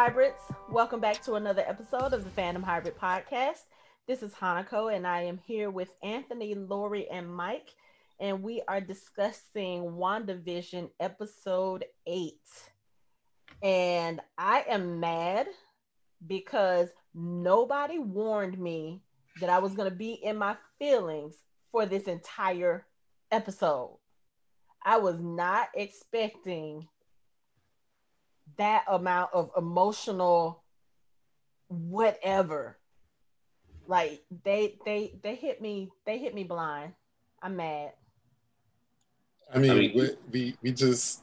hybrids? Welcome back to another episode of the Phantom Hybrid Podcast. This is Hanako, and I am here with Anthony, Lori, and Mike, and we are discussing WandaVision episode 8. And I am mad because nobody warned me that I was going to be in my feelings for this entire episode. I was not expecting that amount of emotional whatever. Like they they they hit me they hit me blind. I'm mad. I mean, I mean we, we we just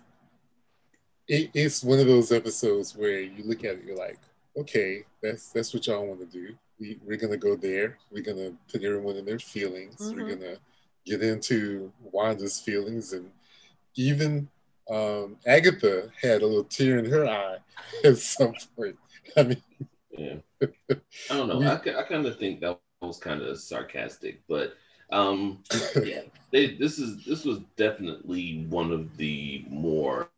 it, it's one of those episodes where you look at it, you're like, okay, that's that's what y'all want to do. We we're gonna go there. We're gonna put everyone in their feelings. Mm-hmm. We're gonna get into Wanda's feelings and even um, Agatha had a little tear in her eye at some point. I mean, yeah, I don't know. I, I kind of think that was kind of sarcastic, but um, yeah, they, this is this was definitely one of the more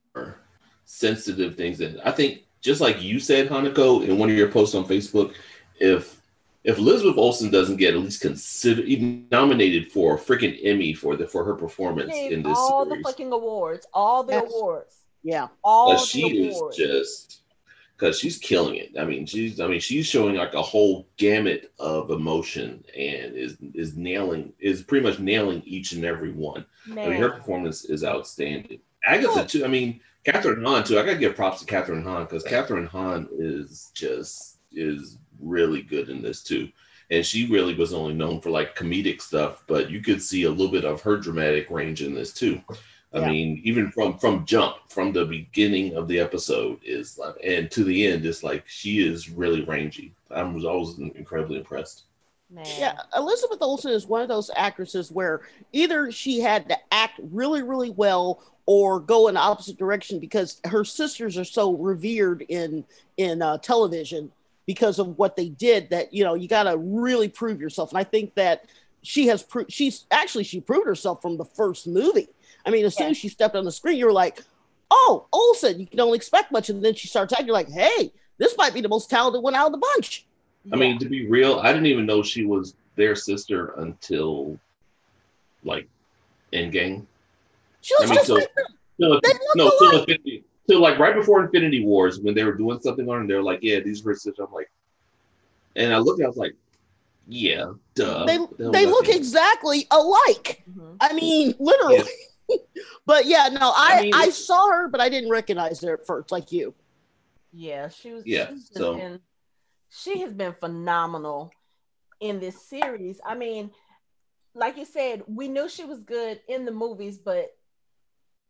sensitive things that I think. Just like you said, Hanako, in one of your posts on Facebook, if if Elizabeth Olsen doesn't get at least considered even nominated for a freaking Emmy for the for her performance in this all series. the fucking awards, all the That's, awards, yeah, all she awards. is just because she's killing it. I mean, she's I mean she's showing like a whole gamut of emotion and is is nailing is pretty much nailing each and every one. Man. I mean, her performance is outstanding. Agatha too. I mean, Kathryn Hahn too. I gotta give props to Kathryn Hahn because Kathryn Hahn is just is really good in this too. And she really was only known for like comedic stuff, but you could see a little bit of her dramatic range in this too. I yeah. mean, even from from jump, from the beginning of the episode is like, and to the end, it's like she is really rangy. I was always incredibly impressed. Man. Yeah, Elizabeth Olsen is one of those actresses where either she had to act really, really well or go in the opposite direction because her sisters are so revered in in uh, television because of what they did that you know you got to really prove yourself and i think that she has proved she's actually she proved herself from the first movie i mean as yeah. soon as she stepped on the screen you were like oh olsen you can only expect much and then she starts acting like hey this might be the most talented one out of the bunch i yeah. mean to be real i didn't even know she was their sister until like Endgame. She was I mean, so, no, no, no, so like right before Infinity Wars, when they were doing something on, and they're like, "Yeah, these are sisters." I'm like, and I looked, I was like, "Yeah, duh." They they look exactly alike. Mm-hmm. I mean, literally. Yeah. but yeah, no, I I, mean, I, saw her, but I didn't recognize her at first, like you. Yeah, she was. Yeah, so been, she has been phenomenal in this series. I mean, like you said, we knew she was good in the movies, but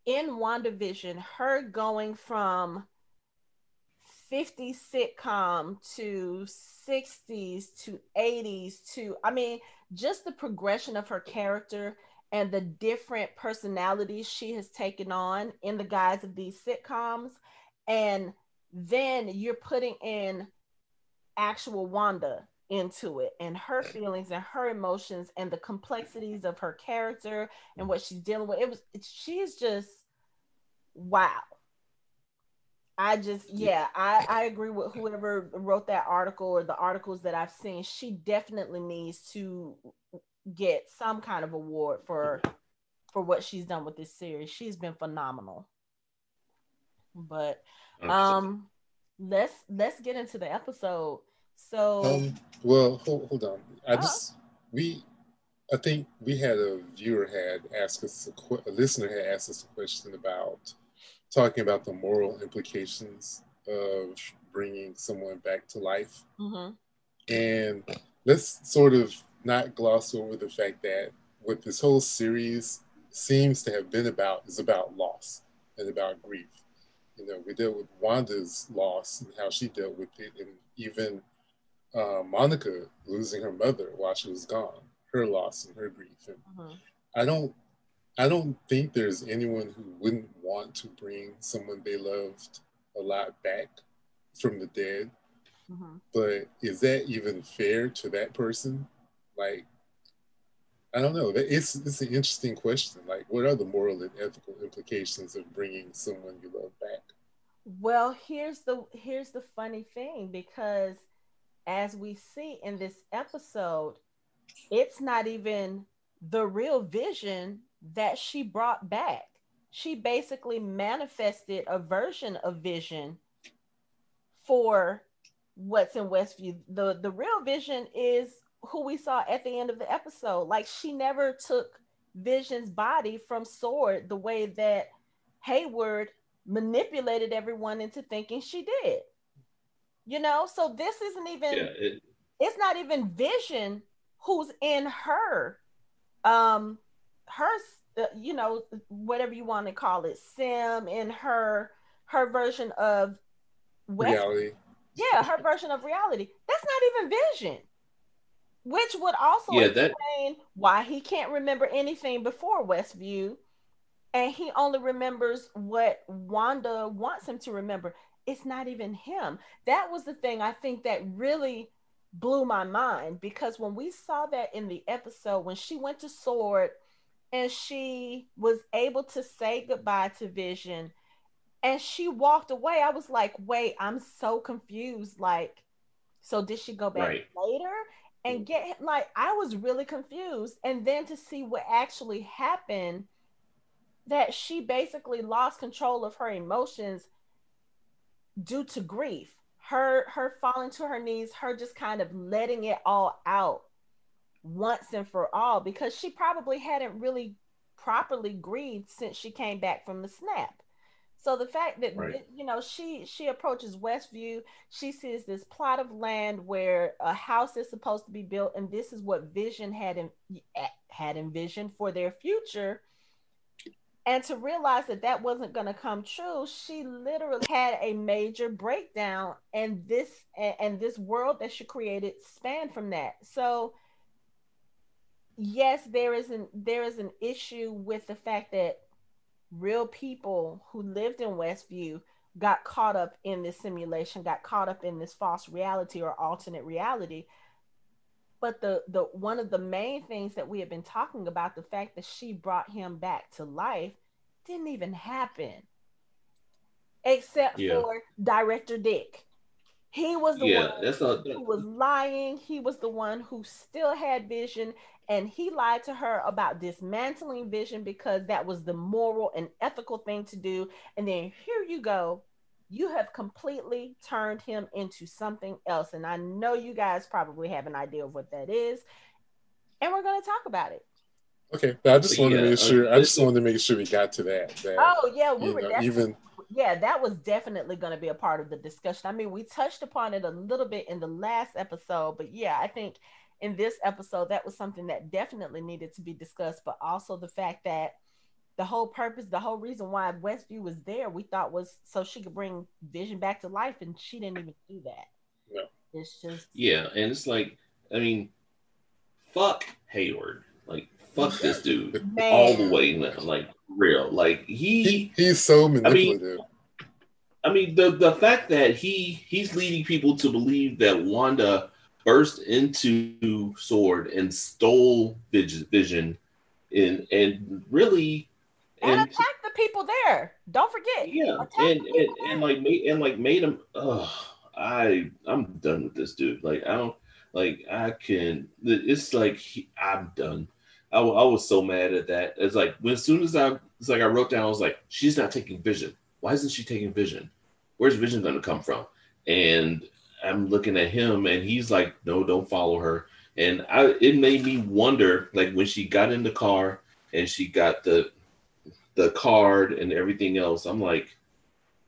in WandaVision, her going from 50s sitcom to 60s to 80s to, I mean, just the progression of her character and the different personalities she has taken on in the guise of these sitcoms. And then you're putting in actual Wanda into it and her feelings and her emotions and the complexities of her character and what she's dealing with. It was she is just wow. I just yeah, I I agree with whoever wrote that article or the articles that I've seen. She definitely needs to get some kind of award for for what she's done with this series. She's been phenomenal. But um let's let's get into the episode. So, um, well, hold, hold on. I uh-huh. just we, I think we had a viewer had asked us a, a, listener had asked us a question about talking about the moral implications of bringing someone back to life, mm-hmm. and let's sort of not gloss over the fact that what this whole series seems to have been about is about loss and about grief. You know, we dealt with Wanda's loss and how she dealt with it, and even uh, Monica losing her mother while she was gone, her loss and her grief. And uh-huh. I don't, I don't think there's anyone who wouldn't want to bring someone they loved a lot back from the dead. Uh-huh. But is that even fair to that person? Like, I don't know. It's it's an interesting question. Like, what are the moral and ethical implications of bringing someone you love back? Well, here's the here's the funny thing because as we see in this episode, it's not even the real vision that she brought back. She basically manifested a version of vision for what's in Westview. The the real vision is who we saw at the end of the episode. Like she never took Vision's body from Sword the way that Hayward manipulated everyone into thinking she did. You know, so this isn't even yeah, it, it's not even Vision who's in her um her uh, you know whatever you want to call it sim in her her version of West, reality. Yeah her version of reality. That's not even vision. Which would also yeah, explain that... why he can't remember anything before westview and he only remembers what wanda wants him to remember it's not even him. That was the thing i think that really blew my mind because when we saw that in the episode when she went to sword and she was able to say goodbye to vision and she walked away i was like wait i'm so confused. Like so did she go back right. later? And get like i was really confused. And then to see what actually happened that she basically lost control of her emotions due to grief her her falling to her knees her just kind of letting it all out once and for all because she probably hadn't really properly grieved since she came back from the snap so the fact that right. you know she she approaches westview she sees this plot of land where a house is supposed to be built and this is what vision had in, had envisioned for their future and to realize that that wasn't going to come true she literally had a major breakdown and this and this world that she created spanned from that. So yes there is an there is an issue with the fact that real people who lived in westview got caught up in this simulation got caught up in this false reality or alternate reality but the the one of the main things that we have been talking about the fact that she brought him back to life didn't even happen. Except yeah. for director dick. He was the yeah, one that's not, who was lying. He was the one who still had vision and he lied to her about dismantling vision because that was the moral and ethical thing to do. And then here you go you have completely turned him into something else. And I know you guys probably have an idea of what that is. And we're going to talk about it. Okay, but I just wanted yeah, to make uh, sure. I just wanted to make sure we got to that. that oh yeah, we were know, even. Yeah, that was definitely going to be a part of the discussion. I mean, we touched upon it a little bit in the last episode, but yeah, I think in this episode that was something that definitely needed to be discussed. But also the fact that the whole purpose, the whole reason why Westview was there, we thought was so she could bring Vision back to life, and she didn't even do that. Yeah. It's just yeah, and it's like, I mean, fuck Hayward, like fuck this dude Man. all the way now, like real, like he, he he's so manipulative. I mean, I mean, the the fact that he he's leading people to believe that Wanda burst into Sword and stole Vision, and and really and, and attack the people there. Don't forget. Yeah, and and, and like made and like made him. Oh, I I'm done with this dude. Like I don't like I can. It's like he, I'm done. I, I was so mad at that. It's like when as soon as I it's like I wrote down, I was like, she's not taking vision. Why isn't she taking vision? Where's vision going to come from? And I'm looking at him, and he's like, no, don't follow her. And I, it made me wonder, like when she got in the car and she got the the card and everything else. I'm like,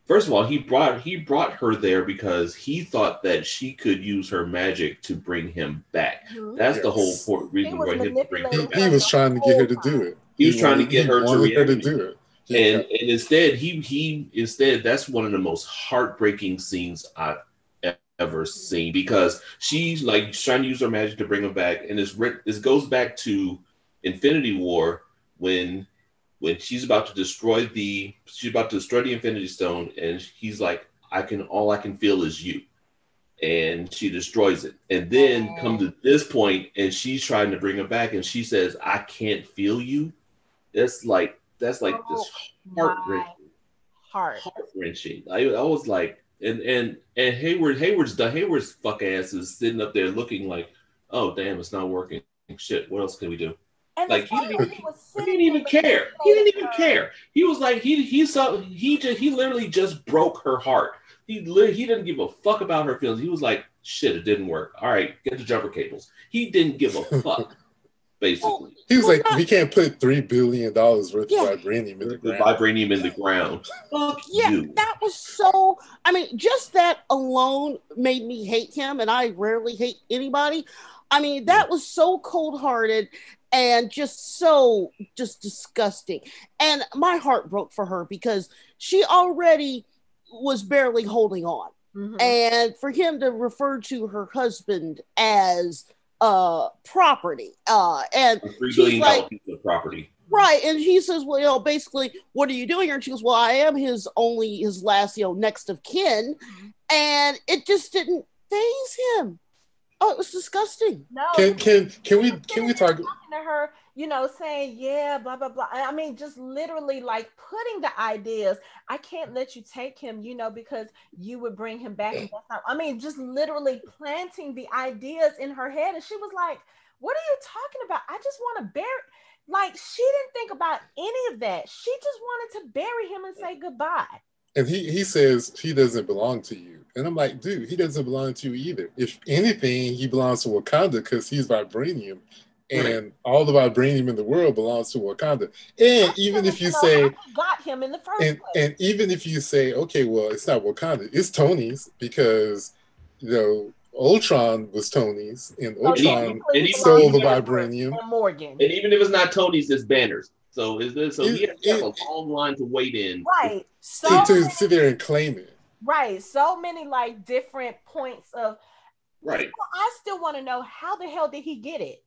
first of all, he brought he brought her there because he thought that she could use her magic to bring him back. Mm-hmm. That's yes. the whole point, reason why he, he, he was trying to get her to do it. He, was trying to get her to, her to do it. And, and instead, he he instead that's one of the most heartbreaking scenes I've ever seen because she's like trying to use her magic to bring him back, and this this goes back to Infinity War when when she's about to destroy the she's about to destroy the infinity stone and he's like i can all i can feel is you and she destroys it and then come to this point and she's trying to bring him back and she says i can't feel you that's like that's like oh, just heartbreaking heart heart wrenching. I, I was like, and and and Hayward Hayward's the Hayward's fuck ass is sitting up there looking like, oh damn, it's not working. Shit, what else can we do? And Like, he didn't that even- was He didn't even care. He didn't even care. He was like he he saw he just he literally just broke her heart. He li- he didn't give a fuck about her feelings. He was like, shit, it didn't work. All right, get the jumper cables. He didn't give a fuck, basically. He was Well, like, not- we can't put three billion dollars worth Yeah. of vibranium in the The ground. vibranium in the ground. Fuck Yeah, you. that was so. I mean, just that alone made me hate him, and I rarely hate anybody. I mean, that was so cold hearted and just so just disgusting. And my heart broke for her because she already was barely holding on. Mhm. And for him to refer to her husband as uh property uh and A three she's dollar like- of property. Right. And he says, Well, you know, basically, what are you doing here? And she goes, Well, I am his only, his last, you know, next of kin. And it just didn't faze him. Oh, it was disgusting. No, Can can can we can we talk? talking to her, you know, saying, yeah, blah, blah, blah. I mean, just literally like putting the ideas. I can't let you take him, you know, because you would bring him back. And that's not, I mean, just literally planting the ideas in her head. And she was like, what are you talking about? I just want to bury. Like, she didn't think about any of that. She just wanted to bury him and say goodbye. And he he says he doesn't belong to you, and I'm like, dude, he doesn't belong to you either. If anything, he belongs to Wakanda because he's vibranium, and all the vibranium in the world belongs to Wakanda. And even if you know say got him in the first and place. and even if you say okay well it's not wakanda it's tony's because you know ultron was tony's and So ultron technically, and he he stole the belongs vibranium Morgan. And even if it's not Tony's, it's Banner's. So is this so he has have it- a long line to wait in. Right. So to, to many- sit there and claim it right. So many like different points of Right. Well, I still want to know how the hell did he get it?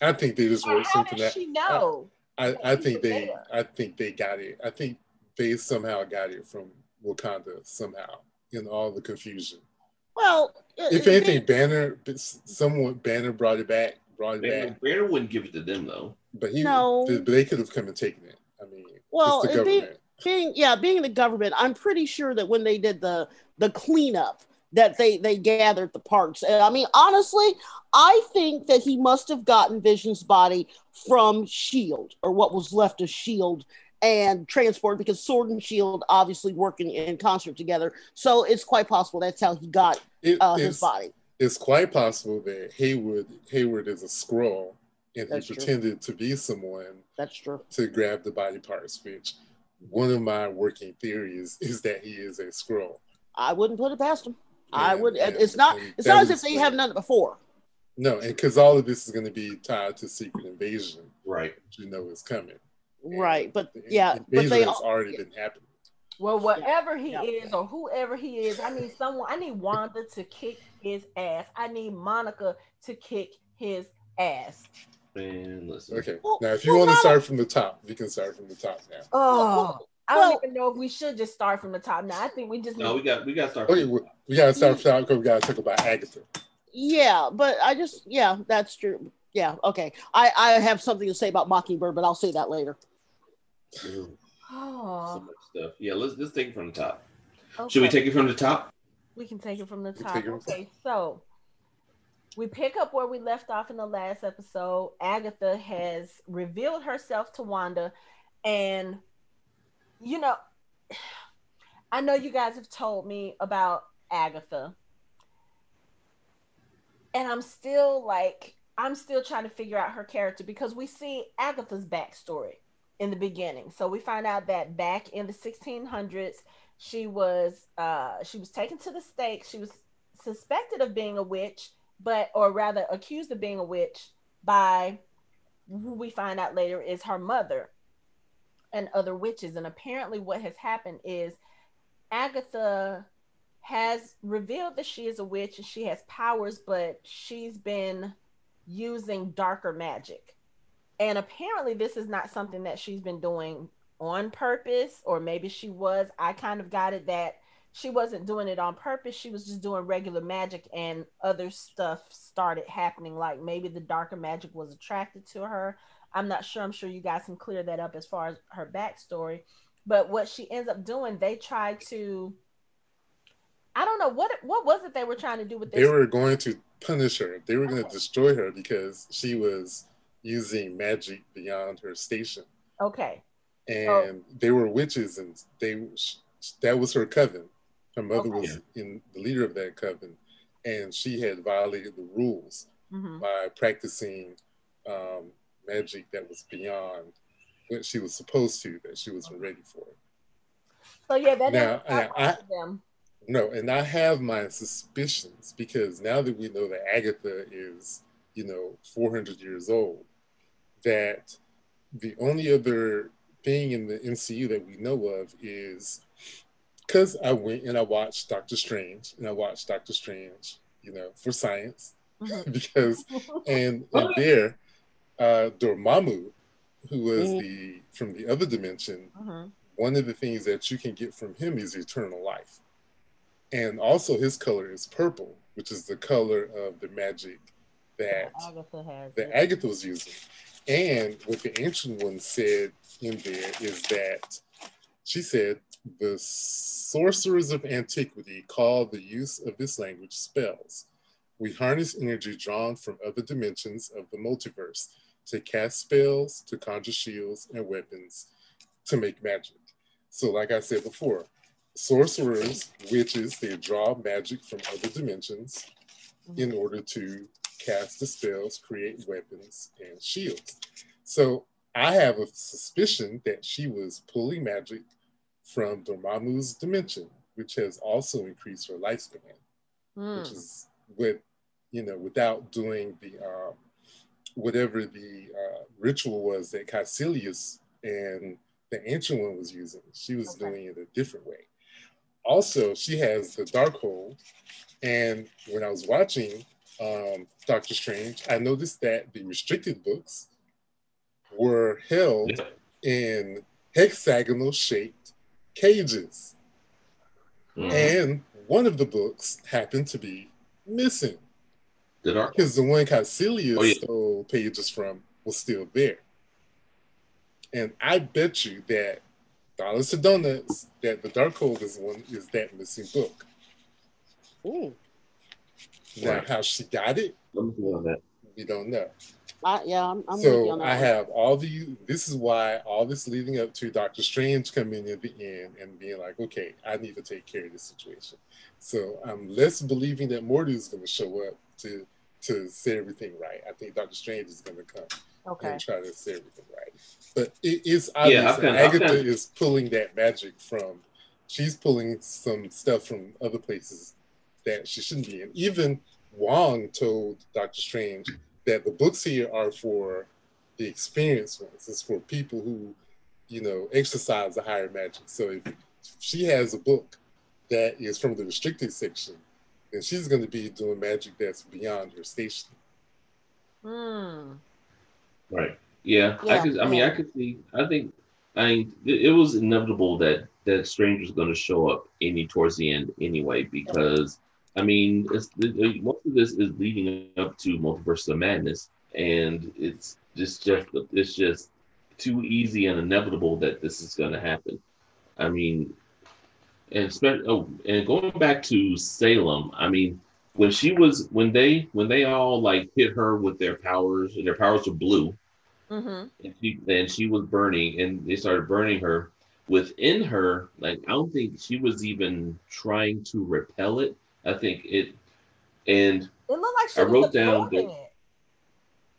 i think they just Or wrote how something did that she know? I, I think they there? i think they got it i think they somehow got it from wakanda somehow in all the confusion Well, if uh, anything banner someone banner brought it back brought it Banner, back Banner wouldn't give it to them though. but he No. but they could have come and taken it i mean Well, it's the it being- government being yeah being in the government i'm pretty sure that when they did the the cleanup that they they gathered the parts and i mean honestly i think that he must have gotten vision's body from shield or what was left of shield and transport because sword and shield obviously working in concert together. So it's quite possible that's how he got uh, his body. it's quite possible that Hayward Hayward is a Skrull and That's he true. pretended to be someone that's true. to grab the body parts, which one of my working theories is that he is a Skrull. i wouldn't put it past him i would and- it's not it's not as if they haven't done it before No, and because all of this is going to be tied to Secret Invasion, Right. which you know is coming. And right but the yeah but invasion they has all, already been happening. Well, whatever he Yeah. is or whoever he is, I need someone. I need Wanda to kick his ass. I need Monica to kick his ass. Man, listen. Okay, Well, now if you well, want to start from the top, we can start from the top now. Oh, I don't well- even know if we should just start from the top. Now, I think we just No, need we got we got to start. Okay, we, we got to start from the top because we got to talk about Agatha. Yeah, but I just yeah, that's true. Yeah, okay. I I have something to say about Mockingbird, but I'll say that later. Ooh, so Oh, much stuff. Yeah, let's let's take it from the top. okay. Should we take it from the top? We can take it from the top. take from the Okay, so we pick up where we left off in the last episode. Agatha has revealed herself to Wanda, and you know, I know you guys have told me about Agatha, and I'm still like, I'm still trying to figure out her character because we see Agatha's backstory in the beginning. So we find out that back in the 1600s, she was uh she was taken to the stake she was suspected of being a witch but or rather accused of being a witch by who we find out later is her mother and other witches. And apparently what has happened is agatha has revealed that she is a witch and she has powers but she's been using darker magic. And apparently this is not something that she's been doing on purpose or maybe she was. I kind of got it that she wasn't doing it on purpose she was just doing regular magic and other stuff started happening like maybe the darker magic was attracted to her i'm not sure i'm sure you guys can clear that up as far as her backstory But what she ends up doing, they try to. I don't know what what was it they were trying to do with this. They were going to punish her. They were going to destroy her because she was using magic beyond her station. Okay. And oh. they were witches, and they that was her coven. Her mother okay. was in the leader of that coven, and she had violated the rules mm-hmm. by practicing um, magic that was beyond what she was supposed to, that she wasn't ready for. So yeah, that now, I, them. No, and I have my suspicions because now that we know that Agatha is, you know, 400 years old, that the only other thing in the MCU that we know of is because I went and I watched Doctor Strange and I watched Doctor Strange, you know, for science mm-hmm. because and, and there, uh, Dormammu, who was mm-hmm. the from the other dimension, mm-hmm. one of the things that you can get from him is eternal life, and also his color is purple, which is the color of the magic that Agatha has, that Agatha was using. And what the ancient one said in there is that she said the sorcerers of antiquity called the use of this language spells. We harness energy drawn from other dimensions of the multiverse to cast spells, to conjure shields and weapons, to make magic. So, like I said before, sorcerers, witches, they draw magic from other dimensions in mm-hmm. order to cast the spells, create weapons, and shields. So I have a suspicion that she was pulling magic from Dormammu's dimension, which has also increased her lifespan, mm. which is with, you know, without doing the um, whatever the uh, ritual was that Kaecilius and the ancient one was using. She was okay. doing it a different way. Also, she has the Darkhold, and when I was watching um, Doctor Strange, I noticed that the restricted books were held in hexagonal shaped cages. Mm-hmm. And one of the books happened to be missing. Because the one Kaecilius oh, yeah. stole pages from was still there. And I bet you that dollars to donuts that the Darkhold is one is that missing book. Ooh. Now, right. how she got it, we don't know. I, yeah, I'm, I'm so I have all the. This is why all this leading up to Doctor Strange coming in the end and being like, okay, I need to take care of this situation. So I'm less believing that Morty is going to show up to to say everything right. I think Doctor Strange is going to come okay. and try to say everything right. But it is obvious yeah, that Agatha is pulling that magic from. She's pulling some stuff from other places that she shouldn't be in. Even Wong told Doctor Strange that the books here are for the experienced ones. It's for people who, you know, exercise the higher magic. So if she has a book that is from the restricted section, then she's going to be doing magic that's beyond her station. Hmm. Right. Yeah. yeah I could. I mean, I could see. I think. I mean, it, it was inevitable that that stranger's going to show up any towards the end anyway because I mean, it's most of this is leading up to Multiverse of Madness, and it's just just it's just too easy and inevitable that this is going to happen. I mean, and oh, and going back to Salem, I mean, when she was when they when they all like hit her with their powers and their powers were blue, mm-hmm. and she and she was burning, and they started burning her. Within her, like I don't think she was even trying to repel it I think it, and it looked like I wrote down that.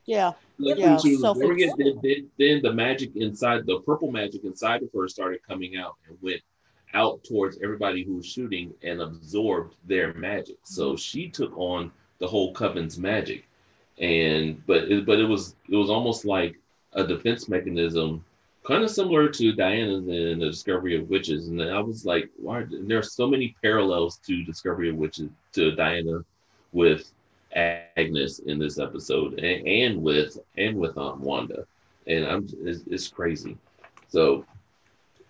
Yeah. Like yeah, then, then the magic inside the purple magic inside of her started coming out and went out towards everybody who was shooting and absorbed their magic. So mm-hmm. she took on the whole coven's magic, and but it, but it was it was almost like a defense mechanism kind of similar to Diana in the Discovery of Witches. And I was like, why? There are so many parallels to Discovery of Witches to Diana with Agnes in this episode, and, and with and with Wanda, and I'm it's, it's crazy. So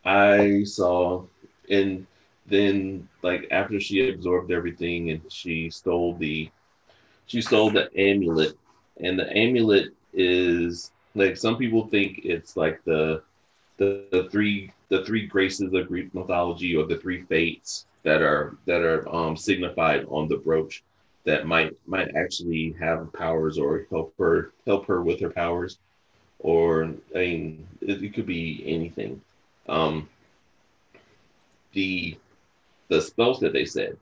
I saw, and then like after she absorbed everything and she stole the she stole the amulet and the amulet is like some people think it's like the the, the three the three graces of Greek mythology or the three fates that are that are um, signified on the brooch that might might actually have powers or help her help her with her powers or I mean it, it could be anything. Um, the the spells that they said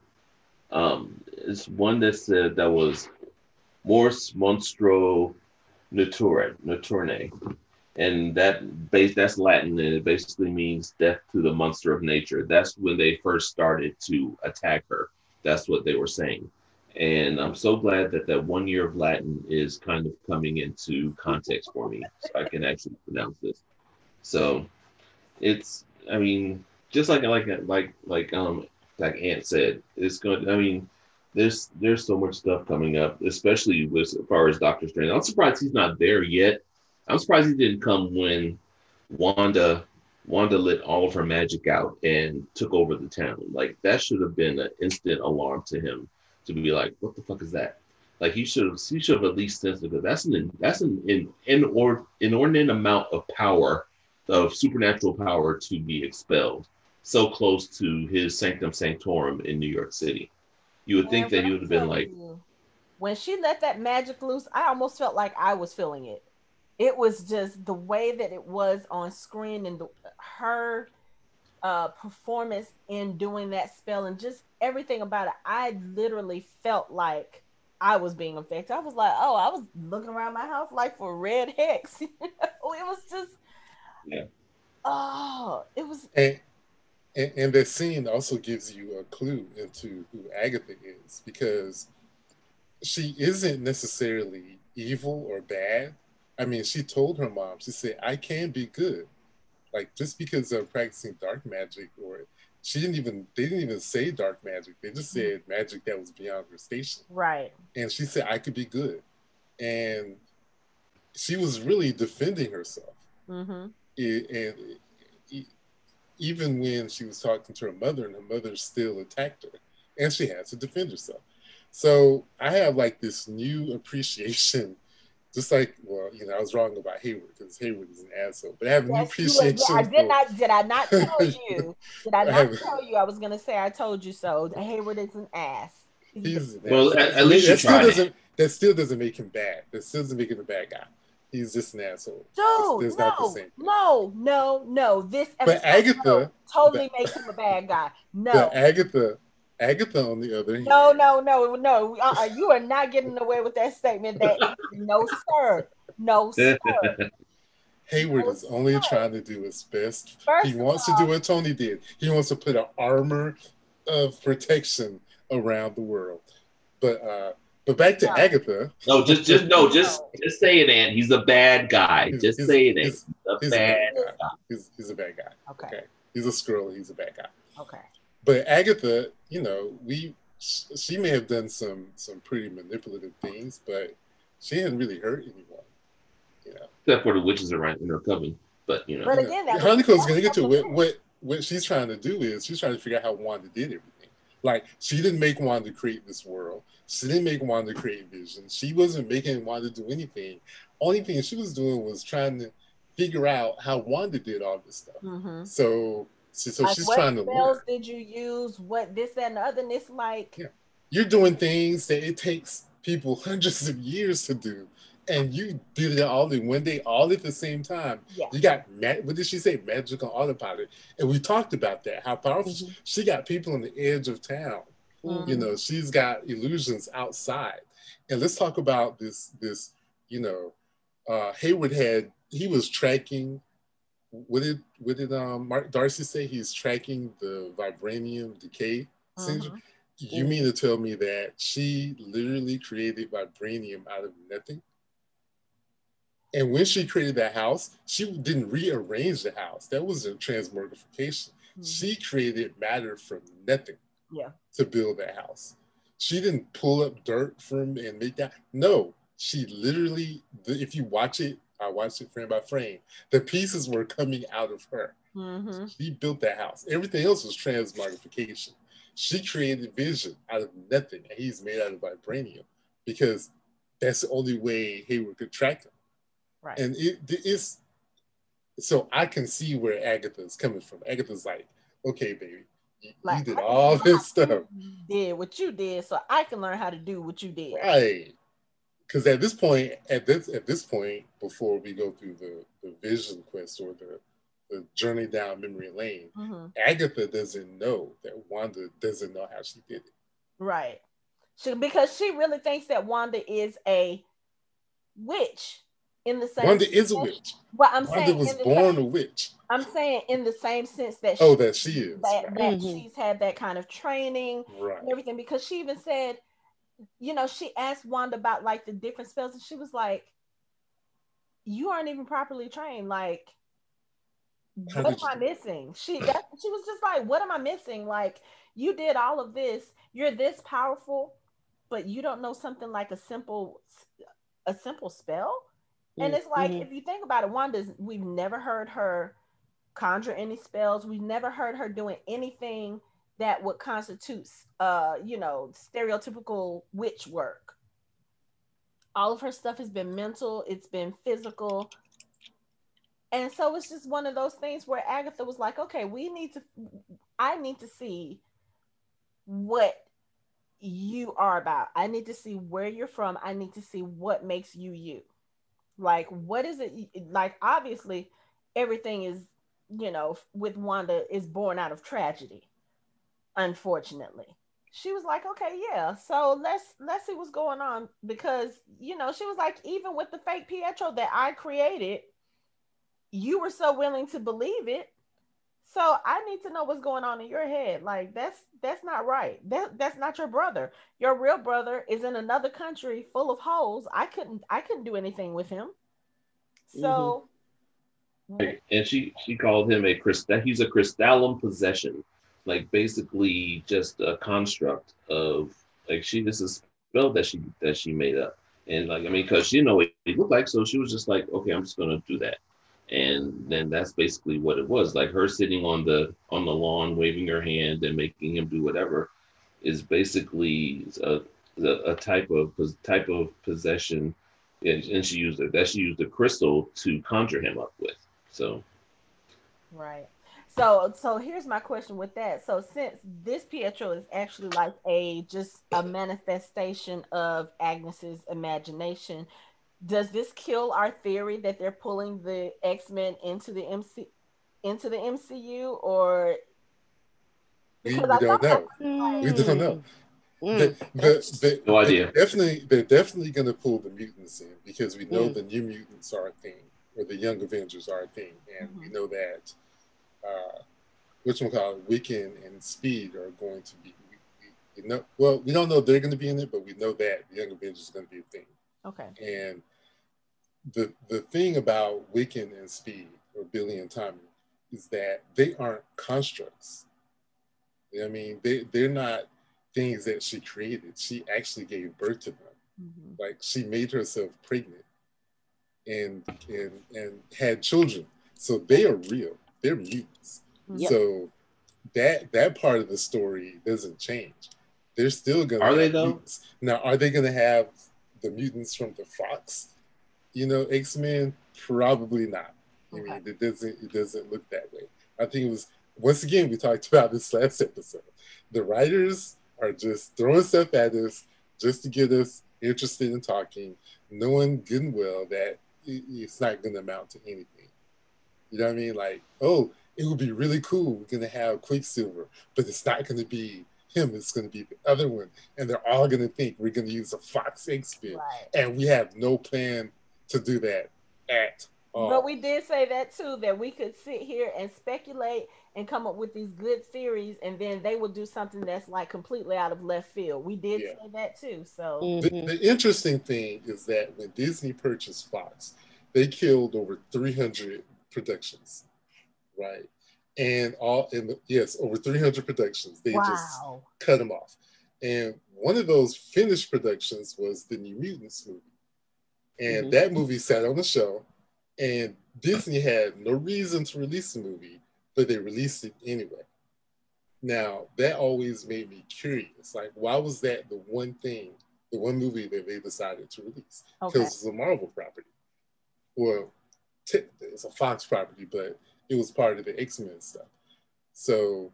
um, is one that said that was Morse Monstro Nature Naturne, and that base that's Latin and it basically means death to the monster of nature. That's when they first started to attack her. That's what they were saying. And I'm so glad that that one year of Latin is kind of coming into context for me, so I can actually pronounce this. So it's, I mean, just like like like like um like Ant said, it's going. I mean, there's there's so much stuff coming up, especially with as far as Doctor Strange. I'm surprised he's not there yet. I'm surprised he didn't come when Wanda Wanda lit all of her magic out and took over the town. Like that should have been an instant alarm to him to be like, what the fuck is that? Like he should have he should have at least sensed it. That's an that's an in, in or inordinate amount of power, of supernatural power to be expelled so close to his sanctum sanctorum in New York City. You would think that he would have been like you, when she let that magic loose, I almost felt like I was feeling it. It was just the way that it was on screen and the, her uh, performance in doing that spell and just everything about it. I literally felt like I was being affected. I was like, oh, I was looking around my house like for red hex. it was just, yeah. Oh, it was. And, and, and that scene also gives you a clue into who Agatha is because she isn't necessarily evil or bad. I mean, she told her mom, she said, I can be good. Like just because of practicing dark magic or she didn't even they didn't even say dark magic. They just mm-hmm. said magic that was beyond her station. Right. And she said I could be good. And she was really defending herself. Mm-hmm. It, and even when she was talking to her mother and her mother still attacked her and she had to defend herself. So i have like this new appreciation just like well you know i was wrong about hayward because hayward is an asshole but i have yes, new appreciation yeah, i did not did i not tell you? Did i not I tell you i was going to say i told you so? Hayward is an ass. He's an well ass. At, at, least that still doesn't that still doesn't make him bad. That still doesn't make him a bad guy he's just an asshole. Dude, no, no, no, no. This but Agatha totally but, makes him a bad guy. No, Agatha, Agatha on the other hand. No, no, no, no. Uh-uh, you are not getting away with that statement. That no, sir, no, sir. Hayward is only trying to do his best. First he wants all, to do what Tony did. He wants to put an armor of protection around the world. But uh, but back to no. Agatha. No, just just no, just just say it, Ant. He's a bad guy. He's, just he's, say it, He's, a, he's bad a bad guy. guy. He's, he's a bad guy. Okay. okay. He's a Skrull. He's a bad guy. Okay. But Agatha, you know, we she may have done some some pretty manipulative things, but she hadn't really hurt anyone. You know, except for the witches around in her coven. But you know, but again, that Hanako's going to get to what, what what she's trying to do is she's trying to figure out how Wanda did everything. Like she didn't make Wanda create this world. She didn't make Wanda create Vision. She wasn't making Wanda do anything. Only thing she was doing was trying to figure out how Wanda did all this stuff. Mm-hmm. So, so like she's trying to What spells did you use? What this that, and the other? And it's like yeah. you're doing things that it takes people hundreds of years to do and you did it all in one day, all at the same time. Yeah. You got what did she say? Magical autopilot, and we talked about that. How powerful mm-hmm. she got people on the edge of town. Mm-hmm. You know, she's got illusions outside. And let's talk about this. This, you know, uh, Hayward had he was tracking. What did what did um, Mark Darcy say? He's tracking the vibranium decay syndrome. Mm-hmm. You mean to tell me that she literally created vibranium out of nothing? And when she created that house, she didn't rearrange the house. That was a transmogrification. Mm-hmm. She created matter from nothing yeah. to build that house. She didn't pull up dirt from and make that. No, she literally, if you watch it, I watched it frame by frame, the pieces were coming out of her. Mm-hmm. She built that house. Everything else was transmogrification. She created vision out of nothing, and he's made out of vibranium because that's the only way Hayward could track him. Right. And it is so I can see where Agatha's coming from. Agatha's like, okay, baby, like, you did all this stuff. Did what you did, so I can learn how to do what you did. Right. Because at this point, at this at this point, before we go through the, the vision quest or the the journey down memory lane, mm-hmm. Agatha doesn't know that Wanda doesn't know how she did it. Right. She, because she really thinks that Wanda is a witch in the same Wanda is a witch. Well, I'm Wanda saying was born same, a witch. I'm saying in the same sense that she, oh that she is that, that mm-hmm. she's had that kind of training right. and everything because she even said, you know, she asked Wanda about like the different spells and she was like, "You aren't even properly trained. Like, How what am I missing?" She that, she was just like, "What am I missing? Like, you did all of this. You're this powerful." But you don't know something like a simple a simple spell and it's like mm-hmm. if you think about it, Wanda's we've never heard her conjure any spells. We've never heard her doing anything that would constitute uh, you know, stereotypical witch work. All of her stuff has been mental, it's been physical. And so it's just one of those things where Agatha was like, okay, we need to I need to see what you are about. I need to see where you're from. I need to see what makes you you. Like, what is it? Like, obviously, everything is, you know, with Wanda is born out of tragedy, unfortunately. She was like, okay, yeah. So let's let's see what's going on because you know she was like, even with the fake Pietro that I created, you were so willing to believe it. So I need to know what's going on in your head. Like that's that's not right. That that's not your brother. Your real brother is in another country full of holes. I couldn't I couldn't do anything with him. So mm-hmm. and she she called him a crystal he's a crystallum possession. Like basically just a construct of like she this is spell that she that she made up. And like I mean, because she didn't know what he looked like, so she was just like, okay, I'm just gonna do that and then that's basically what it was. Like her sitting on the on the lawn waving her hand and making him do whatever is basically a, a type of type of possession. And, and she used it that she used a crystal to conjure him up with. So right. So so here's my question with that. So since this pietro is actually like a just a manifestation of agnes's imagination does this kill our theory that they're pulling the X-Men into the MC into the MCU or we, we don't know. Mm. We don't know. Mm. The, the, the, no idea. They're definitely, they're definitely going to pull the mutants in because we know mm. the new mutants are a thing, or the Young Avengers are a thing, and mm-hmm. we know that uh, which one called it, Wiccan and Speed are going to be. We, we know, well, we don't know they're going to be in it, but we know that the Young Avengers is going to be a thing. Okay. And the the thing about Wiccan and Speed or Billy and Tommy is that they aren't constructs. I mean, they they're not things that she created. She actually gave birth to them. Mm-hmm. Like she made herself pregnant and and and had children. So they are real. They're mutants. Yep. So that that part of the story doesn't change. They're still gonna are they though? Mutants. Now, are they gonna have the mutants from the Fox you know, X Men probably not. Okay. I mean, it doesn't it doesn't look that way. I think it was once again we talked about this last episode. The writers are just throwing stuff at us just to get us interested in talking, knowing good and well that it's not going to amount to anything. You know what I mean? Like, oh, it would be really cool. We're going to have Quicksilver, but it's not going to be him. It's going to be the other one, and they're all going to think we're going to use a Fox X Men, right. and we have no plan to do that at all. But we did say that too, that we could sit here and speculate and come up with these good theories, and then they would do something that's like completely out of left field. We did yeah. say that too. So mm-hmm. the, the, interesting thing is that when Disney purchased Fox, they killed over 300 productions, right? And all in the, yes, over 300 productions. They wow. just cut them off. And one of those finished productions was the New Mutants movie and mm-hmm. that movie sat on the show, and Disney had no reason to release the movie, but they released it anyway. Now that always made me curious. Like, why was that the one thing, the one movie that they decided to release? Because okay. it's a Marvel property. Well, t- it's a Fox property, but it was part of the X Men stuff. So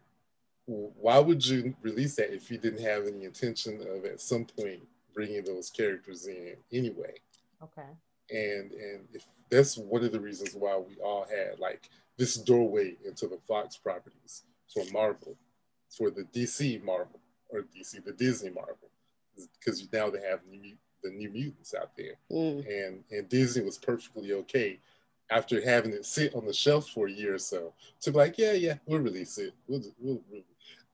why would you release that if you didn't have any intention of at some point bringing those characters in anyway? Okay. And and if that's one of the reasons why we all had like this doorway into the Fox properties for Marvel, for the DC Marvel or DC the Disney Marvel, because now they have new, the New Mutants out there, mm. and and Disney was perfectly okay after having it sit on the shelf for a year or so to be like, yeah, yeah, we'll release it, we'll, we'll, we'll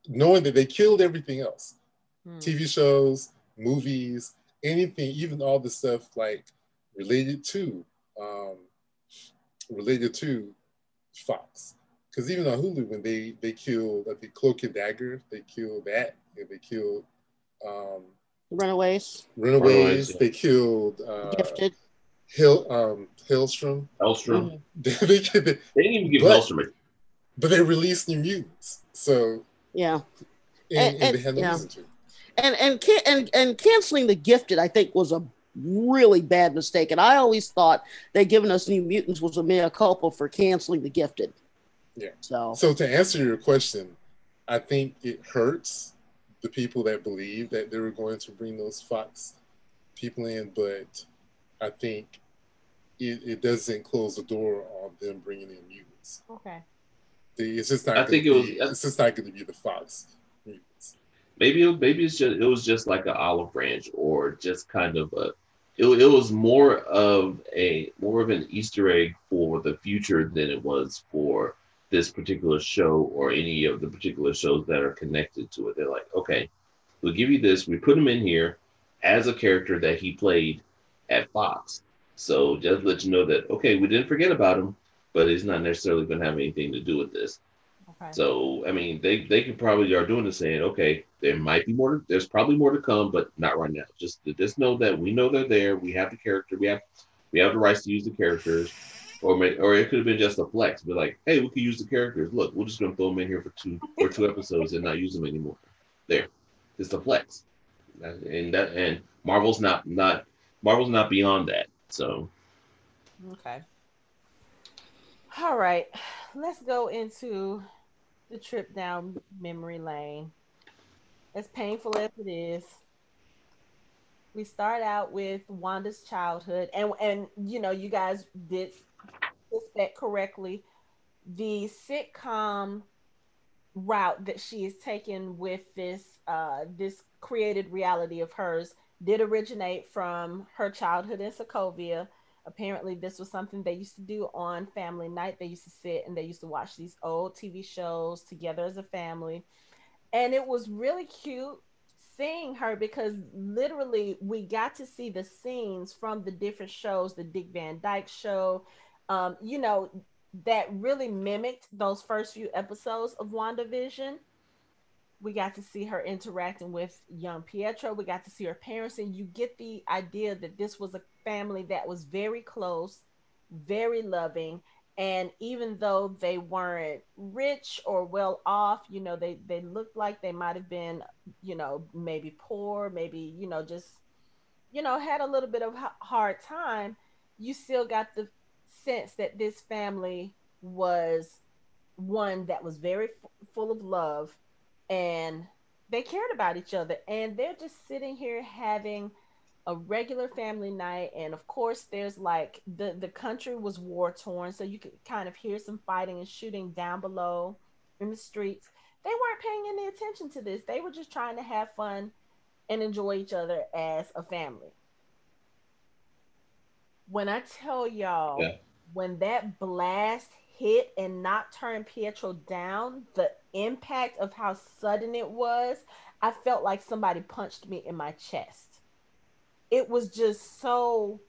knowing that they killed everything else hmm. TV shows, movies, anything, even all the stuff like related to um, related to Fox. Because even on Hulu, when they they killed, I think Cloak and Dagger, they killed that, and they killed um, Runaways. Runaways. Runaways they killed uh, Gifted. Hill um Helstrom. Helstrom. Mm-hmm. they, they, they, didn't even give but, Helstrom But they released New Mutants. So yeah, and, and, and they had no yeah. reason to. And and and and canceling the gifted, I think, was a really bad mistake. And I always thought that giving us New Mutants was a mea culpa for canceling the gifted. Yeah. So so to answer your question, I think it hurts the people that believe that they were going to bring those Fox people in, but I think it, it doesn't close the door on them bringing in mutants. Okay. It's just not. I think it was. Be, it's just not going to be the Fox. Maybe maybe it's just it was just like an olive branch or just kind of a. It, it was more of a more of an Easter egg for the future than it was for this particular show or any of the particular shows that are connected to it. They're like, okay, we'll give you this. We put him in here as a character that he played at Fox. So just let you know that okay, we didn't forget about him but he's not necessarily going to have anything to do with this. Okay. So I mean, they they could probably are doing the saying, okay, there might be more. There's probably more to come, but not right now. Just just know that we know they're there. We have the character. We have we have the rights to use the characters. Or, may, or it could have been just a flex, be like, hey, we could use the characters. Look, we're just gonna throw them in here for two for two episodes and not use them anymore. There, it's a flex, and that and Marvel's not not Marvel's not beyond that. So, okay. All right, let's go into the trip down memory lane. As painful as it is, we start out with Wanda's childhood, and and you know, you guys did suspect correctly. The sitcom route that she is taking with this uh, this created reality of hers did originate from her childhood in Sokovia. Apparently this was something they used to do on family night. They used to sit and they used to watch these old tv shows together as a family and it was really cute seeing her because literally we got to see the scenes from the different shows the dick van dyke show um, you know that really mimicked those first few episodes of wandavision we got to see her interacting with young Pietro. We got to see her parents, and you get the idea that this was a family that was very close, very loving. And even though they weren't rich or well off, you know, they, they looked like they might have been, you know, maybe poor, maybe, you know, just, you know, had a little bit of hard time. You still got the sense that this family was one that was very f- full of love and they cared about each other and they're just sitting here having a regular family night and of course there's like the the country was war torn so you could kind of hear some fighting and shooting down below in the streets they weren't paying any attention to this they were just trying to have fun and enjoy each other as a family when i tell y'all yeah. when that blast hit and not turn pietro down the impact of how sudden it was, I felt like somebody punched me in my chest. It was just so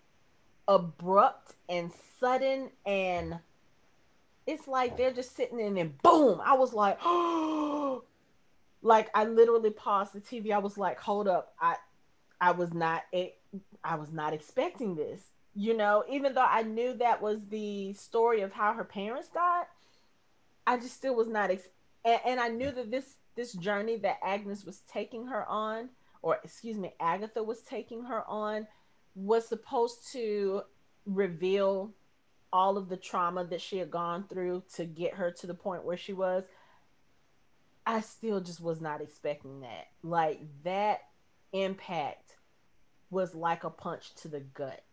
abrupt and sudden and it's like they're just sitting in and boom. I was like oh like i literally paused the tv i was like hold up. I i was not i was not expecting this you know? Even though i knew that was the story of how her parents died i just still was not ex- and, and I knew that this this journey that Agnes was taking her on, or excuse me, Agatha was taking her on, was supposed to reveal all of the trauma that she had gone through to get her to the point where she was, I still just was not expecting that. Like that impact was like a punch to the gut.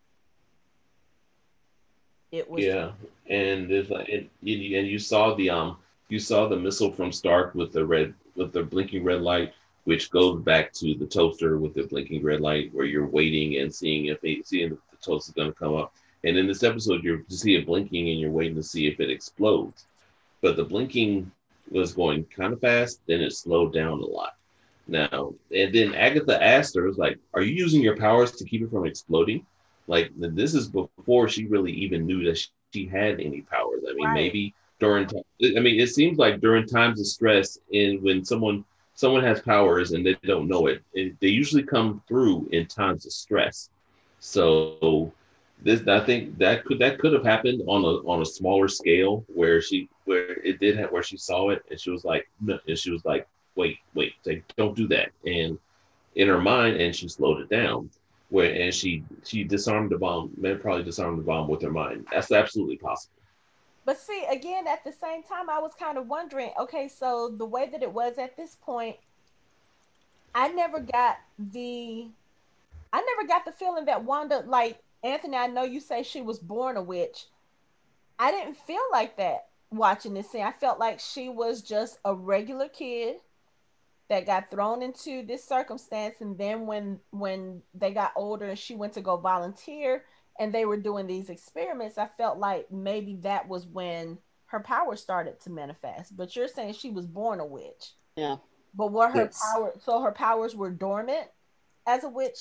It was yeah, and there's like and and you saw the um you saw the missile from Stark with the red with the blinking red light, which goes back to the toaster with the blinking red light, where you're waiting and seeing if they seeing if the toast is going to come up. And in this episode, you see it blinking and you're waiting to see if it explodes. But the blinking was going kind of fast, then it slowed down a lot. Now, and then Agatha asked her, was like, Are you using your powers to keep it from exploding? Like, this is before she really even knew that she had any powers. I mean, right. maybe during, I mean, it seems like during times of stress, and when someone someone has powers and they don't know it, it they usually come through in times of stress. So this I think that could that could have happened on a on a smaller scale where she where it did have where she saw it and she was like and she was like wait wait like, don't do that. And in her mind and she slowed it down where and she she disarmed the bomb man probably disarmed the bomb with her mind. That's absolutely possible but see again at the same time I was kind of wondering okay so the way that it was at this point I never got the I never got the feeling that Wanda like Anthony, I know you say she was born a witch. I didn't feel like that watching this scene. I felt like she was just a regular kid that got thrown into this circumstance and then when when they got older and she went to go volunteer and they were doing these experiments, I felt like maybe that was when her power started to manifest. But you're saying she was born a witch. Yeah. But what her yes. power so her powers were dormant as a witch?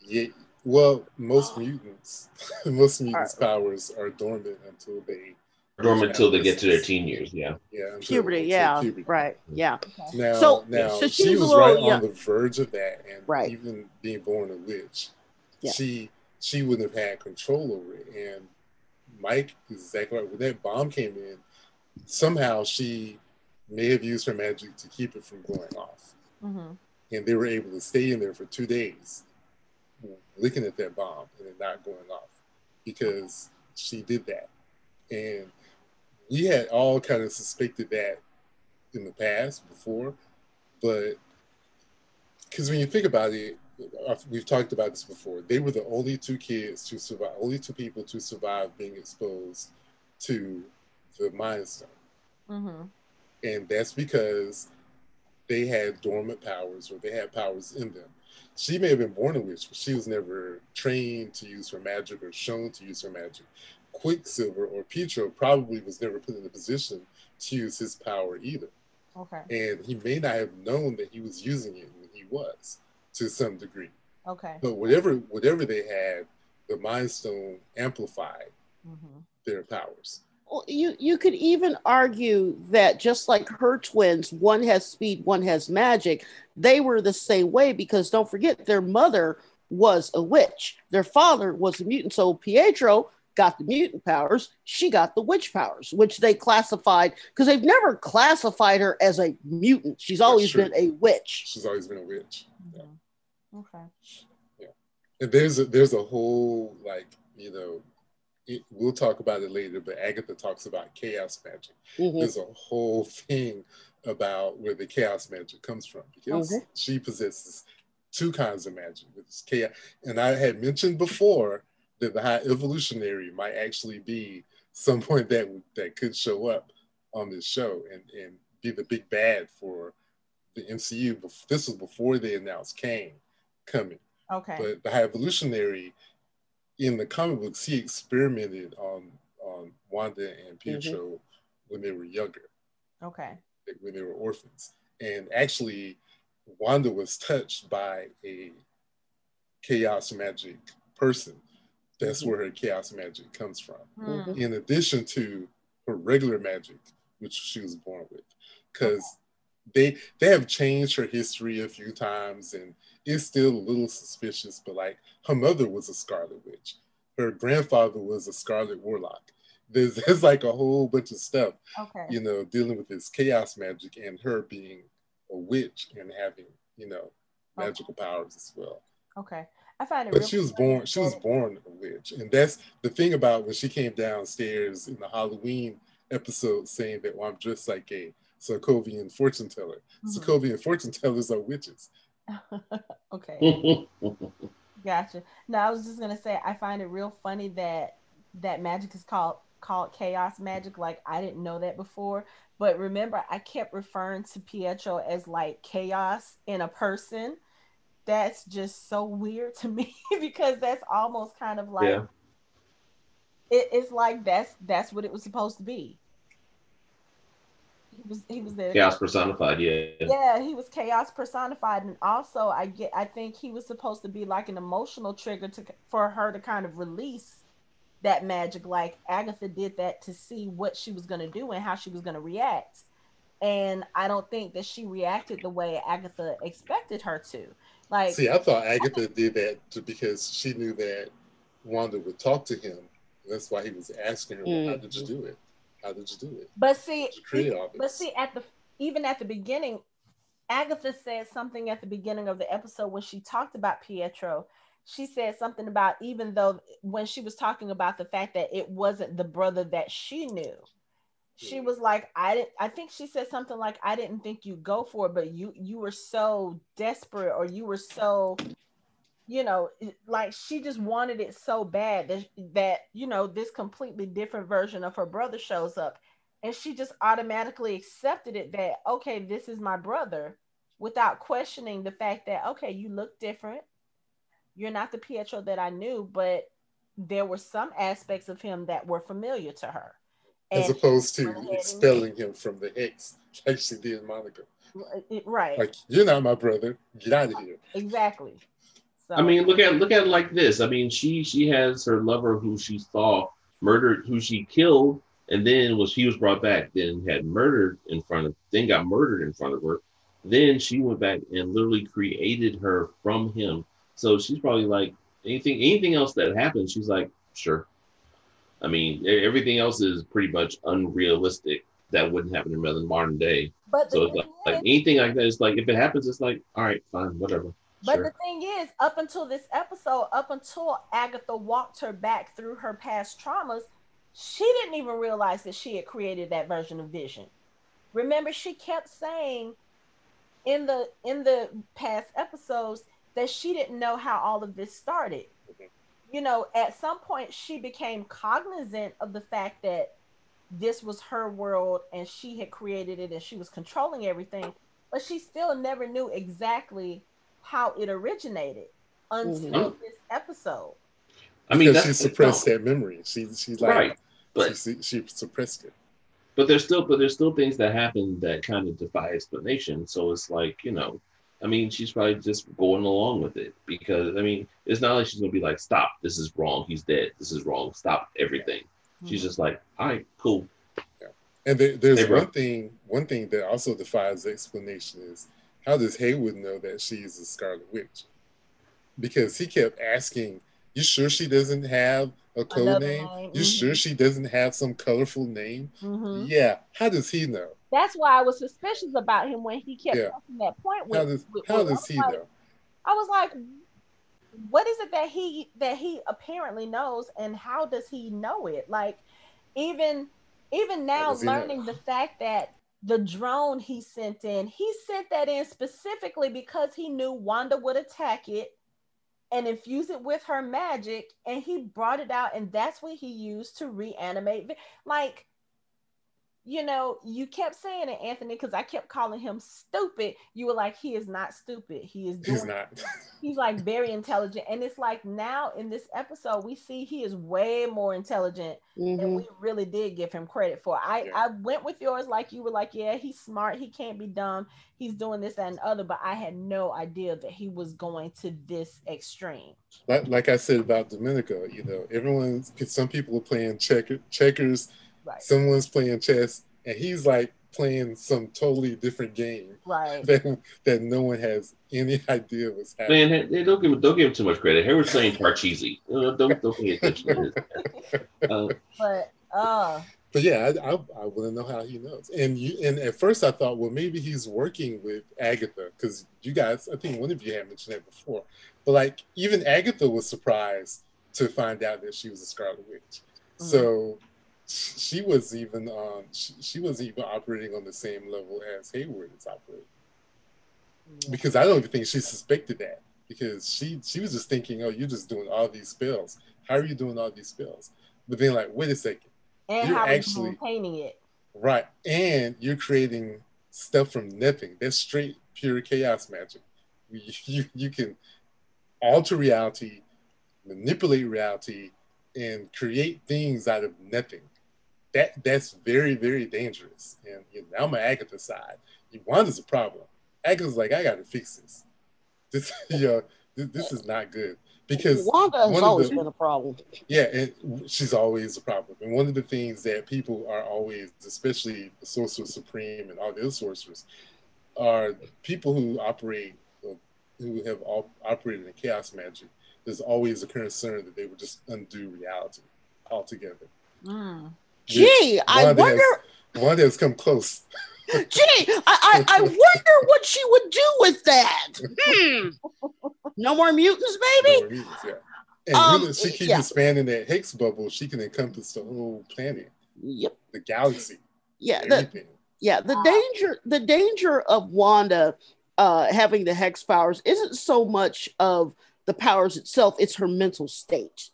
Yeah, well, most mutants, most mutants' powers are dormant until they dormant until they get to their teen years. Yeah. Yeah. Puberty. Yeah. Puberty. Right. Yeah. Now, so, now so she, she was, little, right yeah. on the verge of that, and right. even being born a witch, yeah. she she wouldn't have had control over it. And Mike is exactly right. When that bomb came in, somehow she may have used her magic to keep it from going off, mm-hmm. and they were able to stay in there for two days looking at that bomb and it not going off because she did that. And we had all kind of suspected that in the past before, but because when you think about it, we've talked about this before. They were the only two kids to survive, only two people to survive being exposed to the Mind Stone. Mm-hmm. And that's because they had dormant powers or they had powers in them she may have been born a witch, but she was never trained to use her magic or shown to use her magic. Quicksilver or Pietro probably was never put in a position to use his power either. Okay. And he may not have known that he was using it when he was, to some degree. Okay. But whatever whatever they had, the Mind Stone amplified mm-hmm. their powers. Well, you you could even argue that just like her twins, one has speed, one has magic. They were the same way because don't forget their mother was a witch. Their father was a mutant. So Pietro got the mutant powers. She got the witch powers, which they classified because they've never classified her as a mutant. She's always been a witch. She's always been a witch. Yeah. Okay. Yeah. And there's a there's a whole like you know it, we'll talk about it later, but Agatha talks about chaos magic. Mm-hmm. There's a whole thing about where the chaos magic comes from because mm-hmm. she possesses two kinds of magic, which is chaos. And I had mentioned before that the high evolutionary might actually be someone that that could show up on this show and, and be the big bad for the MCU. This was before they announced Kang coming. Okay. But the high evolutionary in the comic books, he experimented on on Wanda and Pietro mm-hmm. when they were younger. Okay. When they were orphans, and actually, Wanda was touched by a chaos magic person. That's mm-hmm. where her chaos magic comes from. Mm-hmm. In addition to her regular magic, which she was born with, because they they have changed her history a few times and it's still a little suspicious, but like her mother was a Scarlet Witch. Her grandfather was a Scarlet Warlock. There's, there's like a whole bunch of stuff, okay. you know, dealing with this chaos magic and her being a witch and having, you know, magical okay. powers as well. Okay. I find it. But she was born. She was born a witch, and that's the thing about when she came downstairs in the Halloween episode, saying that well, I'm dressed like a Sokovian fortune teller. Mm-hmm. Sokovian fortune tellers are witches. okay. gotcha. No, I was just gonna say I find it real funny that that magic is called called chaos magic. Like I didn't know that before. But remember, I kept referring to Pietro as like chaos in a person. That's just so weird to me because that's almost kind of like yeah. it, it's like that's that's what it was supposed to be. He was he was there. Chaos personified, yeah. Yeah, he was chaos personified, and also I get I think he was supposed to be like an emotional trigger to for her to kind of release that magic like agatha did that to see what she was going to do and how she was going to react and i don't think that she reacted the way agatha expected her to like see i thought agatha did that because she knew that wanda would talk to him that's why he was asking her mm. how did you do it how did you do it. But see but see at the even at the beginning agatha said something at the beginning of the episode when she talked about pietro. She said something about even though when she was talking about the fact that it wasn't the brother that she knew she was like i didn't i think she said something like i didn't think you go for it but you you were so desperate or you were so you know like she just wanted it so bad that that you know this completely different version of her brother shows up and she just automatically accepted it that okay this is my brother without questioning the fact that okay you look different you're not the Pietro that I knew, but there were some aspects of him that were familiar to her. As opposed to expelling him from the Hex, like she did Monica. Right. Like, you're not my brother. Get out of here. Exactly. So, I mean, look at look at it like this. I mean, she she has her lover who she saw murdered, who she killed, and then was he was brought back, then had murdered in front of, then got murdered in front of her. Then she went back and literally created her from him so she's probably like anything anything else that happens, she's like, sure. I mean, everything else is pretty much unrealistic. That wouldn't happen in the modern day. But so it's like, like, anything like that, it's like if it happens, it's like all right, fine, whatever. But sure. the thing is, up until this episode, up until Agatha walked her back through her past traumas, she didn't even realize that she had created that version of Vision. Remember, she kept saying in the in the past episodes that she didn't know how all of this started. Mm-hmm. You know, at some point she became cognizant of the fact that this was her world and she had created it and she was controlling everything, but she still never knew exactly how it originated until mm-hmm. this episode. I mean, she suppressed that memory. She she's like, right, but she, she suppressed it. But there's still, but there's still things that happen that kind of defy explanation. So it's like, you know, I mean, she's probably just going along with it because I mean, it's not like she's gonna be like, "Stop! This is wrong. He's dead. This is wrong. Stop everything." Mm-hmm. She's just like, "All right, cool." Yeah. And there, there's hey, one thing. One thing that also defies explanation is how does Hayward know that she's a Scarlet Witch? Because he kept asking, "You sure she doesn't have a code name? name? You mm-hmm. sure she doesn't have some colorful name?" Mm-hmm. Yeah. How does he know? That's why I was suspicious about him when he kept yeah. that point with. How does, with, how does he like, know? I was like, what is it that he that he apparently knows, and how does he know it? Like, even even now, learning the fact that the drone he sent in, he sent that in specifically because he knew Wanda would attack it and infuse it with her magic, and he brought it out, and that's what he used to reanimate. Like you know, you kept saying it, Anthony, because I kept calling him stupid. You were like, he is not stupid. He is doing, he's not. he's like very intelligent. And it's like now in this episode, we see he is way more intelligent mm-hmm. than we really did give him credit for. I, yeah. I went with yours like you were like, yeah, he's smart. He can't be dumb. He's doing this and other, but I had no idea that he was going to this extreme. Like, like I said about Domenico, you know, everyone, some people are playing checker, checkers Right. Someone's playing chess, and he's like playing some totally different game. Right. That, that no one has any idea what's happening. Man, hey, don't give him don't give him too much credit. Hayward's playing Parcheesi. Uh, don't don't pay attention. to uh, but uh but yeah, I, I, I want to know how he knows. And you and at first I thought, well, maybe he's working with Agatha because you guys, I think one of you had mentioned that before. But like even Agatha was surprised to find out that she was a Scarlet Witch. Mm-hmm. So she was even um, she, she was even operating on the same level as Hayward is operating. Because I don't even think she suspected that because she she was just thinking, oh, you're just doing all these spells. How are you doing all these spells? But then like, wait a second and you're actually painting it. Right, and you're creating stuff from nothing. That's straight pure chaos magic. You, you, you can alter reality, manipulate reality, and create things out of nothing. That that's very very dangerous. And you know, I'm on Agatha side. Wanda's a problem. Agatha's like, I got to fix this. This you know, this, this is not good because Wanda has always the, been a problem. Yeah, and she's always a problem. And one of the things that people are always, especially the Sorcerer Supreme and all the other sorcerers, are people who operate, who have all operated in chaos magic. There's always a concern that they would just undo reality altogether. Mm. Gee, I wonder. Has, Wanda has come close. Gee, I, I, I wonder what she would do with that. Hmm. No more mutants, baby. More mutants, yeah. And um, really, she keeps yeah. expanding that Hex bubble. She can encompass the whole planet. Yep. The galaxy. Yeah. The, yeah. The danger. The danger of Wanda uh, having the hex powers isn't so much of the powers itself; it's her mental state.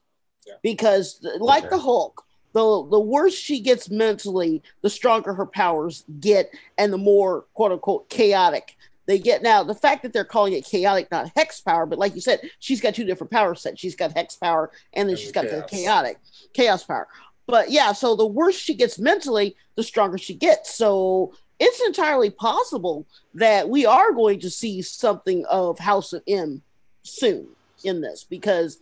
Yeah. Because, like okay. the Hulk, the the worse she gets mentally, the stronger her powers get, and the more quote unquote chaotic they get. Now, the fact that they're calling it chaotic, not hex power, but like you said, she's got two different power sets. She's got hex power, and then and she's the got chaos. the chaotic chaos power. But yeah, so the worse she gets mentally, the stronger she gets. So it's entirely possible that we are going to see something of House of M soon in this because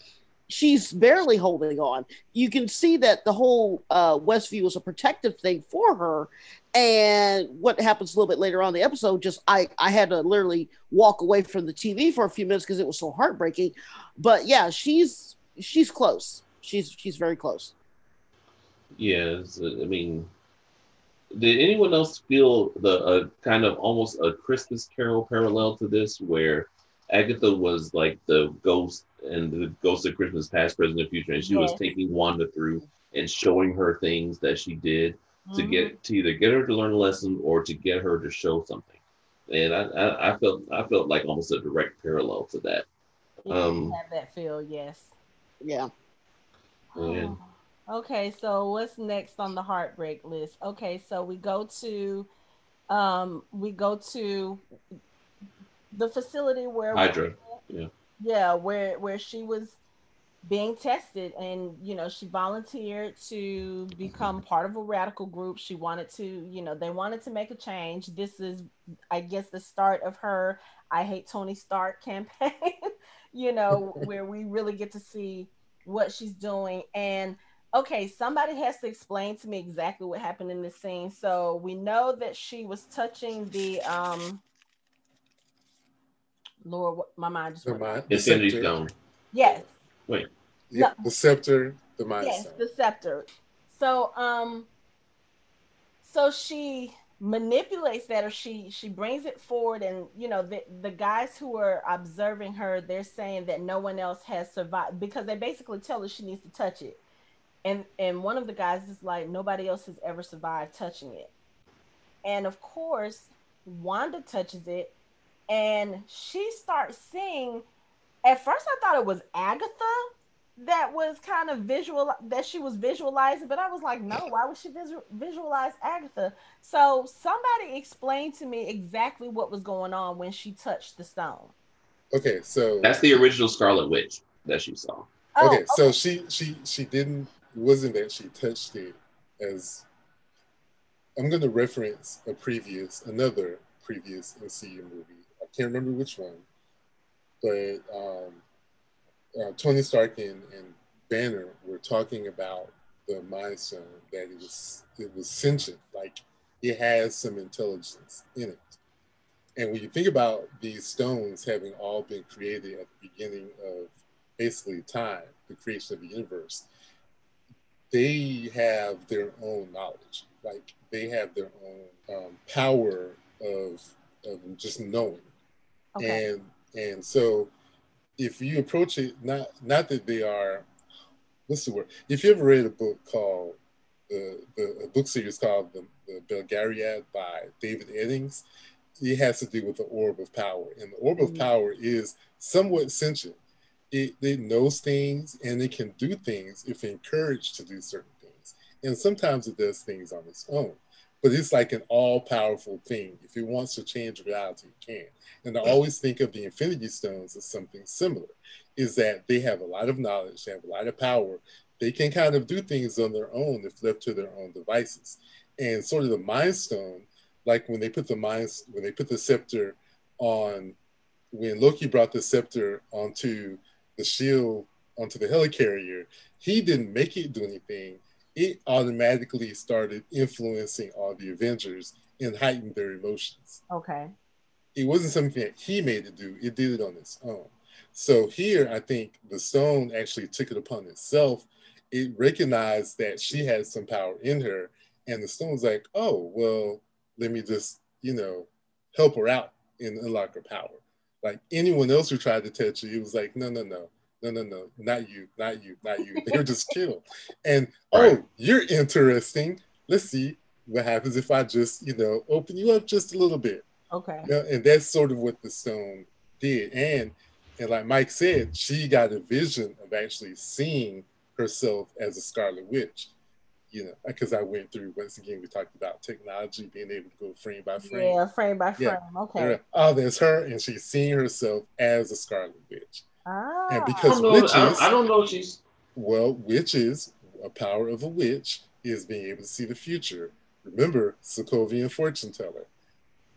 she's barely holding on. You can see that the whole uh, Westview is a protective thing for her. And what happens a little bit later on the episode, just I, I had to literally walk away from the TV for a few minutes because it was so heartbreaking. But yeah, she's she's close. She's she's very close. Yes, I mean, did anyone else feel the uh, kind of almost a Christmas Carol parallel to this, where Agatha was like the ghost and the ghost of Christmas past, present, and future, and she was taking Wanda through and showing her things that she did mm-hmm. to get to either get her to learn a lesson or to get her to show something. And I, I, I felt I felt like almost a direct parallel to that. Yeah, um, have that feel, yes. Yeah. And, okay, so what's next on the heartbreak list? Okay, so we go to um we go to the facility where Hydra. Yeah. Yeah, where where she was being tested and you know she volunteered to become part of a radical group she wanted to you know they wanted to make a change this is i guess the start of her i hate tony stark campaign you know where we really get to see what she's doing and okay somebody has to explain to me exactly what happened in this scene so we know that she was touching the um Lord, my mind just went. Mind, Infinity Stone. Yes. Wait. Yeah, the scepter, the mind. Yes, stone. the scepter. So, um, so she manipulates that, or she she brings it forward, and you know the the guys who are observing her, they're saying that no one else has survived because they basically tell her she needs to touch it, and and one of the guys is like nobody else has ever survived touching it, and of course Wanda touches it and she starts seeing. At first, I thought it was Agatha that was kind of visual that she was visualizing, but I was like, no, why would she visual, visualize Agatha? So somebody explained to me exactly what was going on when she touched the stone. Okay, so that's the original Scarlet Witch that she saw. Oh, okay, okay, so she she she didn't wasn't that she touched it as I'm going to reference a previous another previous MCU movie can't remember which one, but um, uh, Tony Stark and, and Banner were talking about the Mind Stone that it was it was sentient, like it has some intelligence in it. And when you think about these stones having all been created at the beginning of basically time, the creation of the universe, they have their own knowledge. Like they have their own um, power of of just knowing, okay. and and so if you approach it not not that they are what's the word? If you ever read a book called the the a book series called the, the Belgariad by David Eddings it has to do with the orb of power. And the orb mm-hmm. of power is somewhat sentient. It, it knows things and it can do things if encouraged to do certain things. And sometimes it does things on its own but it's like an all-powerful thing. If it wants to change reality, it can. And I always think of the Infinity Stones as something similar, is that they have a lot of knowledge, they have a lot of power. They can kind of do things on their own if left to their own devices. And sort of the Mind Stone, like when they put the mind, when they put the scepter on, when Loki brought the scepter onto the shield, onto the helicarrier, he didn't make it do anything it automatically started influencing all the Avengers and heightened their emotions. Okay. It wasn't something that he made it do, it did it on its own. So here, I think the stone actually took it upon itself. It recognized that she had some power in her, and the stone was like, oh, well, let me just, you know, help her out and unlock her power. Like anyone else who tried to touch it, it was like, no, no, no no, no, no, not you, not you, not you. They were just killed. And oh, right. oh, you're interesting. Let's see what happens if I just, you know, open you up just a little bit. Okay. You know, and that's sort of what the stone did. And and like Mike said, she got a vision of actually seeing herself as a Scarlet Witch. You know, because I went through once again, we talked about technology being able to go frame by frame. Yeah, frame by frame. Yeah. Okay. Oh, there's her, and she's seeing herself as a Scarlet Witch. Ah. And because I witches, I, I don't know she's well, witches, a power of a witch is being able to see the future. Remember, Sokovian fortune teller,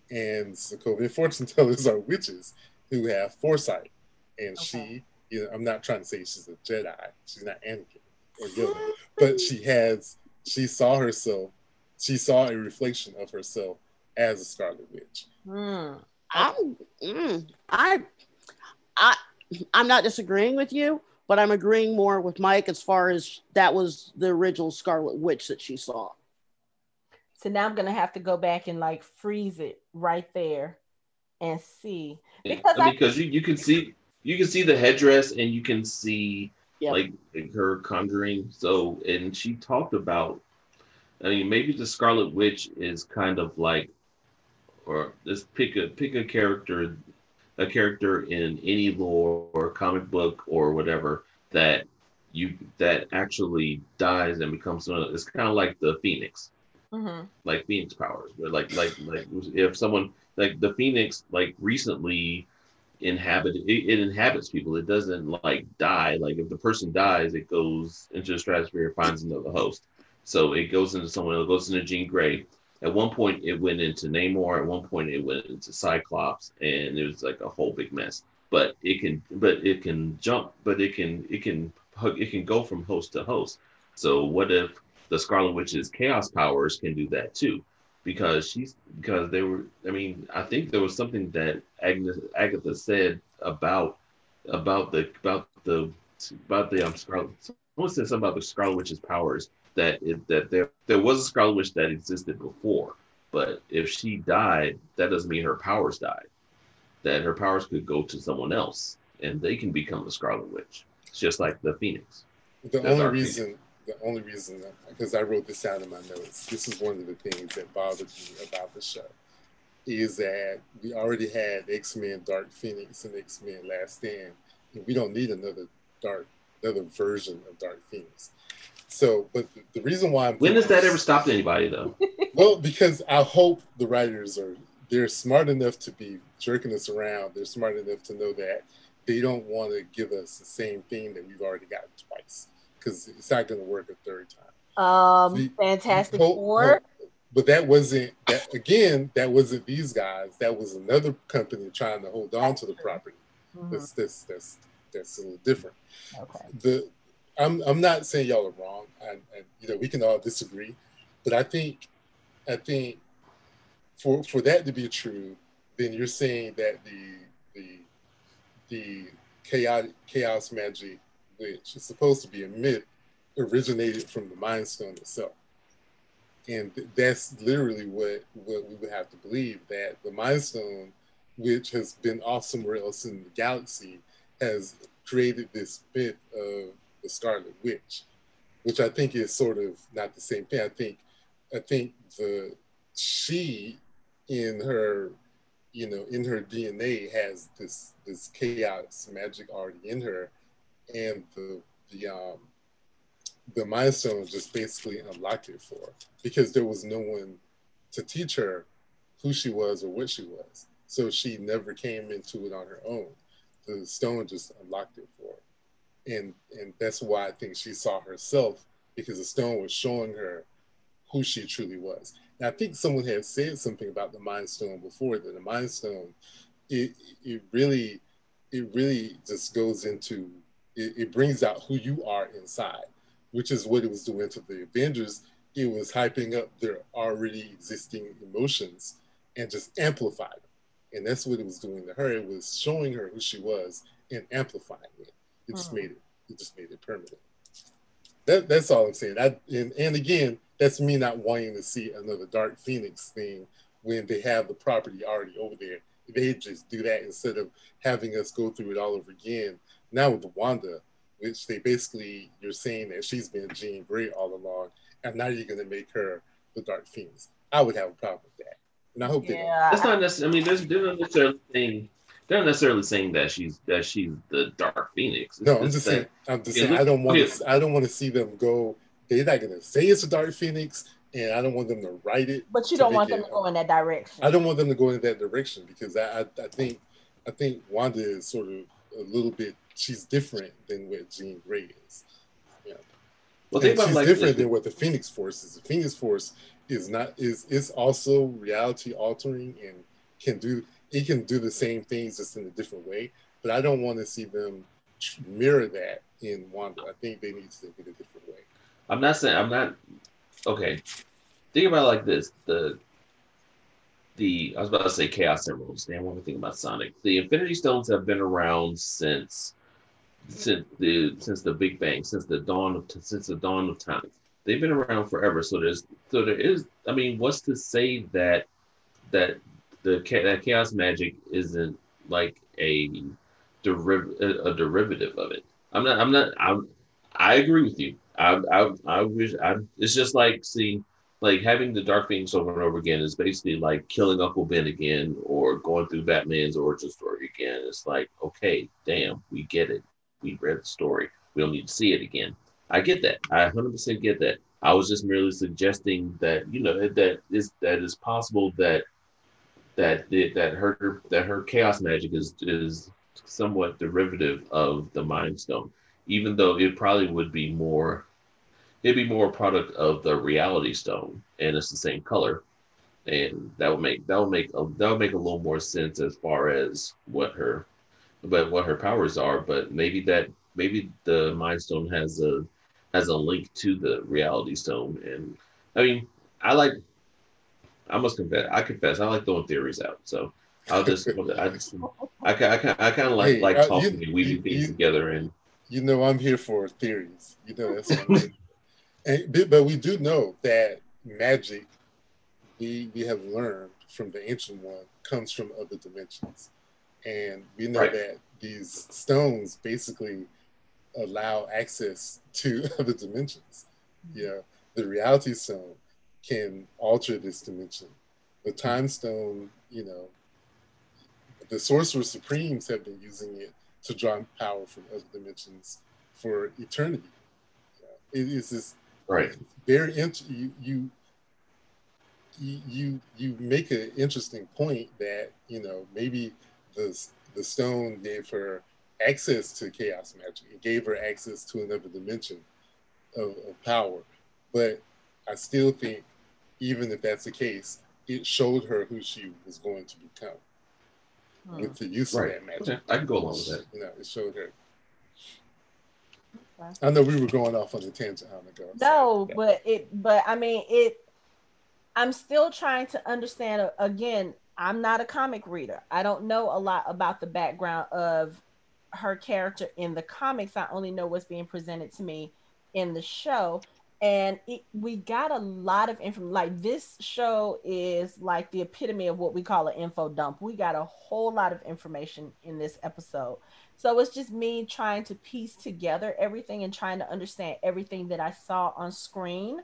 and Sokovian fortune tellers are witches who have foresight. And okay. she, you know, I'm not trying to say she's a Jedi. She's not Anakin or Yoda, but she has. She saw herself. She saw a reflection of herself as a Scarlet Witch. Mm. I'm, mm, I, I, I'm not disagreeing with you, but I'm agreeing more with Mike as far as that was the original Scarlet Witch that she saw. So now I'm gonna have to go back and like freeze it right there and see because yeah, because you, you can see you can see the headdress and you can see yep. like her conjuring. So and she talked about I mean maybe the Scarlet Witch is kind of like or just pick a pick a character a character in any lore or comic book or whatever that you that actually dies and becomes it's kind of like the phoenix. Mm-hmm. like phoenix powers but like like like if someone like the phoenix like recently inhabit it, it, inhabits people. It doesn't like die. Like if the person dies it goes into the stratosphere finds another host. So it goes into someone it goes into jean grey at one point it went into Namor. At one point it went into Cyclops, and it was like a whole big mess. But it can, but it can jump, but it can, it can, it can go from host to host. So what if the Scarlet Witch's chaos powers can do that too? Because she's because they were. I mean, I think there was something that Agnes Agatha said about about the about the about the um Scarlet. Someone said something about the Scarlet Witch's powers that it, that there there was a Scarlet Witch that existed before, but if she died, that doesn't mean her powers died. That her powers could go to someone else, and they can become the Scarlet Witch. It's just like the Phoenix. The That's only reason, the only reason, because I wrote this down in my notes. This is one of the things that bothered me about the show, is that we already had X Men Dark Phoenix and X Men Last Stand, and we don't need another dark, another version of Dark Phoenix. So, but the, the reason why I'm when does that ever stop anybody though? well, because I hope the writers are they're smart enough to be jerking us around. They're smart enough to know that they don't want to give us the same thing that we've already gotten twice because it's not going to work a third time. Um, so Fantastic hope, Four. Hope, but that wasn't that again. That wasn't these guys. That was another company trying to hold on to the property. Mm-hmm. That's that's that's that's a little different. Okay. The I'm I'm not saying y'all are wrong, and, you know we can all disagree, but I think I think for for that to be true, then you're saying that the the the chaotic chaos magic, which is supposed to be a myth, originated from the Mind Stone itself. And that's literally what, what we would have to believe that the Mind Stone, which has been off somewhere else in the galaxy, has created this myth of the Scarlet Witch, which I think is sort of not the same thing. I think I think the she in her you know in her DNA has this this chaos magic already in her, and the the um the Mind Stone just basically unlocked it for her because there was no one to teach her who she was or what she was. So she never came into it on her own. The stone just unlocked it for her. And and that's why I think she saw herself because the stone was showing her who she truly was. And I think someone had said something about the Mind Stone before that the Mind Stone, it it really, it really just goes into it, it brings out who you are inside which is what it was doing to the Avengers. It was hyping up their already existing emotions and just amplifying them. And that's what it was doing to her. It was showing her who she was and amplifying it. It just mm. made it. It just made it permanent. That, that's all I'm saying. I, and, and again, that's me not wanting to see another Dark Phoenix thing when they have the property already over there. They just do that instead of having us go through it all over again. Now with the Wanda, which they basically you're saying that she's been Jean Grey all along, and now you're gonna make her the Dark Phoenix. I would have a problem with that, and I hope yeah. they don't. That's not necessarily. I mean, there's they're not necessarily saying they're not necessarily saying that she's that she's the Dark Phoenix. It's no, I'm just saying. I'm just saying. I don't want to. I don't want to see them go. They're not gonna say it's a Dark Phoenix, and I don't want them to write it. But you don't want them to go in that direction. I don't want them to go in that direction because I, I, I think I think Wanda is sort of a little bit she's different than what Jean Grey is. Yeah. Well, she's like different than what the Phoenix Force is. The Phoenix Force is not is is also reality altering and can do it can do the same things just in a different way. But I don't want to see them mirror that in Wanda. I think they need to take it a different way. I'm not saying I'm not okay. Think about like this: the the I was about to say Chaos Emeralds. Damn, what am I thinking about Sonic? The Infinity Stones have been around since since the since the Big Bang, since the dawn of since the dawn of time. They've been around forever. So there's so there is. I mean, what's to say that that the that chaos magic isn't like a derivative a derivative of it? I'm not. I'm not. I'm. I agree with you. I. I. I wish. I. It's just like see like having the Dark Phoenix over and over again is basically like killing Uncle Ben again or going through Batman's origin story again. It's like, okay, damn, we get it. We read the story. We don't need to see it again. I get that. I 100% get that. I was just merely suggesting that you know that is that is possible that that that her that her chaos magic is is somewhat derivative of the Mind Stone, even though it probably would be more it'd be more a product of the reality stone and it's the same color. And that would make that would make a, that would make a little more sense as far as what her but what her powers are but maybe that maybe the mind stone has a has a link to the reality stone. And i mean i like i must confess i confess i like throwing theories out so i'll just i just i, I, I kind of like hey, like uh, talking you, and weaving you, things you, together and you know i'm here for theories you know that's And, but we do know that magic, we, we have learned from the ancient one, comes from other dimensions. And we know right. that these stones basically allow access to other dimensions. You know, the reality stone can alter this dimension. The time stone, you know, the sorcerer supremes have been using it to draw power from other dimensions for eternity. It is this Right. Very int- you, you you you make an interesting point that you know maybe the the stone gave her access to chaos magic. It gave her access to another dimension of, of power. But I still think, even if that's the case, it showed her who she was going to become hmm. with the use right. of that magic. Okay. I can go along with that. You know, it showed her I know we were going off on a tangent on the go. No, so. but it, but I mean it. I'm still trying to understand. Uh, again, I'm not a comic reader. I don't know a lot about the background of her character in the comics. I only know what's being presented to me in the show and it, we got a lot of info. like this show is like the epitome of what we call an info dump we got a whole lot of information in this episode so it's just me trying to piece together everything and trying to understand everything that i saw on screen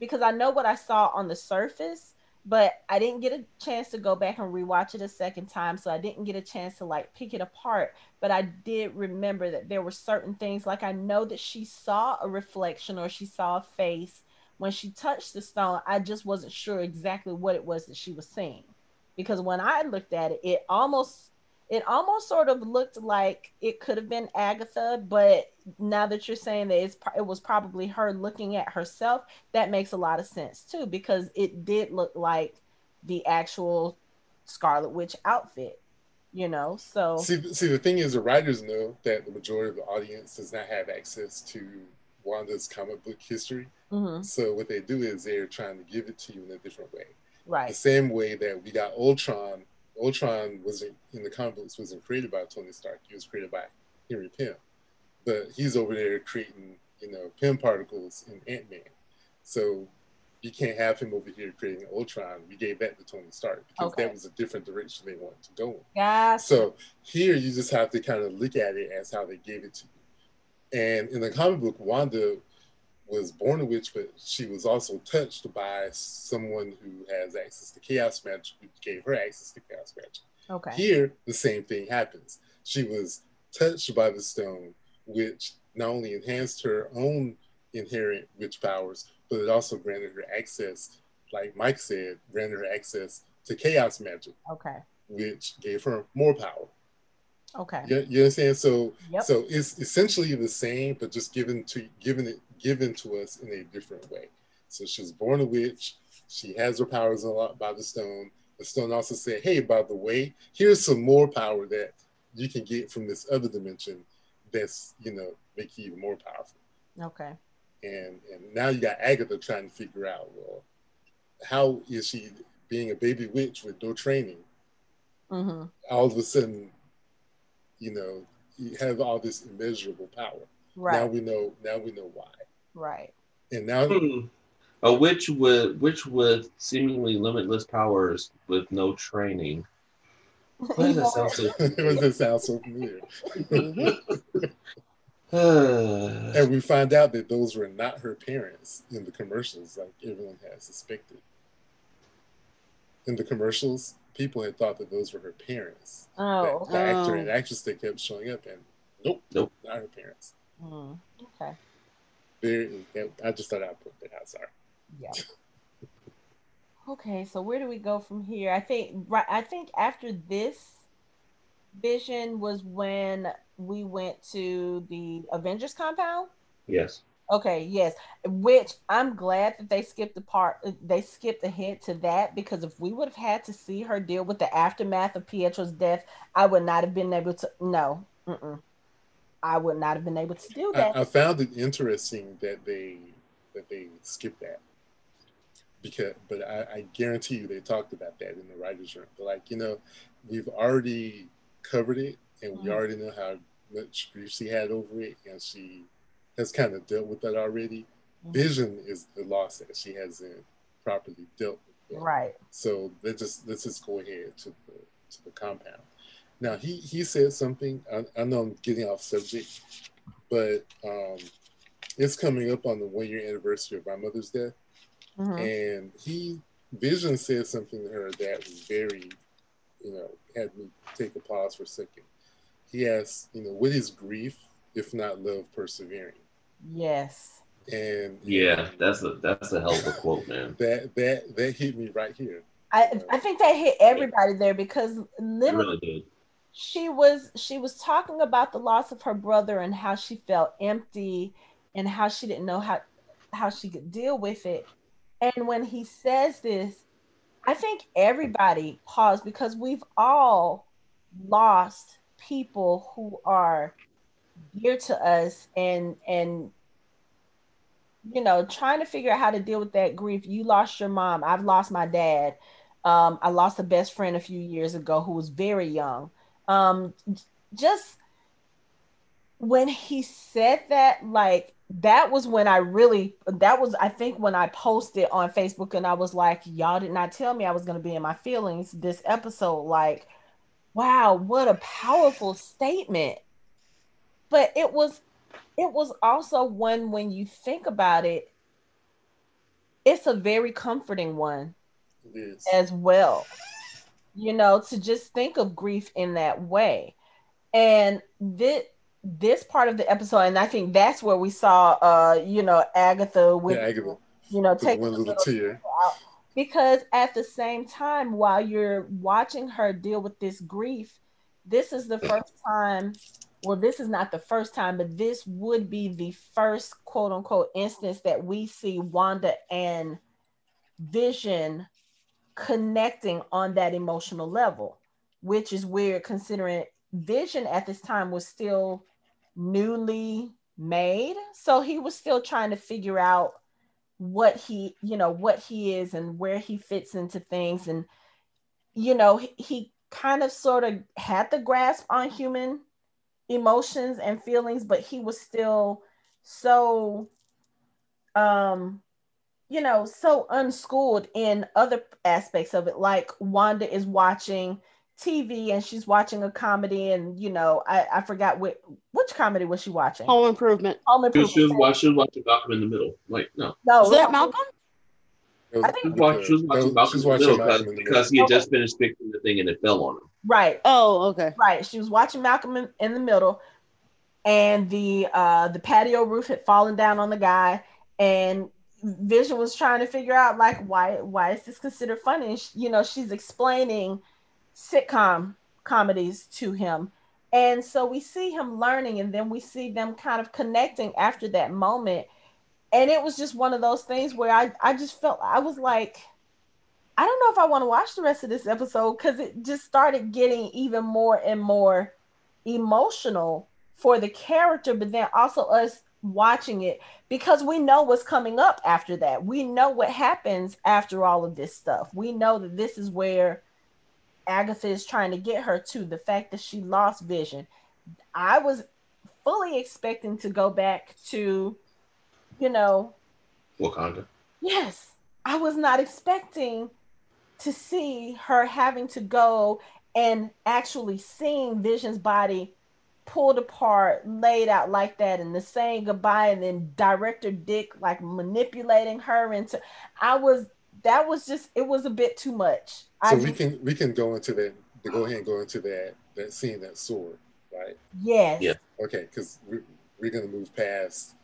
because i know what i saw on the surface but I didn't get a chance to go back and rewatch it a second time. So I didn't get a chance to like pick it apart. But I did remember that there were certain things, like I know that she saw a reflection or she saw a face when she touched the stone. I just wasn't sure exactly what it was that she was seeing. Because when I looked at it, it almost it almost sort of looked like it could have been Agatha, but now that you're saying that it's it was probably her looking at herself, that makes a lot of sense too because it did look like the actual Scarlet Witch outfit, you know. So see, see, the thing is, the writers know that the majority of the audience does not have access to Wanda's comic book history. Mm-hmm. So what they do is they're trying to give it to you in a different way, right? The same way that we got Ultron Ultron wasn't in the comic books wasn't created by Tony Stark. He was created by Henry Pym, but he's over there creating you know Pym particles in Ant Man. So you can't have him over here creating Ultron. We gave that to Tony Stark because okay. that was a different direction they wanted to go in. Yeah. So here you just have to kind of look at it as how they gave it to you. And in the comic book, Wanda was born a witch, but she was also touched by someone who has access to chaos magic, who gave her access to chaos magic. Okay. Here, the same thing happens. She was touched by the stone, which not only enhanced her own inherent witch powers, but it also granted her access, like Mike said, granted her access to chaos magic. Okay. Which gave her more power. Okay. You, you understand? So yep. so it's essentially the same, but just given to given it given to us in a different way. So she's born a witch. She has her powers unlocked by the stone. The stone also said, "Hey, by the way, here's some more power that you can get from this other dimension. That's you know make you even more powerful." Okay. And and now you got Agatha trying to figure out, well, how is she being a baby witch with no training? Mm-hmm. All of a sudden, you know, you have all this immeasurable power. Right. Now we know. Now we know why. Right. And now, hmm. a witch with witch with seemingly limitless powers with no training. Why does that sound so? does that sound so familiar? and we find out that those were not her parents in the commercials, like everyone had suspected. In the commercials, people had thought that those were her parents. Oh, the actor and actress that kept showing up, and nope, nope, not her parents. Mm, okay. Very, I just thought I'd put that out. Sorry. Yeah. okay, so where do we go from here? I think right. I think after this vision was when we went to the Avengers compound. Yes. Okay, yes. Which I'm glad that they skipped the part they skipped ahead to that because if we would have had to see her deal with the aftermath of Pietro's death, I would not have been able to no. Mm-mm. I would not have been able to do that. I, I found it interesting that they that they skipped that because, but I, I, guarantee you they talked about that in the writers' room. Like, you know, we've already covered it, and we mm-hmm. already know how much grief she had over it, and she has kind of dealt with that already. Mm-hmm. Vision is the loss that she hasn't properly dealt with. Right. So let's just let's just go ahead to the to the compound. Now he he said something. I, I know I'm getting off subject, but um, it's coming up on the one year anniversary of my mother's death, mm-hmm. and he Vision said something to her that was very, you know, had me take a pause for a second. He asked, you know, what is grief if not love persevering? Yes. And yeah, that's a that's a hell of a quote, man. that that that hit me right here. I, I think that hit everybody there because literally really she was she was talking about the loss of her brother and how she felt empty and how she didn't know how how she could deal with it and when he says this i think everybody paused because we've all lost people who are dear to us and and you know trying to figure out how to deal with that grief you lost your mom i've lost my dad um, i lost a best friend a few years ago who was very young um just when he said that like that was when I really that was I think when I posted on Facebook and I was like, y'all did not tell me I was gonna be in my feelings this episode. Like, wow, what a powerful statement. But it was it was also one when you think about it, it's a very comforting one as well. You know, to just think of grief in that way. And this this part of the episode, and I think that's where we saw uh, you know, Agatha with yeah, Agatha. you know, take one little, tear. Out. Because at the same time, while you're watching her deal with this grief, this is the first time well, this is not the first time, but this would be the first quote unquote instance that we see Wanda and Vision connecting on that emotional level, which is weird considering Vision at this time was still newly made. So he was still trying to figure out what he, you know, what he is and where he fits into things. And, you know, he, he kind of sort of had the grasp on human emotions and feelings, but he was still so um you know so unschooled in other aspects of it. Like wanda is watching tv and she's watching a comedy and you know i, I forgot which, which comedy was she watching? Home improvement. Home improvement she was, watching, she was watching malcolm in the middle. Like no. No. Is that malcolm I think she was watching, she was watching in the middle because, because he had just finished fixing the thing and it fell on him. Right. Oh, okay. Right. She was watching Malcolm in, in the middle, and the uh the patio roof had fallen down on the guy, and Vision was trying to figure out like why why is this considered funny? And she, you know, she's explaining sitcom comedies to him. And so we see him learning, and then we see them kind of connecting after that moment. And it was just one of those things where I, I just felt I was like, I don't know if I want to watch the rest of this episode because it just started getting even more and more emotional for the character, but then also us watching it because we know what's coming up after that. We know what happens after all of this stuff. We know that this is where Agatha is trying to get her to the fact that she lost vision. I was fully expecting to go back to, you know, Wakanda. Yes, I was not expecting to see her having to go and actually seeing Vision's body pulled apart, laid out like that, and the saying goodbye, and then director Dick like manipulating her into. I was that was just it was a bit too much. So I we just, can we can go into that. Go ahead and go into that that scene that sword, right? Yes. Yeah. Okay, because we're, we're gonna move past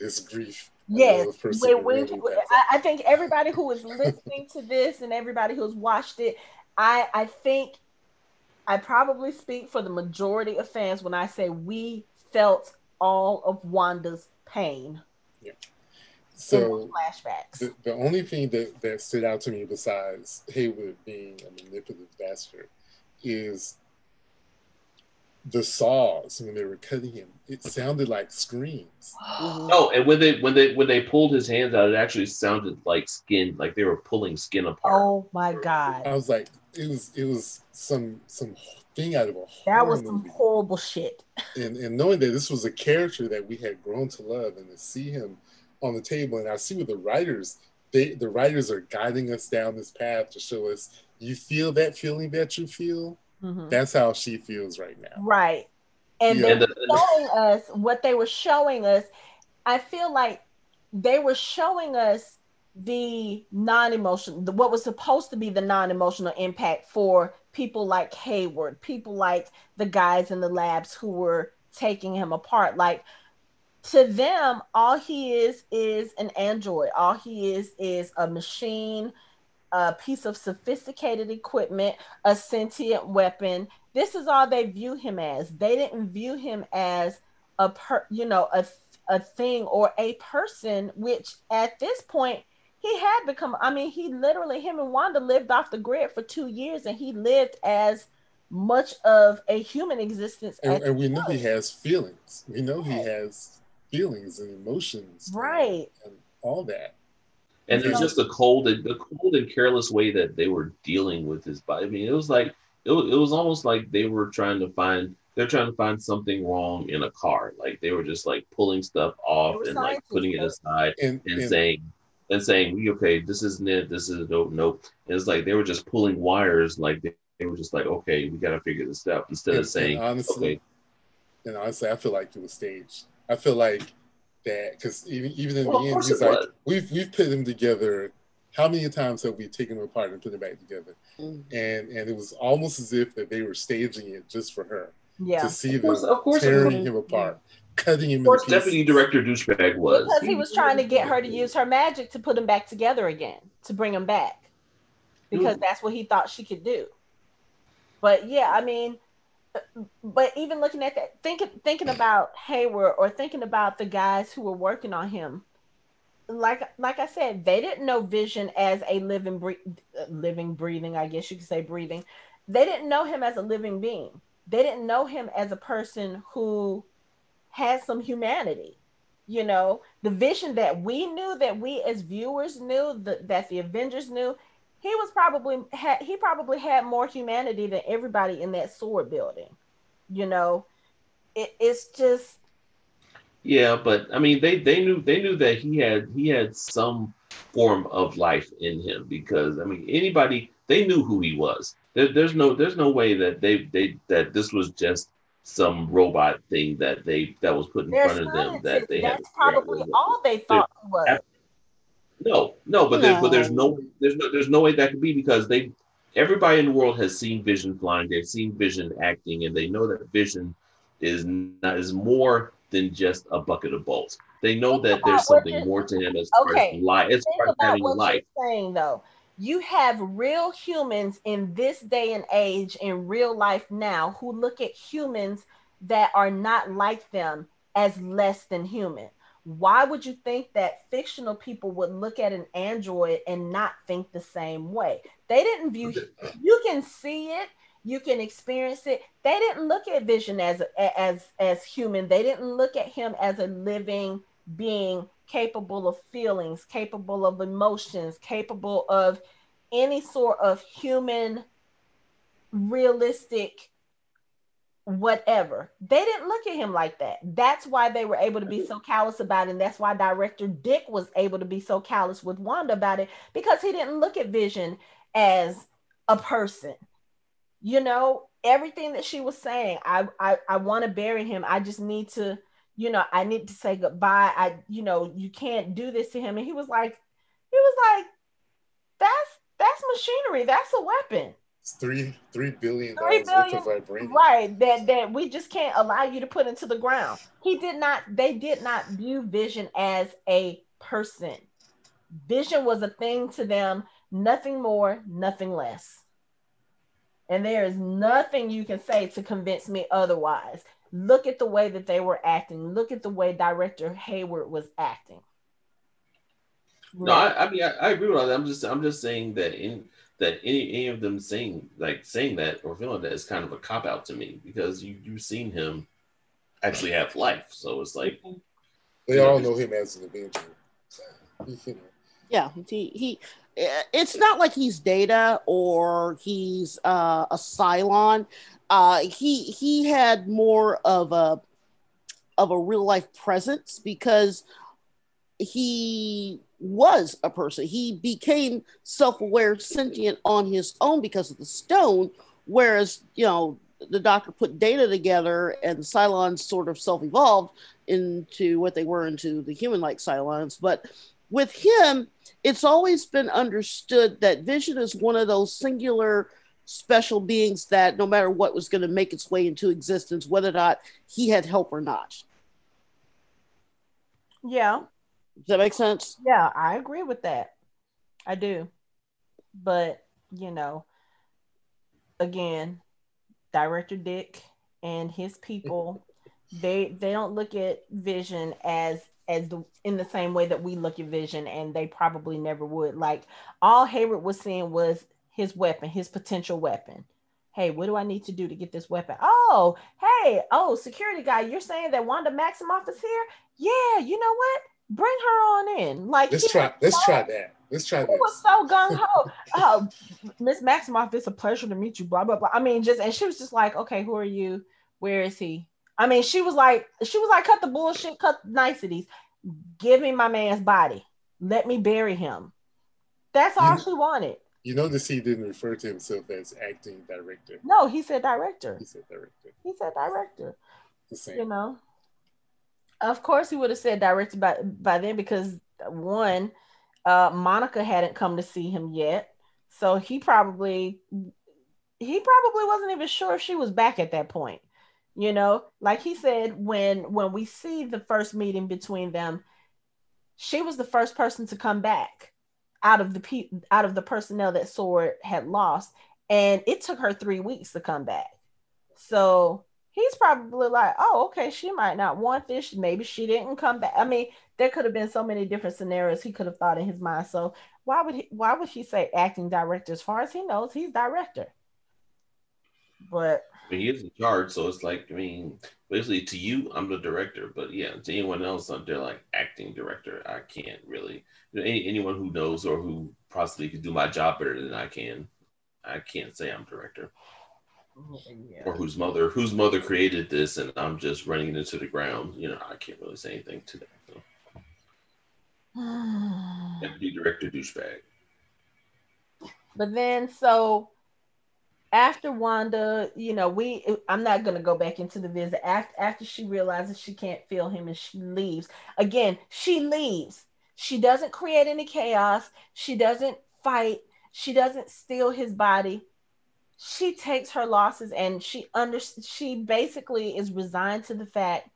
this grief Yes, we, we, I, I think everybody who is listening to this and everybody who's watched it, I I think I probably speak for the majority of fans when I say we felt all of Wanda's pain. Yeah. So flashbacks. The, the only thing that, that stood out to me besides Hayward being a manipulative bastard is the saws when they were cutting him. It sounded like screams. Oh, and when they when they when they pulled his hands out, it actually sounded like skin, like they were pulling skin apart. Oh my god! I was like, it was it was some some thing out of a that was some movie. horrible shit. And and knowing that this was a character that we had grown to love, and to see him on the table, and I see with the writers, they the writers are guiding us down this path to show us you feel that feeling that you feel Mm-hmm. That's how she feels right now. Right. And yeah. they were showing us what they were showing us. I feel like they were showing us the non-emotional what was supposed to be the non-emotional impact for people like Hayward, people like the guys in the labs who were taking him apart. Like to them, all he is is an android. All he is is a machine a piece of sophisticated equipment, a sentient weapon. This is all they view him as. They didn't view him as a per, you know, a a thing or a person, which at this point he had become. I mean, he literally him and Wanda lived off the grid for two years, and he lived as much of a human existence. And, and we know he has feelings. We know he has feelings and emotions, right, and, and all that and it's just the cold and the cold and careless way that they were dealing with his body. I mean, it was like it was, it was almost like they were trying to find. they're trying to find something wrong in a car. Like they were just like pulling stuff off and like putting it aside and, and, and saying and saying, okay, this isn't it, this is nope, nope. And it's like they were just pulling wires, like they, they were just like, okay, we gotta figure this out instead and, of saying honestly, okay. And honestly, I feel like it was staged. I feel like that because even even in well, the end, he's like, was. we've we've put them together. How many times have we taken them apart and put them back together? Mm. And and it was almost as if that they were staging it just for her. Yeah. To see of course, them of course tearing him apart. Yeah cutting him. Of course, deputy director douchebag was because he was trying to get her to use her magic to put him back together again, to bring him back, because Ooh. that's what he thought she could do. But yeah, I mean, but even looking at that, thinking thinking about Hayward or thinking about the guys who were working on him, like like I said, they didn't know Vision as a living bre- living breathing. I guess you could say breathing. They didn't know him as a living being. They didn't know him as a person who had some humanity. You know, the vision that we knew, that we as viewers knew, the, that the Avengers knew, he was probably had he probably had more humanity than everybody in that sword building. You know, it, it's just yeah, but I mean they they knew they knew that he had he had some form of life in him because I mean anybody they knew who he was. There, there's no there's no way that they they that this was just some robot thing that they that was put in Their front of them that they that's had probably all they thought was. No, no, but no. There, but there's no there's no there's no way that could be because they everybody in the world has seen Vision flying, they've seen Vision acting, and they know that Vision is not is more than just a bucket of bolts. They know think that there's something more to him as okay. far as life, as far as having life. saying though, you have real humans in this day and age in real life now who look at humans that are not like them as less than human. Why would you think that fictional people would look at an android and not think the same way? They didn't view you can see it, you can experience it. They didn't look at Vision as as as human. They didn't look at him as a living being capable of feelings, capable of emotions, capable of any sort of human, realistic, whatever. They didn't look at him like that. That's why they were able to be so callous about it. And that's why director Dick was able to be so callous with Wanda about it because he didn't look at Vision as a person. You know, everything that she was saying, I I, I want to bury him. I just need to you know, I need to say goodbye. I, you know, you can't do this to him. And he was like, he was like, that's that's machinery. That's a weapon. It's three three billion dollars worth of vibranium. Right. That that we just can't allow you to put into the ground. He did not. They did not view Vision as a person. Vision was a thing to them. Nothing more. Nothing less. And there is nothing you can say to convince me otherwise look at the way that they were acting. Look at the way director Hayward was acting. No, I, I mean I, I, agree with all that. I'm just I'm just saying that in that any any of them saying like saying that or feeling that is kind of a cop out to me because you you've seen him actually have life. So it's like they all know, know him as an Avenger. Yeah, he he. It's not like he's Data or he's uh, a Cylon uh, he he had more of a of a real life presence because he was a person. He became self aware, sentient on his own because of the stone. Whereas, you know, the doctor put data together and Cylons sort of self evolved into what they were into the human like Cylons. But with him, it's always been understood that Vision is one of those singular special beings that no matter what was going to make its way into existence, whether or not he had help or not. Yeah. Does that make sense? Yeah, I agree with that. I do. But, you know, again, director Dick and his people, they they don't look at vision as as the in the same way that we look at vision and they probably never would. Like all Hayward was seeing was his weapon, his potential weapon. Hey, what do I need to do to get this weapon? Oh, hey, oh, security guy, you're saying that Wanda Maximoff is here? Yeah, you know what? Bring her on in. Like let's try. Let's so, try that. Let's try this. was so gung ho. oh, Miss Maximoff, it's a pleasure to meet you. Blah blah blah. I mean, just and she was just like, okay, who are you? Where is he? I mean, she was like, she was like, cut the bullshit, cut the niceties. Give me my man's body. Let me bury him. That's all you, she wanted. You notice he didn't refer to himself as acting director. No, he said director. He said director. He said director. The same. You know. Of course, he would have said directed by by then because one, uh, Monica hadn't come to see him yet, so he probably he probably wasn't even sure if she was back at that point. You know, like he said when when we see the first meeting between them, she was the first person to come back out of the pe- out of the personnel that Sword had lost, and it took her three weeks to come back. So he's probably like, oh, okay, she might not want this. Maybe she didn't come back. I mean, there could have been so many different scenarios he could have thought in his mind. So why would he why would he say acting director? As far as he knows, he's director. But he is in charge, so it's like, I mean, basically to you, I'm the director, but yeah, to anyone else out there, like acting director, I can't really. You know, any, anyone who knows or who possibly could do my job better than I can, I can't say I'm director yeah. or whose mother whose mother created this, and I'm just running into the ground. You know, I can't really say anything to that. So. Deputy director douchebag. But then, so after Wanda, you know, we I'm not gonna go back into the visit after after she realizes she can't feel him and she leaves. Again, she leaves. She doesn't create any chaos. She doesn't fight. She doesn't steal his body she takes her losses and she under she basically is resigned to the fact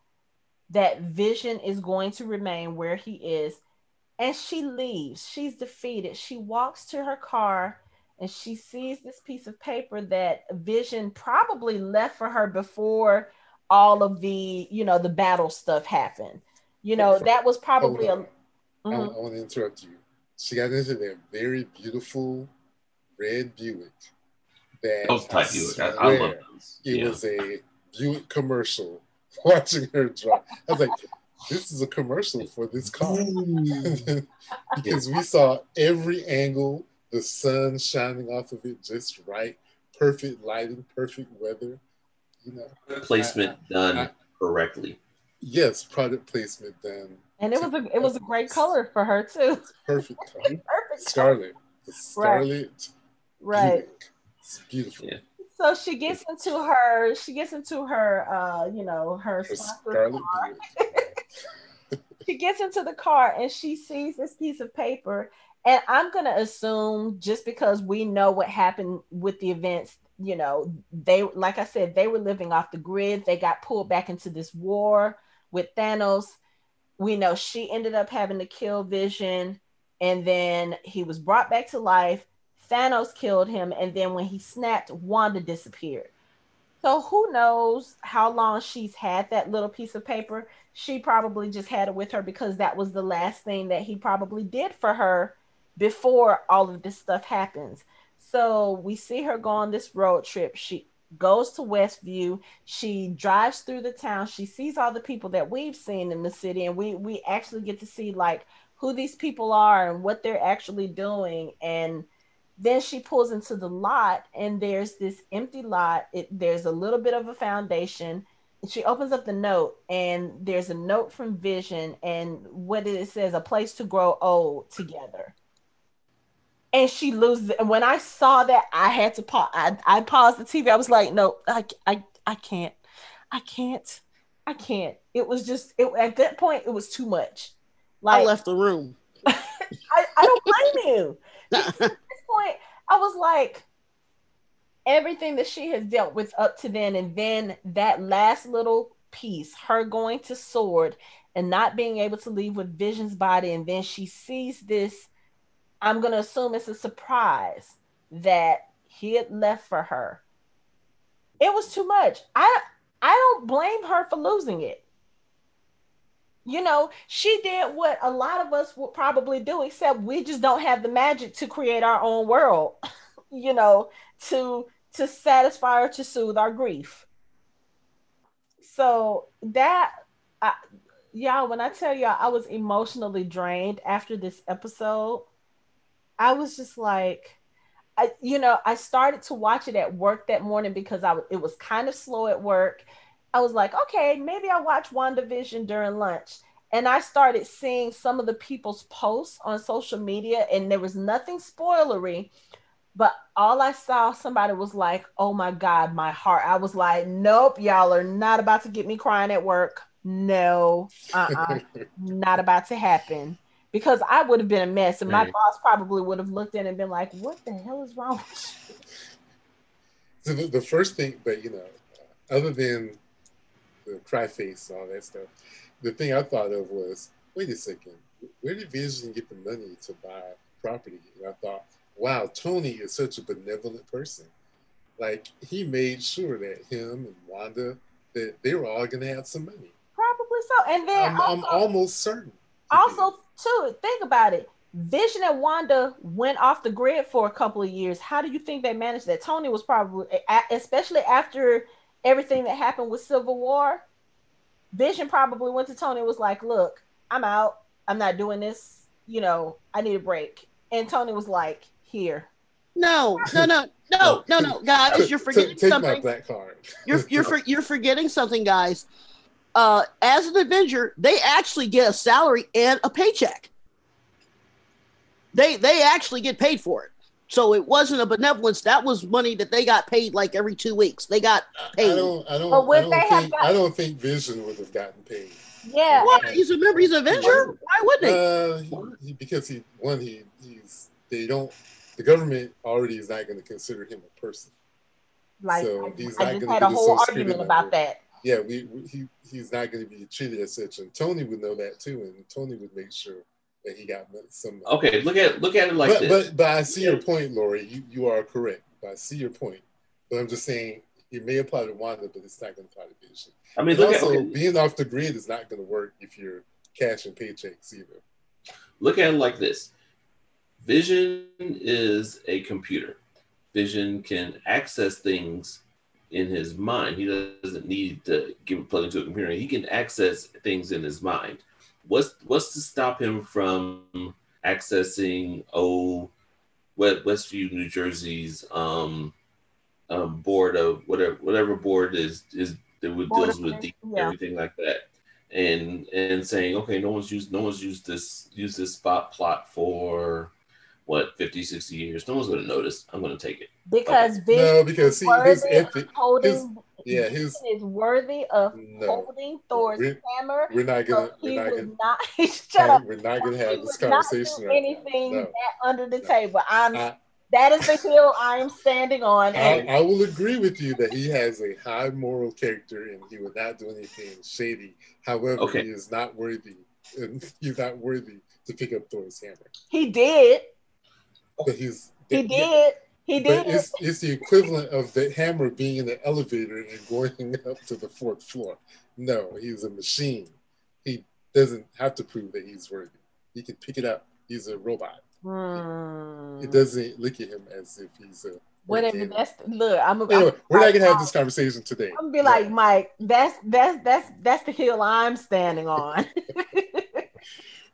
that vision is going to remain where he is. And she leaves. She's defeated. She walks to her car and she sees this piece of paper that vision probably left for her before all of the you know the battle stuff happened. You know that was probably a mm-hmm. I, I want to interrupt you. She got into that very beautiful red buick that those type Buick. I, I love those. It yeah. was a Buick commercial. Watching her drive, I was like, "This is a commercial for this car," because we saw every angle, the sun shining off of it just right, perfect lighting, perfect weather. You know, placement I, done I, correctly. Yes, product placement done. And it was a it was a great color for her too. Perfect color. perfect scarlet. The scarlet. Right. Buick. It's beautiful. Yeah. So she gets into her, she gets into her, uh, you know, her, her she gets into the car and she sees this piece of paper. And I'm gonna assume just because we know what happened with the events, you know, they like I said, they were living off the grid. They got pulled back into this war with Thanos. We know she ended up having to kill Vision, and then he was brought back to life Thanos killed him, and then when he snapped, Wanda disappeared. So who knows how long she's had that little piece of paper? She probably just had it with her because that was the last thing that he probably did for her before all of this stuff happens. So we see her go on this road trip. She goes to Westview. She drives through the town. She sees all the people that we've seen in the city, and we we actually get to see like who these people are and what they're actually doing and then she pulls into the lot and there's this empty lot. It, there's a little bit of a foundation. She opens up the note and there's a note from vision and what it says a place to grow old together. And she loses it. and when i saw that i had to pause I, I paused the tv i was like no i i, I can't. I can't. I can't. It was just it, at that point it was too much. Like i left the room. I, I don't blame you point, I was like, everything that she has dealt with up to then, and then that last little piece, her going to sword and not being able to leave with Vision's body, and then she sees this. I'm gonna assume it's a surprise that he had left for her. It was too much. I I don't blame her for losing it you know, she did what a lot of us would probably do, except we just don't have the magic to create our own world, you know, to to satisfy or to soothe our grief. So that I, y'all, when I tell y'all I was emotionally drained after this episode, I was just like, I, you know, I started to watch it at work that morning because I it was kind of slow at work I was like, okay, maybe I'll watch WandaVision during lunch. And I started seeing some of the people's posts on social media, and there was nothing spoilery, but all I saw somebody was like, oh my God, my heart. I was like, nope, y'all are not about to get me crying at work. No, uh-uh, not about to happen. Because I would have been a mess, and my boss probably would have looked in and been like, "What the hell is wrong with you?" So the, the first thing, but you know, other than the cry face and all that stuff, the thing I thought of was, wait a second, where did Vision get the money to buy property? And I thought, wow, Tony is such a benevolent person. Like he made sure that him and Wanda that they were all gonna have some money. Probably so. And then I'm, also, I'm almost certain. Also, too, think about it. Vision and Wanda went off the grid for a couple of years. How do you think they managed that? Tony was probably, especially after everything that happened with Civil War. Vision probably went to Tony and was like, "Look, I'm out. I'm not doing this. You know, I need a break." And Tony was like, "Here." No, no, no, no, no, no, guys, you're forgetting Take something. my black card. You're you're for, you're forgetting something, guys. Uh, as an Avenger, they actually get a salary and a paycheck. They they actually get paid for it. So it wasn't a benevolence. That was money that they got paid like every two weeks. They got paid. I don't. I don't. But would I don't they have think. gotten- I don't think Vision would have gotten paid. Yeah. What? He's a member. He's an Avenger. Why wouldn't he? Uh, he, he, because he one he he's they don't the government already is not going to consider him a person. Like So I, he's I not just gonna had a his whole Social argument about number. that. Yeah, we, we he he's not going to be treated as such, and Tony would know that too, and Tony would make sure that he got some. Okay, look at look at it like but, this. but but I see your point, Lori. You you are correct. But I see your point. But I'm just saying it may apply to Wanda, but it's not going to apply to Vision. I mean, at also, okay, being off the grid is not going to work if you're cashing paychecks either. look at it like this. Vision is a computer. Vision can access things in his mind. He doesn't need to give a plug into a computer. He can access things in his mind. What's what's to stop him from accessing oh West Westview, New Jersey's um, um board of whatever whatever board is is that would Board deals with Trustees, yeah. everything like that and and saying okay no one's used no one's used this used this spot plot for what 50 60 years no one's going to notice i'm going to take it Because Vision No, because see, his worthy ethic. holding his- yeah, his- is worthy of No, holding Thor's We're- hammer. we're not gonna. So he We're not was gonna. not shut up. We're not gonna have would this not conversation do right anything now. No. that under the No. table. I'm I- that is the hill I am standing on. I, And I will agree with you that he has a high moral character and he would not do anything shady. However, Okay. he is not worthy. And he's not worthy to pick up Thor's hammer. he did. But he's He yeah, did. He did. it's, it's the equivalent of the hammer being in the elevator and going up to the fourth floor. No, he's a machine. He doesn't have to prove that he's worthy. He can pick it up. He's a robot. Hmm. It doesn't look at him as if he's a Whatever. organic. That's look. I'm. I'm Anyway, we're not gonna have this conversation today. I'm gonna be like Mike. That's that's that's that's the hill I'm standing on.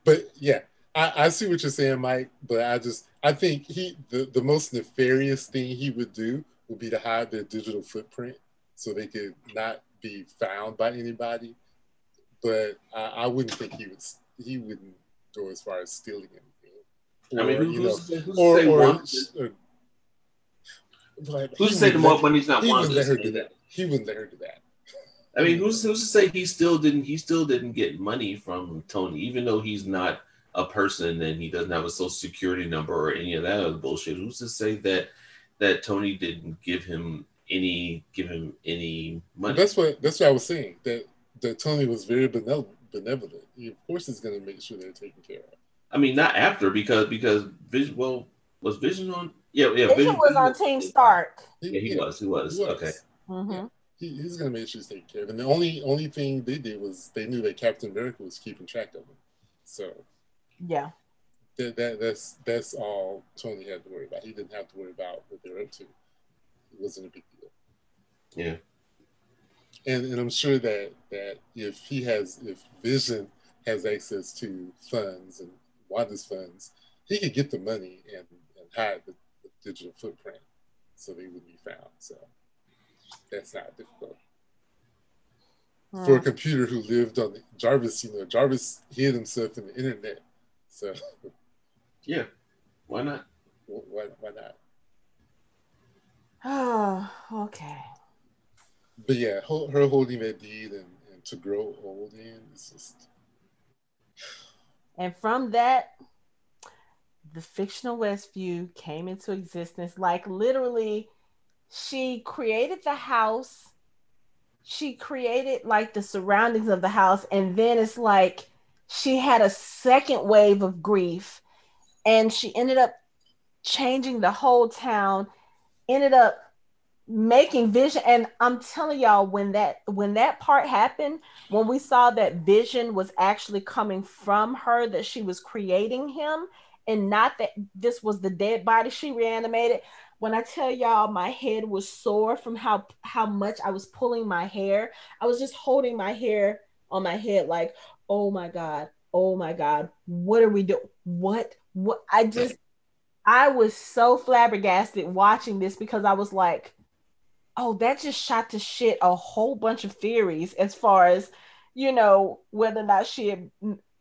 But yeah, I, I see what you're saying, Mike. But I just I think he the, the most nefarious thing he would do would be to hide their digital footprint so they could not be found by anybody. But I, I wouldn't think he would he wouldn't go as far as stealing anything. i mean Or, who, you know, who's, to say- who's or, or, or- uh, but who's he to say the wouldn't mo- let- when he's not he wouldn't let her Wanda do that. He wouldn't let her do that. I mean, who's who's to say he still didn't he still didn't get money from Tony, even though he's not a person and he doesn't have a social security number or any of that other bullshit. Who's to say that that Tony didn't give him any give him any money? That's what that's what I was saying. That that Tony was very benevolent. benevolent. He, of course, is going to make sure they're taken care of. I mean, not after because because Vision well was Vision on yeah yeah Vision was on Team Stark. Yeah, he was he was He was. okay. hmm He, he's going to make sure he's taken care of. And the only only thing they did was they knew that Captain America was keeping track of him. So Yeah. that, that that's that's all Tony had to worry about. He didn't have to worry about what they're up to. It wasn't a big deal. Yeah. And and I'm sure that that if he has if Vision has access to funds and Wanda's funds, he could get the money and, and hide the, the digital footprint so they wouldn't be found. So that's not difficult. mm. for a computer who lived on the, Jarvis, you know, Jarvis hid himself in the internet. So, yeah, why not? Why, why not? Oh, okay. But yeah, her holding that deed and, and to grow old in is just. And from that, the fictional Westview came into existence. Like literally, she created the house she created like the surroundings of the house and then it's like she had a second wave of grief and she ended up changing the whole town ended up making vision. And i'm telling y'all when that when that part happened when we saw that vision was actually coming from her that she was creating him and not that this was the dead body she reanimated when I tell y'all my head was sore from how how much I was pulling my hair, I was just holding my hair on my head like, "Oh my god. Oh my god. What are we doing? What what I just I was so flabbergasted watching this because I was like, "Oh, that just shot to shit a whole bunch of theories as far as you know whether or not she had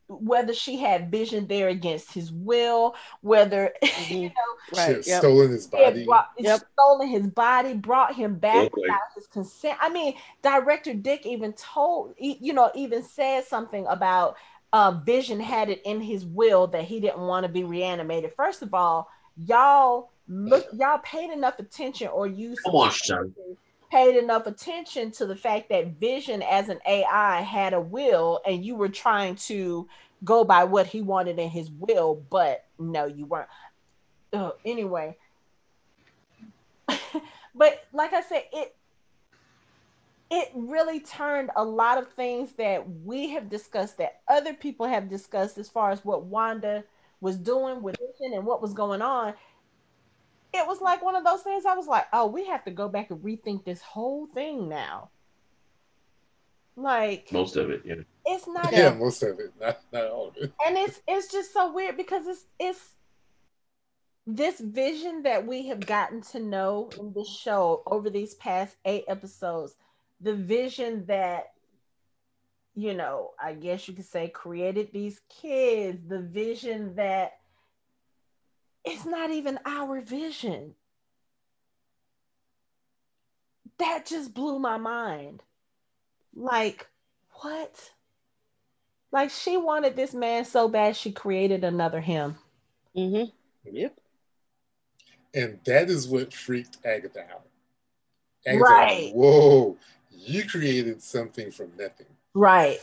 whether she had vision there against his will, whether mm-hmm. you know, right, yep. stolen his body, brought, yep. stolen his body, brought him back okay. without his consent. I mean, director Dick even told, you know, even said something about uh, Vision had it in his will that he didn't want to be reanimated. First of all, y'all look, y'all paid enough attention, or you come on, Sean paid enough attention to the fact that Vision as an AI had a will and you were trying to go by what he wanted in his will, but no, you weren't. Uh, anyway, but like I said, it it really turned a lot of things that we have discussed that other people have discussed as far as what Wanda was doing with Vision and what was going on it was like one of those things I was like, oh, we have to go back and rethink this whole thing now. Like most of it, yeah. It's not Yeah, a, most of it, not not all of it. And it's it's just so weird because it's it's this vision that we have gotten to know in this show over these past eight episodes, the vision that you know, I guess you could say created these kids, the vision that it's not even our vision. That just blew my mind. Like, what? Like, she wanted this man so bad she created another him. Mm-hmm. Yep. And that is what freaked Agatha out. Agatha right. Like, Whoa, you created something from nothing. Right.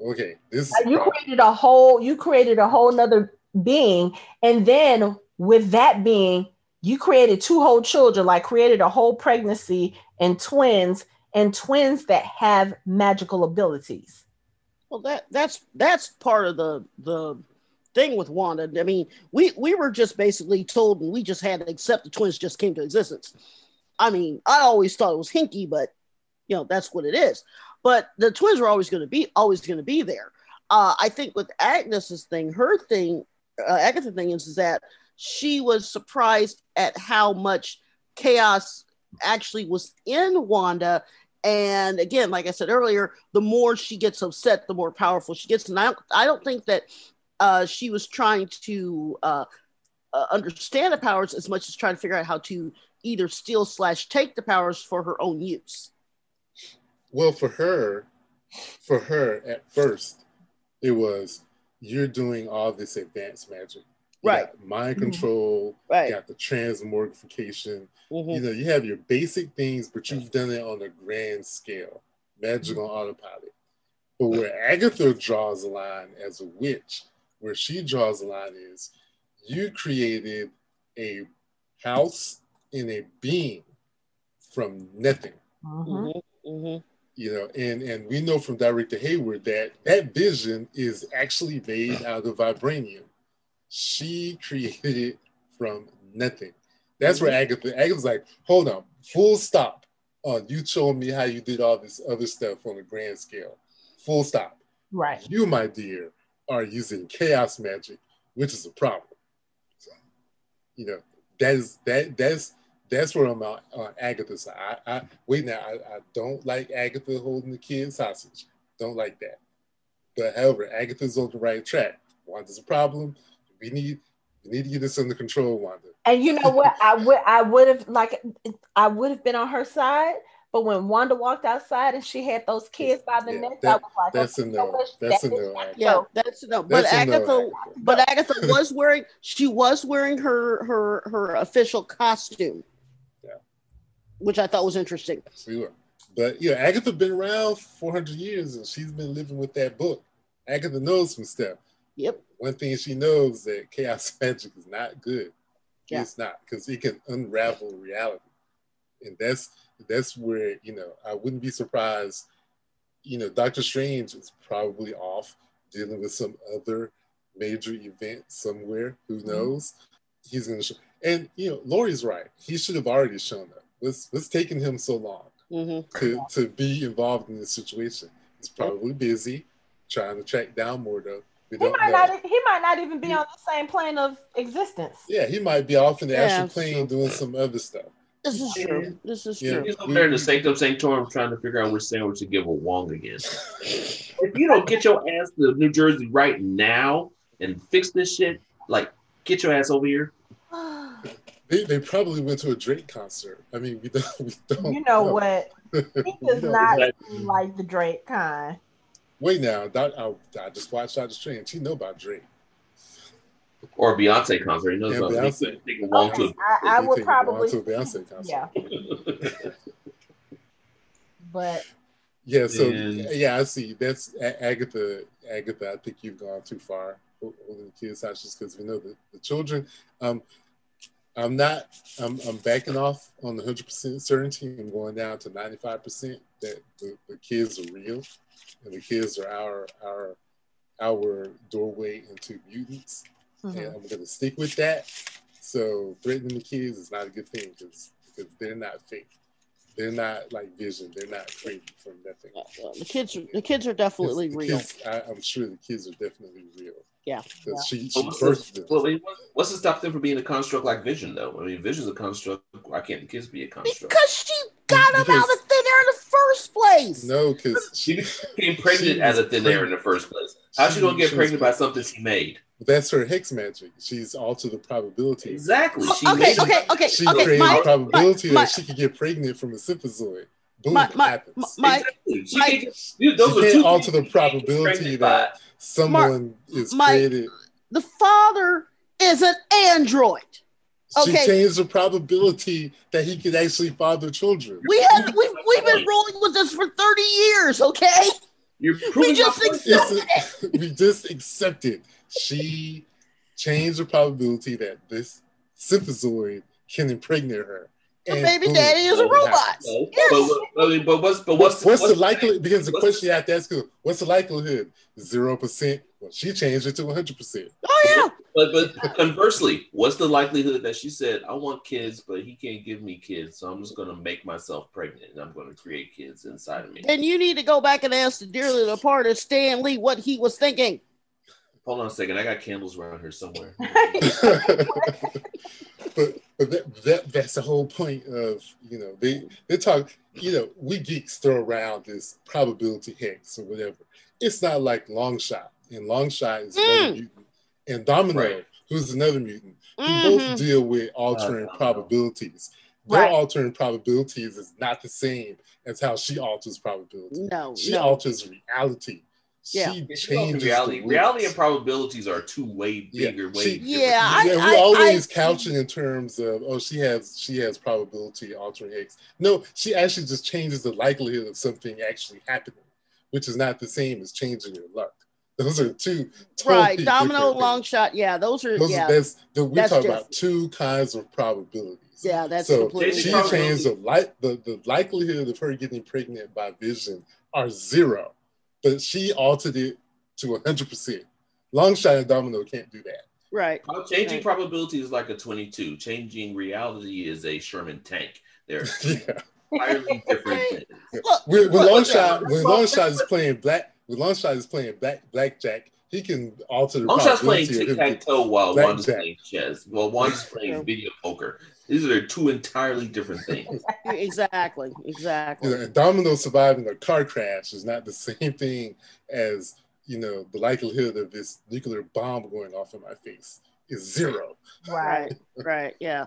Okay. This you created a whole you created a whole nother being. And then with that being, you created two whole children, like created a whole pregnancy and twins, and twins that have magical abilities. Well, that that's that's part of the the thing with Wanda. I mean, we we were just basically told, and we just had to accept the twins just came to existence. I mean, I always thought it was hinky, but you know that's what it is. But the twins were always going to be always going to be there. Uh, I think with Agnes's thing, her thing uh, Agatha thing is, is that she was surprised at how much chaos actually was in Wanda. And again, like I said earlier, the more she gets upset, the more powerful she gets. And I don't, I don't think that uh, she was trying to uh, uh, understand the powers as much as trying to figure out how to either steal slash take the powers for her own use. Well, for her, for her at first, it was you're doing all this advanced magic. You right. mind mm-hmm. control. Mm-hmm. Right. You got the transmorgification. Mm-hmm. You know, you have your basic things, but you've done it on a grand scale, magical mm-hmm. autopilot. But where Agatha draws a line as a witch, where she draws a line is you created a house in a being from nothing. Mm-hmm. Mm-hmm you know, and and we know from Director Hayward that that vision is actually made out of vibranium. She created it from nothing. That's where. Agatha Agatha's like, hold on, full stop. On uh, you showing me how you did all this other stuff on a grand scale. Full stop. Right. You, my dear, are using chaos magic, which is a problem. So, you know, that is that that's that's where I'm on, on Agatha's side. I, I wait now. I, I don't like Agatha holding the kids hostage. Don't like that. But however, Agatha's on the right track. Wanda's a problem. We need we need to get this under control, Wanda. And you know what? I would I would have like I would have been on her side. But when Wanda walked outside and she had those kids by the Yeah, neck, that- I was like, that's okay, a you no. what? That's That a no. Yeah, so. that's no. But That's a no, Agatha, Agatha. but Agatha was wearing. She was wearing her her her official costume. Which I thought was interesting. We were. But yeah, Agatha been around 400 years and she's been living with that book. Agatha knows some stuff. Yep. One thing she knows that chaos magic is not good. Yeah. It's not because it can unravel reality, and that's that's where you know I wouldn't be surprised. You know, Doctor Strange is probably off dealing with some other major event somewhere. Who Mm-hmm. knows? He's gonna show. And you know, Lori's right. He should have already shown up. What's what's taking him so long? hmm to, to be involved in this situation. He's probably busy trying to track down Mordo. We He don't might know. not. He might not even be on the same plane of existence. Yeah, he might be off in the Yeah, astral plane true. doing some other stuff. This is true. This is Yeah. true. He's up there in the sanctum sanctorum trying to figure out which sandwich to give a Wong again. if you don't get your ass to New Jersey right now and fix this shit, like get your ass over here. They, they probably went to a Drake concert. I mean, we don't. We don't you know what? He does don't not seem like the Drake kind. Wait now, Doc, I, I just watched Doctor Strange. He know about Drake. Or a Beyonce concert. He knows Yeah, about Beyonce. taking Wong Okay, to I, I would take Wong probably. to a Beyonce concert. Yeah, but Yeah, so Yeah. yeah, I see. That's Agatha. Agatha, I think you've gone too far holding the kids hostage because we know that the children. Um, I'm not. I'm, I'm backing off on the hundred percent certainty. I'm going down to ninety five percent that the, the kids are real, and the kids are our our our doorway into mutants, mhm. and I'm going to stick with that. So threatening the kids is not a good thing because because they're not fake. They're not like Vision. They're not crazy from nothing. Uh, the kids are the kids are definitely real. kids- I, I'm sure the kids are definitely real. Yeah. Because she, But she what's, birthed the, well, I mean, what- what's to stop them from being a construct like Vision, though? I mean, Vision's a construct. Why can't the kids be a construct? Because she got him out of thin air in the first place. No, because She she, became pregnant She as a was thin air in the first place. How's she She- gonna get pregnant by something she made? that's her hex magic. She's altered the probability. Exactly. She Okay, made okay, okay, She okay. created Mike, a probability Mike, that she could get pregnant from a synthezoid. Boom, Mike, it Mike, happens. Mike, Exactly. She Mike- can't get- dude, those She are can't two alter the she can't get probability that- by. Someone is Mike- created. the father is an android. She okay. changed the probability that he could actually father children. We have we've, we've been rolling with this for 30 years, okay? We just my point. accepted It's we just accepted. She changed the probability that this synthezoid can impregnate her. The And baby boom, daddy is a robot. happens. Yes. but, but, but what's but what's What's, the likelihood? Because the question you have to ask is, what's the likelihood? Zero percent. Well, she changed it to one hundred percent. Oh yeah. But but conversely, what's the likelihood that she said, "I want kids, but he can't give me kids, so I'm just going to make myself pregnant and I'm going to create kids inside of me." Then you need to go back and ask the dearly departed Stan Lee what he was thinking. Hold on a second, I got candles around here somewhere. but but that, that that's the whole point of you know they they talk you know we geeks throw around this probability hex or whatever. It's not like Longshot and Longshot is another Mm. mutant and Domino Right. who's another mutant who Mhm. both deal with altering Uh, probabilities. Their Right. altering probabilities is not the same as how she alters probability. No, She no. alters reality. Yeah. She It's changes the reality. rules. Reality and probabilities are two way bigger, way she- different Yeah, I- yeah, we always I- couch it in terms of oh she has she has probability altering X. No, she actually just changes the likelihood of something actually happening, which is not the same as changing your luck. Those are two totally right. Domino, long things. shot. Yeah, those are Those yeah. are that's the, we That's talk about two kinds of probabilities. yeah, that's so completely she Changing different. changed the like the, the likelihood of her getting pregnant by vision are zero, but she altered it to hundred percent. Longshot and domino can't do that. Right. Well, changing Right. probability is like a 22. Changing reality is a Sherman tank. They're yeah. entirely different things. Look, When, when look, Longshot when Longshot is playing black when Longshot is playing black blackjack, he can alter the Longshot's playing probability of tic him tac toe while Black Wanda's playing chess. Well, Wanda's playing video poker. These are two entirely different things. exactly, exactly. You know, and Domino surviving a car crash is not the same thing as you know the likelihood of this nuclear bomb going off in my face is zero. Right. right yeah.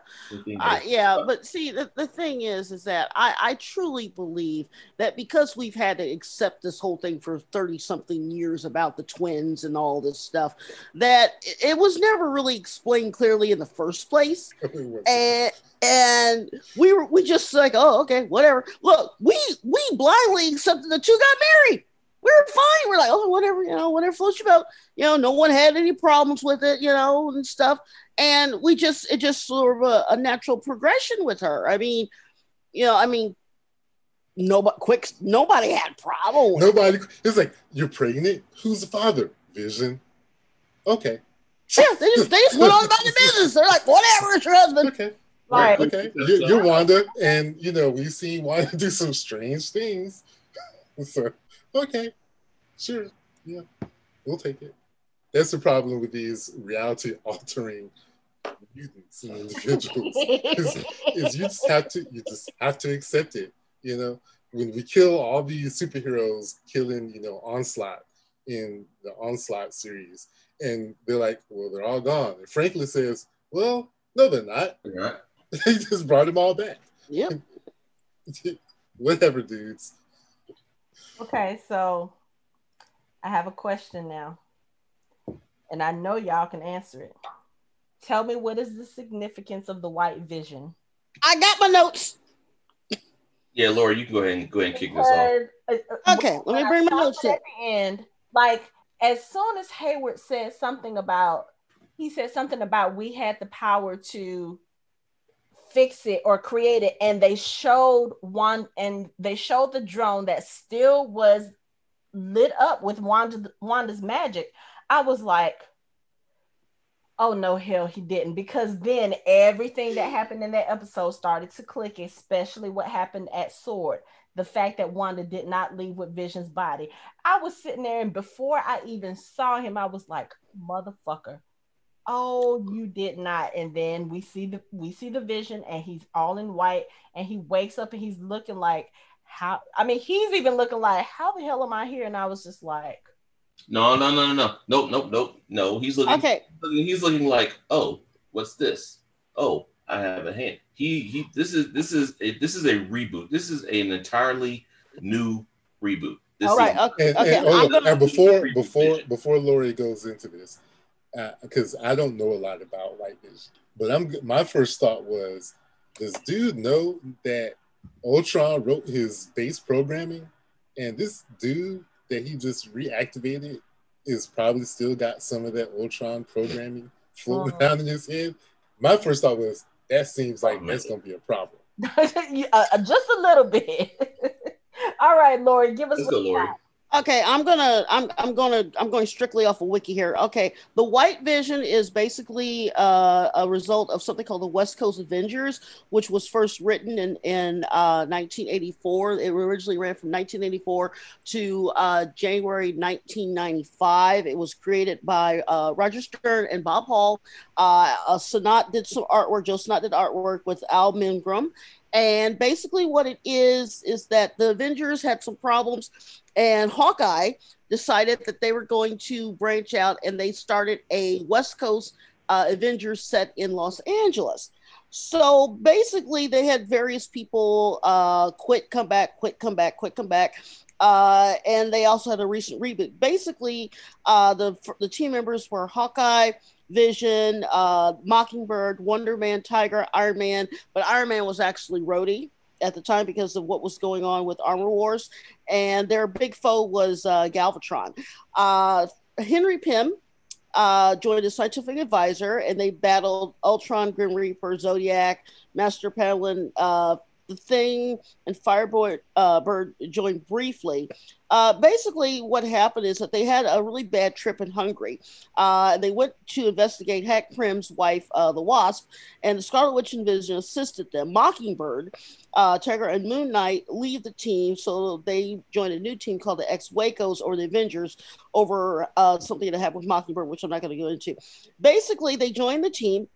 Uh, yeah but see the, the thing is is that I, I truly believe that because we've had to accept this whole thing for 30 something years about the twins and all this stuff that it, it was never really explained clearly in the first place. And and we were we just like oh okay whatever. Look we we blindly accepted the two got married we were fine we're like oh whatever you know whatever floats your boat you know no one had any problems with it you know and stuff and we just it just sort of a, a natural progression with her i mean you know i mean nobody quick nobody had problems. Nobody. It's like you're pregnant. Who's the father? Vision. Okay. yeah they just they just went on about the business they're like whatever it's your husband Okay. Right. Okay. You're, you're Wanda, and you know we've seen Wanda do some strange things. So okay, sure, yeah, we'll take it. That's the problem with these reality altering mutants and individuals. is, is you just have to you just have to accept it. You know, when we kill all these superheroes, killing you know onslaught in the onslaught series, and they're like, well, they're all gone. And Franklin says, well, no, they're not. Right. they just brought them all back. yep Whatever, dudes. Okay, so I have a question now. And I know y'all can answer it. Tell me what is the significance of the white vision? i got my notes Yeah, Laura, you can go ahead and go ahead and kick this off. Uh, Okay, let when me I bring my notes it in. at the end. Like as soon as Hayward said something about, he said something about we had the power to fix it or create it, and they showed one, and they showed the drone that still was lit up with Wanda, Wanda's magic. I was like, oh no, hell, he didn't, because then everything that happened in that episode started to click, especially what happened at Sword the fact that Wanda did not leave with Vision's body. I was sitting there, and before I even saw him, I was like, "Motherfucker, oh, you did not." And then we see the we see the Vision, and he's all in white, and he wakes up, and he's looking like how. I mean, he's even looking like, "How the hell am I here?" And I was just like, No, no, no, no, no, nope, nope, nope. No, he's looking. okay He's looking like, oh, what's this? Oh, I have a hand. He he. This is this is a, this is a reboot. This is an entirely new reboot. This all right is, okay And, okay and, hold I'm and before before before Lori goes into this, because I don't know a lot about White Vision, but I'm my first thought was, does dude know that Ultron wrote his base programming, and this dude that he just reactivated is probably still got some of that Ultron programming floating Uh-huh. around in his head. My first thought was that seems like Oh, that's gonna be a problem. Uh, "Just a little bit." all right, Lori, give us Let's what you got. Okay, I'm gonna I'm I'm gonna I'm going strictly off of wiki here. Okay, the White Vision is basically uh, a result of something called the West Coast Avengers, which was first written in in uh, 1984. It originally ran from 1984 to uh, January 1995. It was created by uh, Roger Stern and Bob Hall. Uh, uh, Sinnott did some artwork. Joe Sinnott did artwork with Al Milgrom. And basically, what it is is that the Avengers had some problems and Hawkeye decided that they were going to branch out and they started a West Coast uh, Avengers set in Los Angeles. So basically, they had various people uh, quit, come back, quit, come back, quit, come back. Uh, and they also had a recent reboot. Basically, uh, the the team members were Hawkeye, Vision, uh, Mockingbird, Wonder Man, Tigra, Iron Man. But Iron Man was actually Rhodey at the time because of what was going on with Armor Wars and their big foe was uh, Graviton. Uh, Henry Pym uh, joined as scientific advisor, and they battled Ultron, Grim Reaper, Zodiac, Master uh, the Thing and Firebird uh, Bird joined briefly. Uh, basically, what happened is that they had a really bad trip in Hungary. Uh, they went to investigate Hank Pym's wife, uh, the Wasp, and the Scarlet Witch and Vision assisted them. Mockingbird, uh, Tigra, and Moon Knight leave the team, so they join a new team called the Ex Wacos or the Avengers over uh, something that happened with Mockingbird, which I'm not going to go into. Basically, they join the team.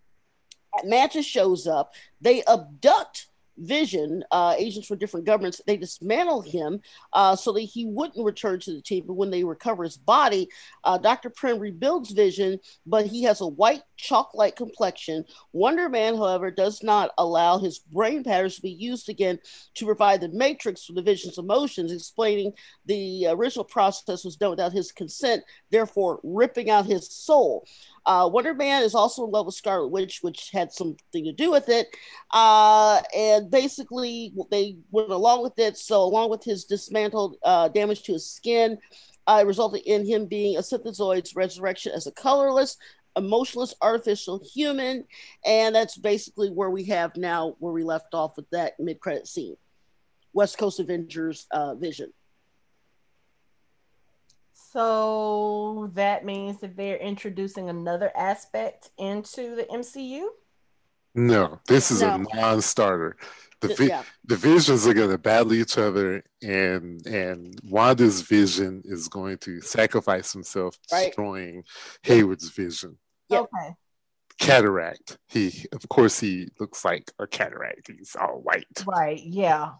Mantis shows up. They abduct Vision, uh, agents from different governments, they dismantle him uh, so that he wouldn't return to the team. But when they recover his body, uh, Dr. Pym rebuilds Vision, but he has a white chalk like complexion. Wonder Man, however, does not allow his brain patterns to be used again to provide the matrix for the Vision's of emotions, explaining the original process was done without his consent, therefore ripping out his soul. Uh, Wonder Man is also in love with Scarlet Witch, which had something to do with it. Uh, and basically, they went along with it. So, along with his dismantled uh, damage to his skin, uh, resulted in him being a synthezoid's resurrection as a colorless, emotionless, artificial human. And that's basically where we have now, where we left off with that mid credit scene West Coast Avengers uh, vision. So that means that they're introducing another aspect into the MCU? No, this is no. a non-starter. The, vi- yeah. the visions are going to battle each other, and and Wanda's vision is going to sacrifice himself, right. destroying Hayward's vision. Yep. Okay. Cataract. He, of course, he looks like a cataract. He's all white. Right. Yeah.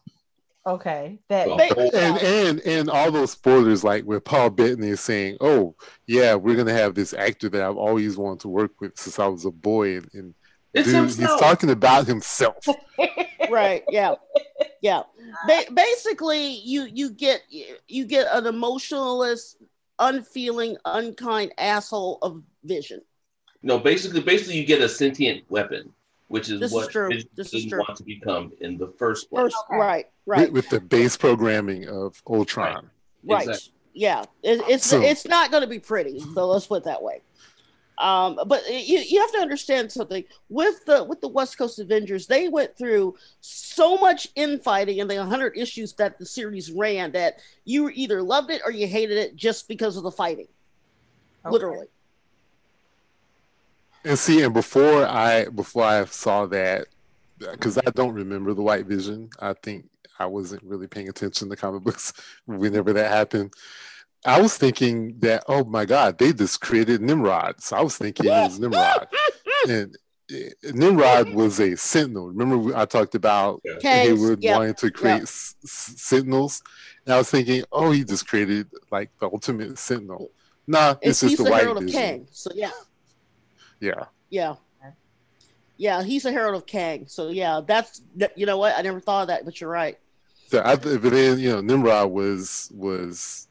Okay. That and and and all those spoilers like where Paul Bettany is saying, "Oh, yeah, we're gonna have this actor that I've always wanted to work with since I was a boy," and, and dude, he's talking about himself. right. Yeah. Yeah. Ba- basically, you you get you get an emotionalist, unfeeling, unkind asshole of Vision. No, basically, basically, you get a sentient weapon which is this what is true. This is true. want to become in the first place. First, okay. Right, right. With, with, the base programming of Ultron. Right. Exactly. Yeah. It, it's so, it's not going to be pretty, so let's put it that way. Um, but you, you have to understand something with the with the West Coast Avengers. They went through so much infighting and the 100 issues that the series ran that you either loved it or you hated it just because of the fighting. Okay. Literally. And see, and before I before I saw that, because I don't remember the White Vision, I think I wasn't really paying attention to comic books whenever that happened. I was thinking that, oh my God, they just created Nimrod. So I was thinking it was Nimrod. and eh, Nimrod was a sentinel. Remember, I talked about yeah. Hayward yep. wanting to create yep. s- sentinels. And I was thinking, oh, he just created like the ultimate sentinel. Nah, it's, it's just the, the White Vision. Kang, so yeah. Yeah. Yeah. Yeah, he's a herald of Kang. So yeah, that's you know what I never thought of that, but you're right. So I, but then you know Nimrod was was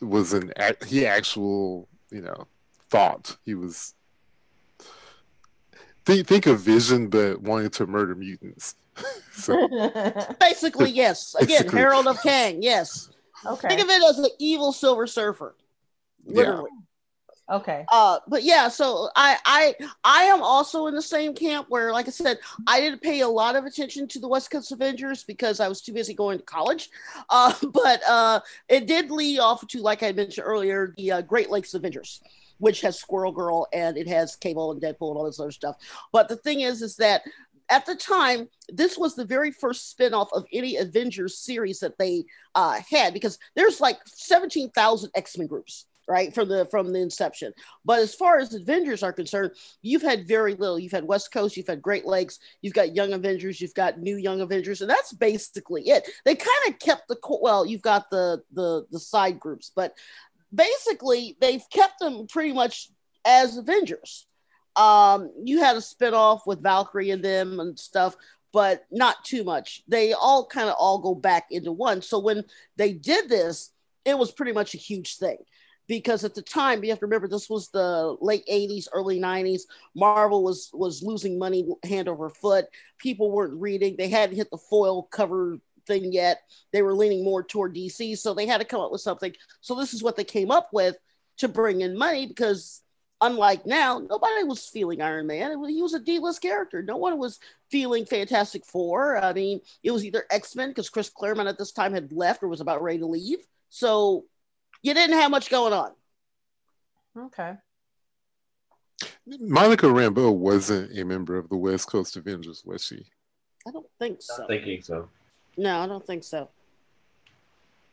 was an he actual you know thought he was think think of Vision but wanting to murder mutants. so, basically, yes. Again, basically. Herald of Kang. Yes. Okay. Think of it as an evil Silver Surfer. Literally. Yeah. Okay. Uh, but yeah, so I I I am also in the same camp where, like I said, I didn't pay a lot of attention to the West Coast Avengers because I was too busy going to college. Uh, but uh, it did lead off to, like I mentioned earlier, the uh, Great Lakes Avengers, which has Squirrel Girl and it has Cable and Deadpool and all this other stuff. But the thing is, is that at the time, this was the very first spinoff of any Avengers series that they uh, had because there's like 17,000 X Men groups right from the from the inception. But as far as avengers are concerned you've had very little. You've had west coast you've had great lakes you've got young avengers you've got new young avengers and that's basically it. They kind of kept the well you've got the the the side groups but basically they've kept them pretty much as avengers. Um you had a spin-off with valkyrie and them and stuff but not too much. They all kind of all go back into one. So when they did this it was pretty much a huge thing because at the time you have to remember this was the late 80s early 90s marvel was was losing money hand over foot people weren't reading they hadn't hit the foil cover thing yet they were leaning more toward dc so they had to come up with something so this is what they came up with to bring in money because Unlike now, nobody was feeling Iron Man. He was a D-list character. No one was feeling Fantastic Four. I mean, it was either X-Men because Chris Claremont at this time had left or was about ready to leave. So you didn't have much going on. Okay. Monica Rambeau wasn't a member of the West Coast Avengers, was she? I don't think so. Not thinking so. No, I don't think so. I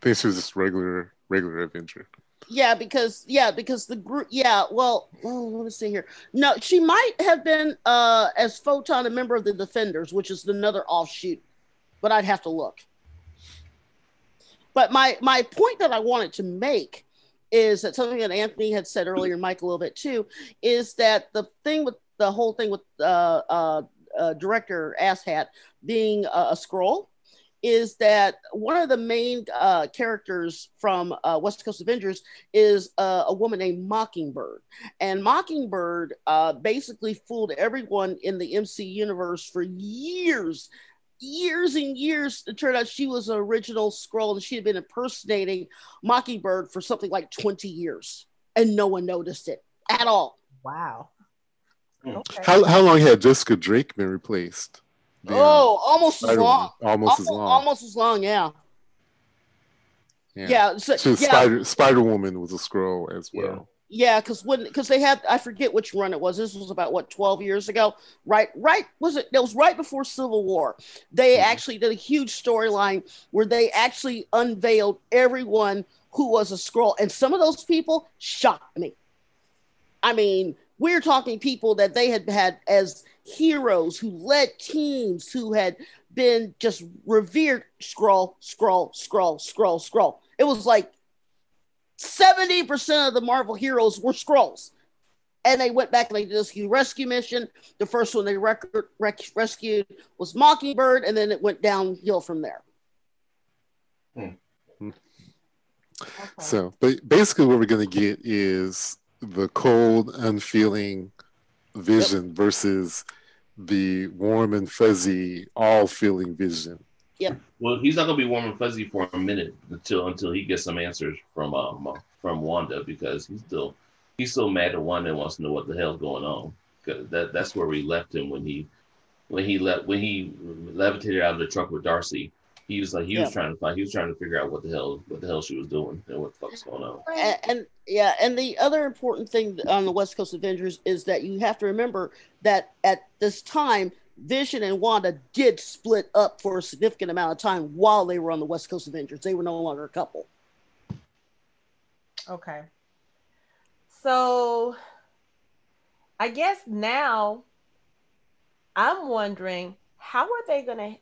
think she was just regular regular Avenger. Yeah, because yeah, because the group. Yeah, well, well, let me see here. No, she might have been uh as Photon a member of the Defenders, which is another offshoot, but I'd have to look. But my my point that I wanted to make is that something that Anthony had said earlier, Mike a little bit too, is that the thing with the whole thing with uh, uh, uh director Asshat being a, a Skrull is that one of the main uh, characters from uh, West Coast Avengers is uh, a woman named Mockingbird. And Mockingbird uh, basically fooled everyone in the MC universe for years. Years and years, it turned out she was an original Skrull and she had been impersonating Mockingbird for something like 20 years. And no one noticed it at all. Wow. Hmm. Okay. How, how long had Jessica Drake been replaced? Oh, almost as long. Almost, almost, as long. Almost as long. Yeah. Yeah. yeah so, so yeah. Spider Spider Woman was a Skrull as well. Yeah, because when because they had I forget which run it was. This was about what twelve years ago, right? Right? Was it? It was right before Civil War. They mm-hmm. actually did a huge storyline where they actually unveiled everyone who was a Skrull and some of those people shocked me. I mean, we're talking people that they had had as heroes who led teams who had been just revered Skrull Skrull Skrull Skrull Skrull it was like 70% of the marvel heroes were Skrulls and they went back and they did this rescue mission the first one they rec- rec- rescued was mockingbird and then it went downhill from there hmm. Okay. So, but basically, what we're going to get is the cold, unfeeling vision yep. versus the warm and fuzzy, all feeling vision. Yep. Well, he's not gonna be warm and fuzzy for a minute until until he gets some answers from um from Wanda because he's still he's still mad at Wanda and wants to know what the hell's going on. Cause that that's where we left him when he when he left when he levitated out of the truck with Darcy he was like he yeah. was trying to find he was trying to figure out what the hell what the hell she was doing and what the fuck's going on. And, and, yeah, and the other important thing on the West Coast Avengers is that you have to remember that at this time Vision and Wanda did split up for a significant amount of time while they were on the West Coast Avengers. They were no longer a couple. Okay. So I guess now I'm wondering how are they going to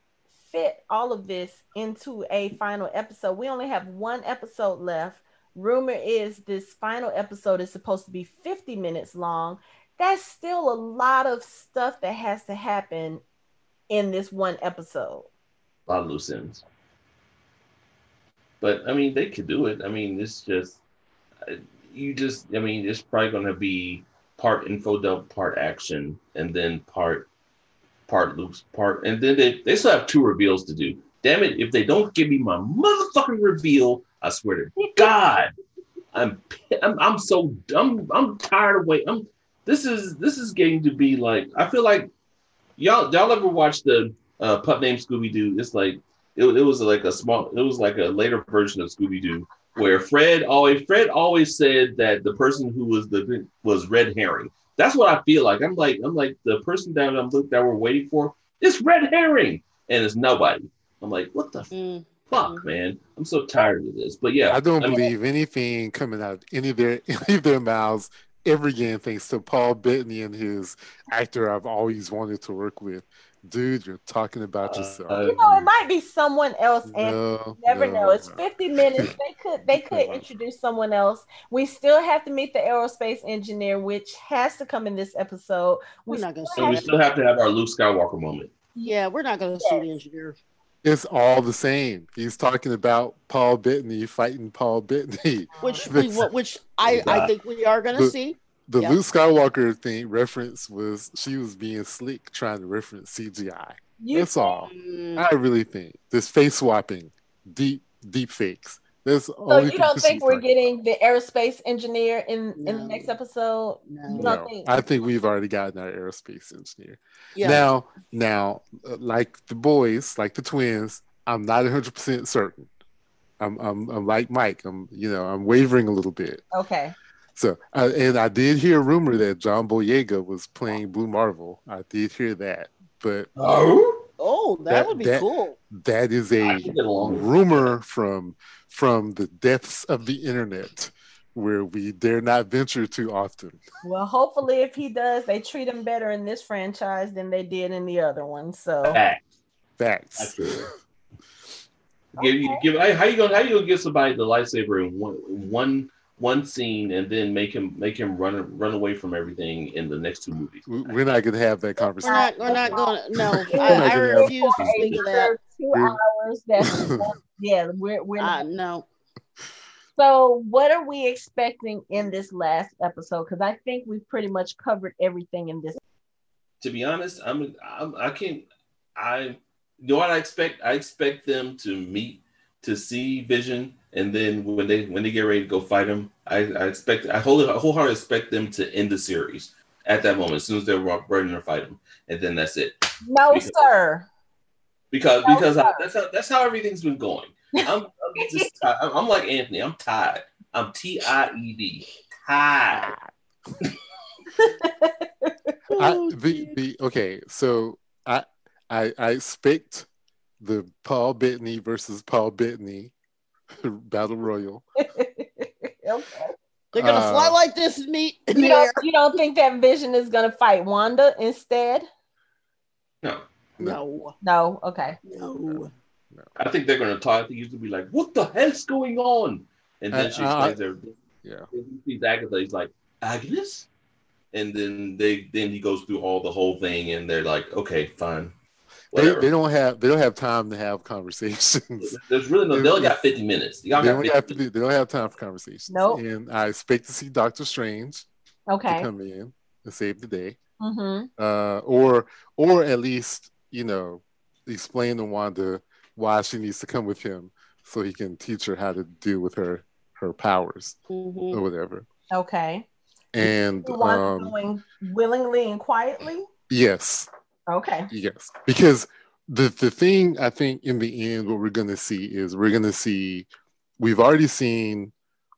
fit all of this into a final episode. We only have one episode left. Rumor is this final episode is supposed to be 50 minutes long. That's still a lot of stuff that has to happen in this one episode. A lot of loose ends. But I mean, they could do it. I mean, it's just, you just, I mean, it's probably going to be part info dump, part action, and then part part loops, part, and then they, they still have two reveals to do. Damn it! If they don't give me my motherfucking reveal, I swear to God, I'm I'm, I'm so dumb. I'm tired of waiting. I'm this is this is getting to be like I feel like y'all y'all ever watch the uh, pup named Scooby Doo? It's like it, it was like a small it was like a later version of Scooby Doo where Fred always Fred always said that the person who was the was red herring that's what I feel like. I'm like, I'm like the person that I'm look that we're waiting for is red herring, and it's nobody. I'm like, what the mm. fuck, man? I'm so tired of this. But yeah, I don't I believe anything coming out of any of their any of their mouths ever game thanks to Paul Bettany and his actor I've always wanted to work with dude, you're talking about uh, yourself. Uh, you know, it might be someone else, and no, never no, know. It's no. 50 minutes. They could they could introduce someone else. We still have to meet the aerospace engineer, which has to come in this episode. We're not gonna. So we still have to have our Luke Skywalker moment. Yeah, we're not gonna yes. see the engineer. It's all the same. He's talking about Paul Bettany fighting Paul Bettany, which we, which I I think we are gonna see the yep. Luke Skywalker thing reference was she was being slick trying to reference CGI. You That's all. I really think this face swapping, deep deep fakes. That's so you don't think we're getting the aerospace engineer in no. in the next episode? No. no. Think? I think we've already gotten our aerospace engineer. Yeah. Now, now, uh, like the boys, like the twins, I'm not 100 percent certain. I'm, I'm, I'm like Mike. I'm, you know, I'm wavering a little bit. Okay. So, uh, and I did hear a rumor that John Boyega was playing Blue Marvel. I did hear that, but oh, oh, that, that would be that, cool. That is a rumor from from the depths of the internet, where we dare not venture too often. Well, hopefully, if he does, they treat him better in this franchise than they did in the other one. So, facts. Facts. Give, okay. give, how you gonna how you gonna give somebody the lightsaber in one one one scene and then make him make him run run away from everything in the next two movies. We're not going to have that conversation. We're not. We're not going. to No, I, I refuse to think of that. Two hours. That's yeah. We're we're not. Uh, no. So, what are we expecting in this last episode? Because I think we've pretty much covered everything in this. To be honest, I'm, I'm I can't. I you know what I expect. I expect them to meet to see Vision, and then when they when they get ready to go fight him, I, I expect I whole wholeheartedly expect them to end the series at that moment as soon as they're ready to fight him, and then that's it. No, because, sir. Because because. I, that's how that's how everything's been going. I'm, I'm just I'm, I'm like Anthony. I'm tired. I'm T I E D tired. I, the, the okay, so I I I expect the Paul Bettany versus Paul Bettany battle royal. okay. They're gonna uh, fly like this and meet. You don't, you don't think that Vision is gonna fight Wanda instead? No. No. No. Okay. No. no. I think they're gonna talk. They used to be like, "What the hell's going on?" And then she explains uh, everything. Yeah. He's Agatha. He's like, Agnes, and then they then he goes through all the whole thing, and they're like, "Okay, fine." They, they, don't have they don't have time to have conversations. There's really no. They only got 50 minutes. They, don't have to, they don't have time for conversations. Nope. And I expect to see Doctor Strange. Okay. To come in and save the day. Mm-hmm. Uh, or or at least you know explain to Wanda why she needs to come with him so he can teach her how to deal with her her powers mm-hmm. or whatever. Okay. And um, going willingly and quietly. Yes. Okay. Yes, because the the thing I think in the end, what we're going to see is we're going to see we've already seen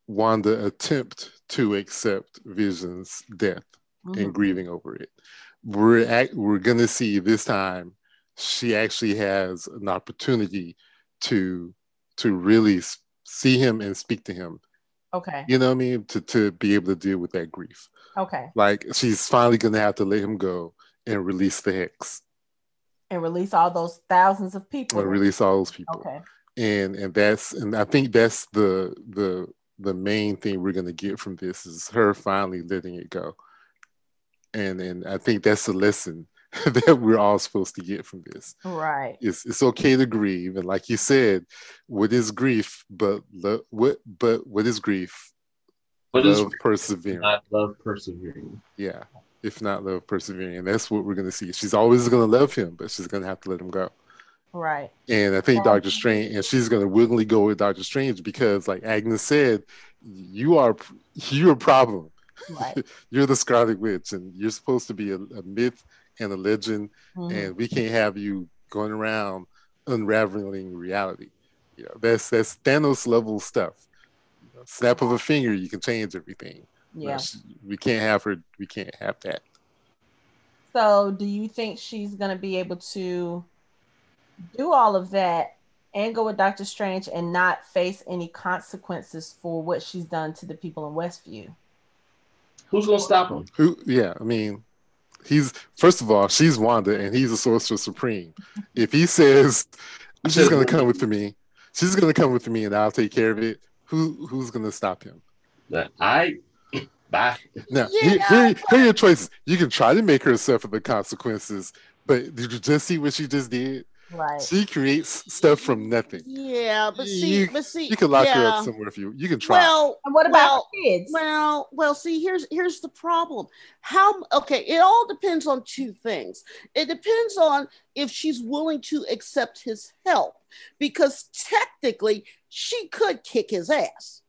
Wanda attempt to accept Vision's death mm-hmm. and grieving over it. We're at, we're going to see this time she actually has an opportunity to to really see him and speak to him. Okay. You know what I mean? To to be able to deal with that grief. Okay. Like she's finally gonna have to let him go and release the hex and release all those thousands of people and release all those people okay and and that's and i think that's the the the main thing we're going to get from this is her finally letting it go and and i think that's the lesson that we're all supposed to get from this right it's it's okay to grieve and like you said what is grief but lo- what but what is grief what love is persevering not love persevering yeah if not love persevering. And that's what we're going to see. She's always going to love him, but she's going to have to let him go. Right. And I think yeah. Doctor Strange, and she's going to willingly go with Doctor Strange because, like Agnes said, you are you're a problem. Right. you're the Scarlet Witch, and you're supposed to be a, a myth and a legend, mm-hmm. and we can't have you going around unraveling reality. You know, that's that's Thanos level stuff. snap of a finger, you can change everything. Yeah. We can't have her. We can't have that. So, do you think she's going to be able to do all of that and go with Doctor Strange and not face any consequences for what she's done to the people in Westview? Who's going to stop him? Who? Yeah, I mean, he's first of all, she's Wanda and he's a sorcerer supreme. if he says she's going to come with me, she's going to come with me and I'll take care of it. Who who's going to stop him? I Bye. Now, yeah. here, here, here, are your choices. You can try to make her suffer the consequences, but did you just see what she just did? Right. She creates stuff from nothing. Yeah, but see, You- but see, You can lock yeah. her up somewhere if you you can try. Well, And what about well, kids? Well, well, see, here's here's the problem. How okay, it all depends on two things. It depends on if she's willing to accept his help, because technically she could kick his ass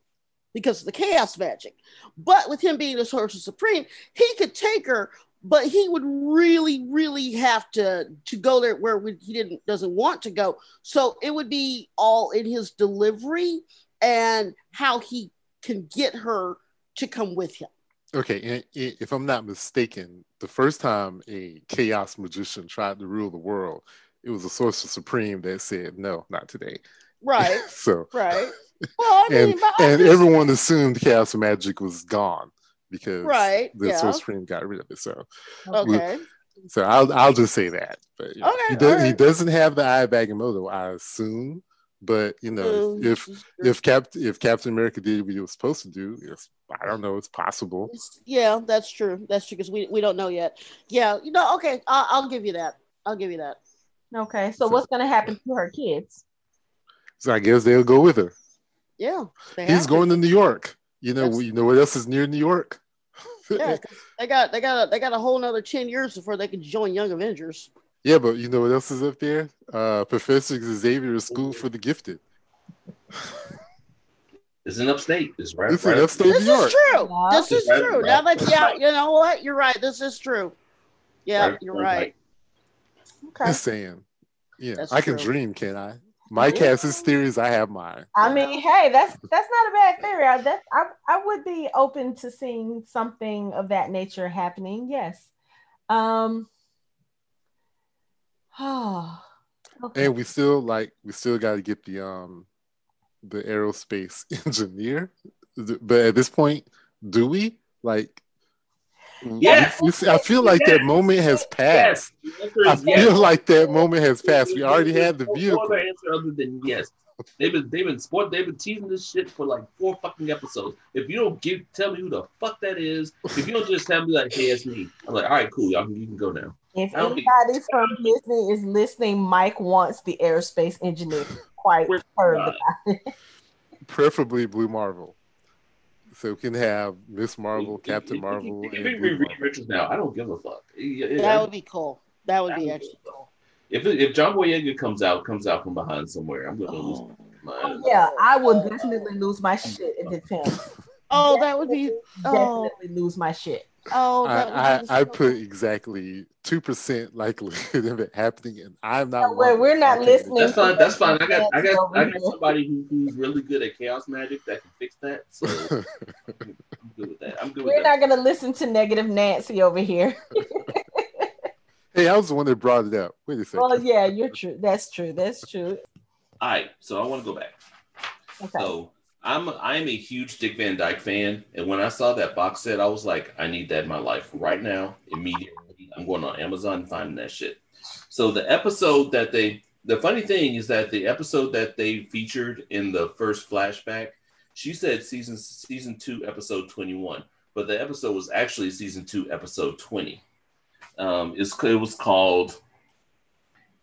because of the chaos magic. But with him being the sorcerer supreme, he could take her, but he would really, really have to to go there where he didn't doesn't want to go. So it would be all in his delivery and how he can get her to come with him. Okay, and if I'm not mistaken, the first time a chaos magician tried to rule the world, it was a sorcerer supreme that said, "No, not today." Right, so, right. Well, I mean, and and everyone assumed chaos magic was gone because Right, the yeah. sorcerer supreme got rid of it. So, okay. so I'll I'll just say that. But you know, Okay, he does he alright. doesn't have the Eye of Agamotto, I assume. But you know, Mm, if this is true. if Cap if Captain America did what he was supposed to do, it's, I don't know, it's possible. It's- yeah, that's true. That's true because we, we don't know yet. Yeah, you know. Okay, I'll, I'll give you that. I'll give you that. Okay, so what's going to happen to her kids? So I guess they'll go with her. Yeah, He's have going to New York. You know, That's- you know what else is near New York? Yeah, 'cause they got they got a, they got a whole another ten years before they can join Young Avengers. Yeah, but you know what else is up there? Uh, Professor Xavier's School for the Gifted. It's in upstate. It's right. It's right in upstate This New is true. Yeah. This is Right, true. right. Now that yeah, you know what? You're right. This is true. Yeah, Right, you're right, right. right. Okay. Just saying. Yeah, That's I can true. dream, can't I? Mike has his theories. I have mine. I mean, hey, that's that's not a bad theory. I, that, I I would be open to seeing something of that nature happening. Yes. Um. Oh. Okay. and we still like we still got to get the um the aerospace engineer but at this point do we like Yes. we- we- i feel like that moment has passed Yes. I is yes. feel like that moment has passed we already had the No vehicle other answer other than yes. They've been they've been sport they've been teasing this shit for like four fucking episodes. If you don't give tell me who the fuck that is, if you don't just tell me like, hey, it's me, I'm like, all right, cool, y'all can you can go now. If I don't anybody from Disney is listening, Mike wants the aerospace engineer. Quite We're- heard about it. preferably blue marvel so we can have miss marvel If- captain if- marvel If, and if we Blue read Marvel. Richards now, I don't give a fuck. Yeah, yeah, That would be cool. That would I be actually give a fuck. cool. If if John Boyega comes out comes out from behind somewhere, I'm gonna lose Oh, my oh, mind. Yeah, I will definitely lose my shit if it's him. Oh, that would be. Oh, Definitely lose my shit. Oh, I, I, I put exactly two percent likelihood of it happening, and I'm not. No, we're- we're not listening. That's fine. That's fine. I got I got I got somebody who, who's really good at chaos magic that can fix that. So I'm good with that. I'm good with that We're that. not gonna listen to negative Nancy over here. Hey, I was the one that brought it up. Wait a second. well, yeah, you're true. That's true. That's true. All right. So I want to go back. Okay. So I'm I'm a huge Dick Van Dyke fan, and when I saw that box set, I was like, I need that in my life right now, immediately. I'm going on Amazon and finding that shit. So the episode that they, the funny thing is that the episode that they featured in the first flashback, she said season season two episode 21, but the episode was actually season two episode 20. Um, it's it was called.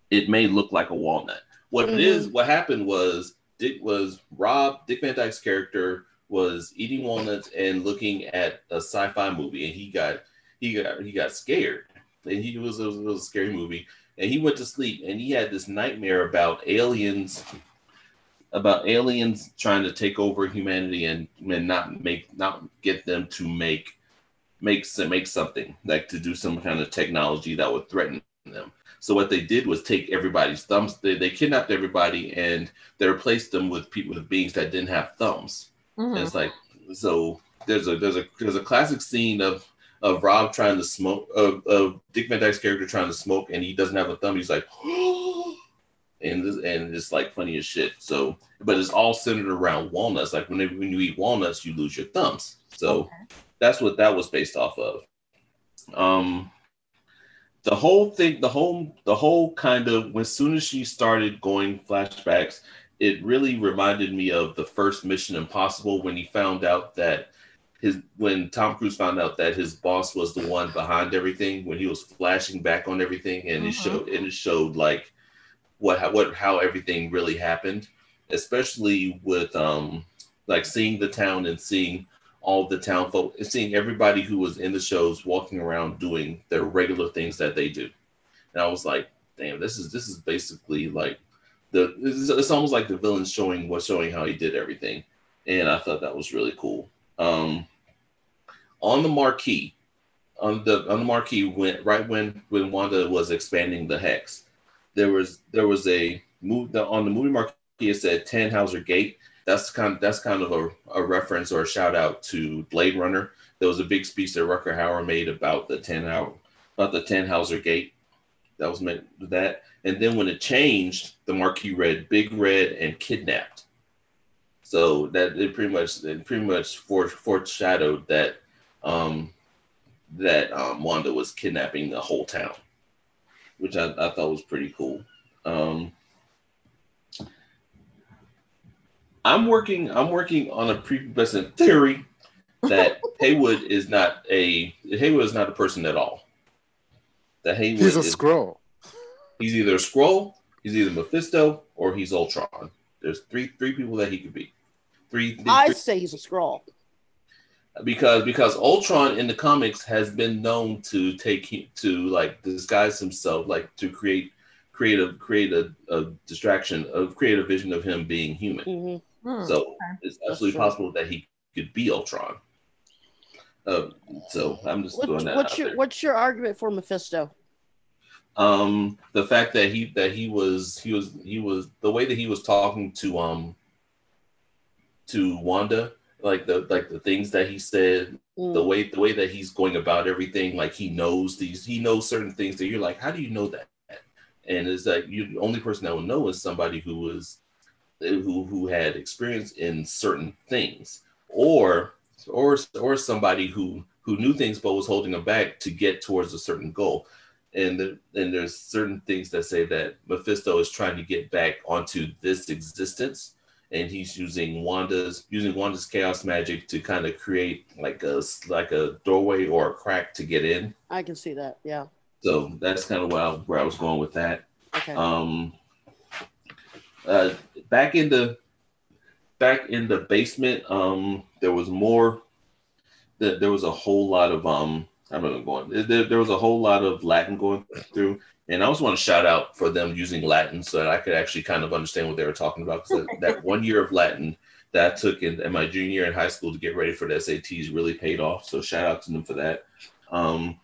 It may look like a walnut. What it is, what happened was Dick was Rob Dick Van Dyke's character was eating walnuts and looking at a sci-fi movie, and he got he got he got scared, and he was it was, it was a scary movie, and he went to sleep, and he had this nightmare about aliens, about aliens trying to take over humanity and and not make not get them to make make make something like to do some kind of technology that would threaten them. So what they did was take everybody's thumbs. They, they kidnapped everybody and they replaced them with people with beings that didn't have thumbs. Mhm. And it's like so. There's a there's a there's a classic scene of of Rob trying to smoke of, of Dick Van Dyke's character trying to smoke and he doesn't have a thumb. He's like, and this, and it's like funny as shit. So, but it's all centered around walnuts. Like whenever when you eat walnuts, you lose your thumbs. So that's what that was based off of. Um, the whole thing, the whole, the whole kind of, when as soon as she started going flashbacks, it really reminded me of the first Mission Impossible when he found out that his, when Tom Cruise found out that his boss was the one behind everything, when he was flashing back on everything, and it Mhm. showed, and it showed like what what how everything really happened, especially with um like seeing the town and seeing all the town folk and seeing everybody who was in the shows walking around doing their regular things that they do. And I was like, damn, this is this is basically like the it's, it's almost like the villain showing what showing how he did everything. And I thought that was really cool. Um on the marquee, on the on the marquee went right when when Wanda was expanding the hex, there was there was a move on the movie marquee it said Tannhauser Gate. That's kind of, that's kind of a, a reference or a shout out to Blade Runner. There was a big speech that Rutger Hauer made about the ten hour about the Tannhauser Gate. That was meant that. And then when it changed, the marquee read Big Red and Kidnapped. So that it pretty much it pretty much foreshadowed that um, that um, Wanda was kidnapping the whole town, which I, I thought was pretty cool. Um, I'm working. I'm working on a prepubescent theory that Hayward is not a Hayward is not a person at all. That Hayward he's a is, Skrull. He's either a Skrull, he's either Mephisto, or he's Ultron. There's three three people that he could be. Three. three I say he's a Skrull because because Ultron in the comics has been known to take to like disguise himself, like to create create a create a, a distraction of create a vision of him being human. Mm-hmm. Hmm, so okay. it's absolutely possible that he could be Ultron. Uh, so I'm just what, doing that. What's your there. What's your argument for Mephisto? Um, the fact that he that he was he was he was the way that he was talking to um to Wanda like the like the things that he said, mm. the way the way that he's going about everything, like he knows these, he knows certain things that you're like, how do you know that? And it's like you the only person that will know is somebody who was who who had experience in certain things, or or or somebody who who knew things but was holding them back to get towards a certain goal. And the, and there's certain things that say that Mephisto is trying to get back onto this existence and he's using Wanda's using Wanda's chaos magic to kind of create like a like a doorway or a crack to get in. I can see that. Yeah. So that's kind of where I, where I was going with that. Okay. Um. Uh, back in the back in the basement, um, there was more. That there was a whole lot of um. I'm not going. There, there was a whole lot of Latin going through, and I also want to shout out for them using Latin so that I could actually kind of understand what they were talking about. Because that one year of Latin that I took in, in, my junior year in high school to get ready for the SATs really paid off. So shout out to them for that. Um,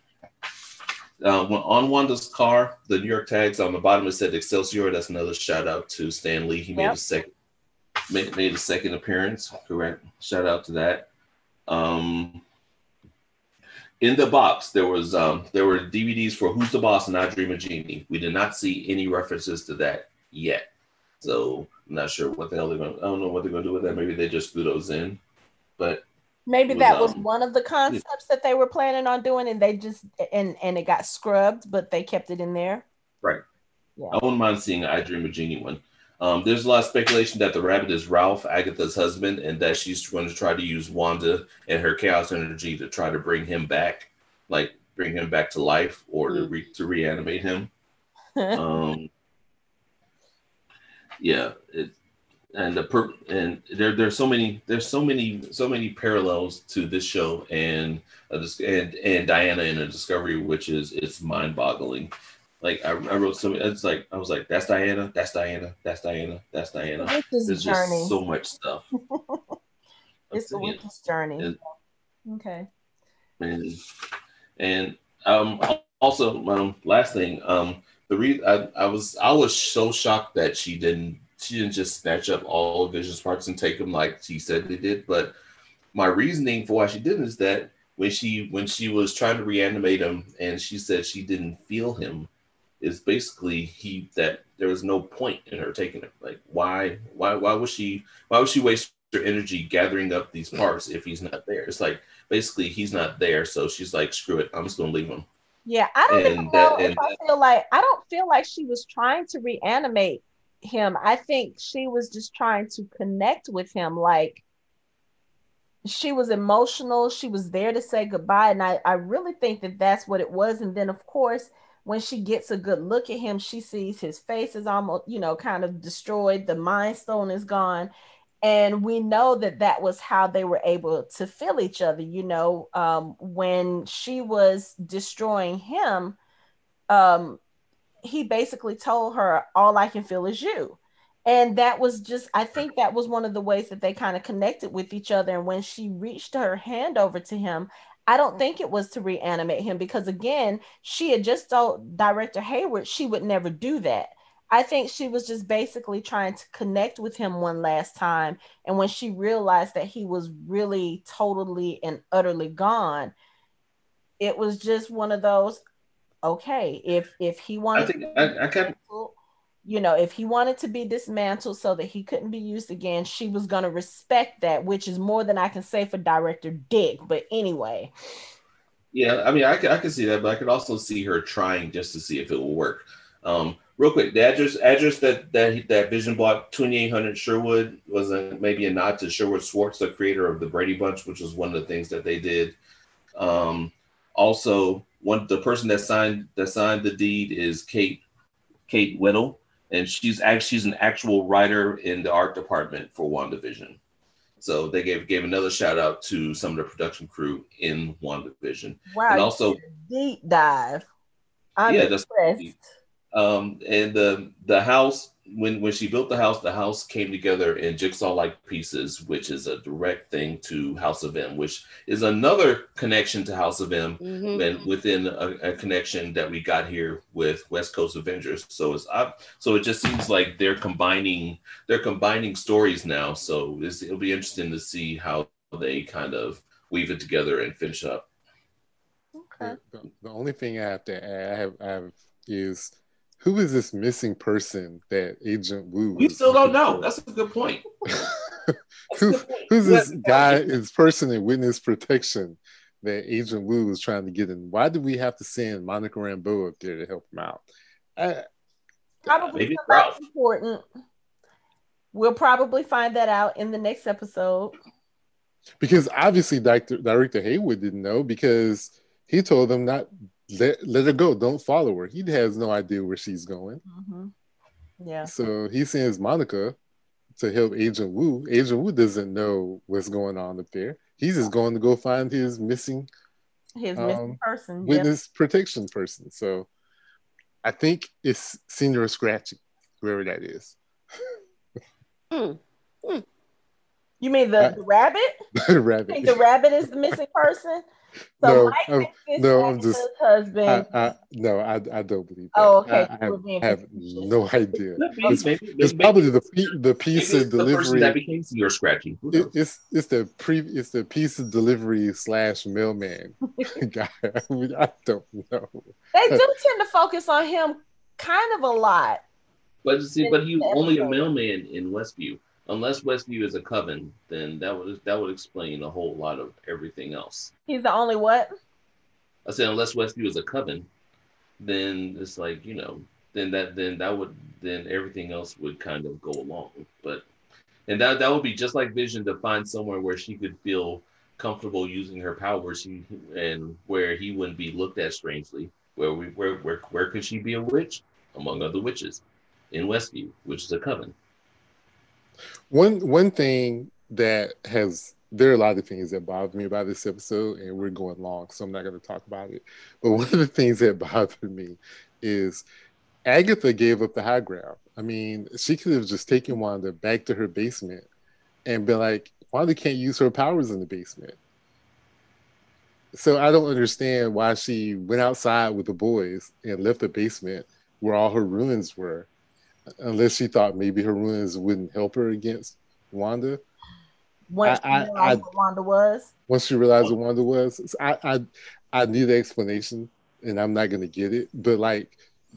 uh, on Wanda's car, the New York tags on the bottom it said Excelsior. That's another shout out to Stan Lee. He made a second made, made a second appearance. Correct. Shout out to that. Um, in the box there was um, there were DVDs for Who's the Boss and I Dream of Jeannie. We did not see any references to that yet, so I'm not sure what the hell they're going. I don't know what they're going to do with that. Maybe they just threw those in, but maybe was, that was um, one of the concepts yeah. that they were planning on doing, and they just and and it got scrubbed, but they kept it in there. Right. Yeah. I wouldn't mind seeing I Dream of Jeannie one. Um, there's a lot of speculation that the rabbit is Ralph, Agatha's husband, and that she's going to try to use Wanda and her chaos energy to try to bring him back, like bring him back to life or to re- to reanimate him. um, yeah, and the per- and there there's so many there's so many so many parallels to this show and uh, and and Diana in a Discovery, which is it's mind boggling. Like I, I wrote some. It's like I was like, "That's Diana. That's Diana. That's Diana. That's Diana." There's journey. just so much stuff. it's the witch's journey. And, okay. And and um also um last thing um the re I, I was I was so shocked that she didn't she didn't just snatch up all of Vision's parts and take them like she said they did. But my reasoning for why she didn't is that when she when she was trying to reanimate him and she said she didn't feel him is basically he that there was no point in her taking it. Like why why why would she why would she waste her energy gathering up these parts if he's not there? It's like basically he's not there, so she's like, screw it, I'm just gonna leave him. Yeah, I don't and even that, know if I feel like I don't feel like she was trying to reanimate him. I think she was just trying to connect with him. Like she was emotional. She was there to say goodbye, and I I really think that that's what it was. And then of course when she gets a good look at him, she sees his face is almost, you know, kind of destroyed. The mind stone is gone. And we know that that was how they were able to feel each other. You know, um, when she was destroying him, um, he basically told her, All I can feel is you. And that was just, I think that was one of the ways that they kind of connected with each other. And when she reached her hand over to him, I don't think it was to reanimate him because, again, she had just told Director Hayward she would never do that. I think she was just basically trying to connect with him one last time. And when she realized that he was really totally and utterly gone, it was just one of those, okay, if if he wanted I think I, I kind you know, if he wanted to be dismantled so that he couldn't be used again, she was going to respect that, which is more than I can say for director Dick. But anyway. Yeah, I mean, I can, I can see that, but I could also see her trying just to see if it will work. Um, real quick, the address address that that that Vision bought, 2800 Sherwood, was a, maybe a nod to Sherwood Schwartz, the creator of the Brady Bunch, which was one of the things that they did. Um, also, one the person that signed that signed the deed is Kate Kate Whittle, and she's actually she's an actual writer in the art department for WandaVision. So they gave gave another shout out to some of the production crew in WandaVision. Wow! And also deep dive. I'm yeah, impressed. that's um, and the the house when when she built the house, the house came together in jigsaw like pieces, which is a direct thing to House of M, which is another connection to House of M, Mhm. and within a, a connection that we got here with West Coast Avengers. So it's up. So it just seems like they're combining they're combining stories now. So it's, it'll be interesting to see how they kind of weave it together and finish up. Okay. The, the only thing I have to add I have, I have is who is this missing person that Agent Wu? We still don't looking know. for? That's a good point. Who, who's Yeah. this guy, this person in witness protection that Agent Wu was trying to get in? Why did we have to send Monica Rambeau up there to help him out? I, Probably Maybe somebody Ralph. important. We'll probably find that out in the next episode. because obviously Director, Director Hayward didn't know because he told them not let, let her go, don't follow her. He has no idea where she's going. Mhm. Yeah. So he sends Monica to help Agent Wu. Agent Wu doesn't know what's going on up there. He's just going to go find his missing His Um, missing person. Yep. witness protection person. So I think it's Señor Scratchy, whoever that is. You mean the, I- the rabbit? the rabbit. the rabbit is the missing person? So No, Mike I'm- no, I'm just- husband. I, I, no, I, I don't believe that. Oh, okay. I, I have, have no idea. Could. It's- Maybe- It's maybe- probably the the piece of it's the delivery. that became your scratchy. It, it's it's the pre it's the piece of delivery slash mailman guy. I, mean, I don't know. they do tend to focus on him kind of a lot. But see, but he only a mailman in Westview. Unless Westview is a coven, then that would that would explain a whole lot of everything else. He's the only what? I said unless Westview is a coven, then it's like you know, then that then that would then everything else would kind of go along. But and that that would be just like Vision to find somewhere where she could feel comfortable using her powers, she, and where he wouldn't be looked at strangely. Where we where where where could she be a witch among other witches in Westview, which is a coven. One one thing that has there are a lot of things that bothered me about this episode, and we're going long, so I'm not going to talk about it. But one of the things that bothered me is Agatha gave up the high ground. I mean, she could have just taken Wanda back to her basement and been like, Wanda can't use her powers in the basement. So I don't understand why she went outside with the boys and left the basement where all her runes were, unless she thought maybe her runes wouldn't help her against Wanda. Once I- I- you I- what Wanda was. Once she realized what Wanda was, I I I need an explanation, and I'm not gonna get it. But like,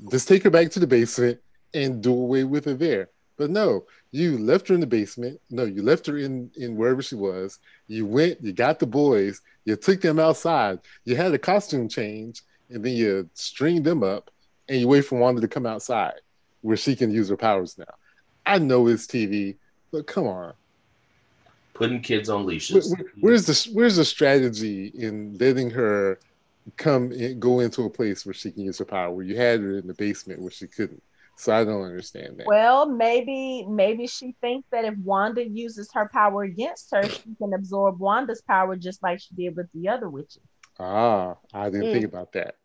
just take her back to the basement and do away with her there. But no, you left her in the basement. No, you left her in in wherever she was. You went, you got the boys, you took them outside, you had a costume change, and then you stringed them up, and you wait for Wanda to come outside where she can use her powers now. I know it's TV, but come on. Putting kids on Where- leashes. where- where's the where's the strategy in letting her come in, go into a place where she can use her power. Where you had her in the basement where she couldn't. So I don't understand that. Well, maybe maybe she thinks that if Wanda uses her power against her, she can absorb Wanda's power just like she did with the other witches. Ah, I didn't mm. think about that.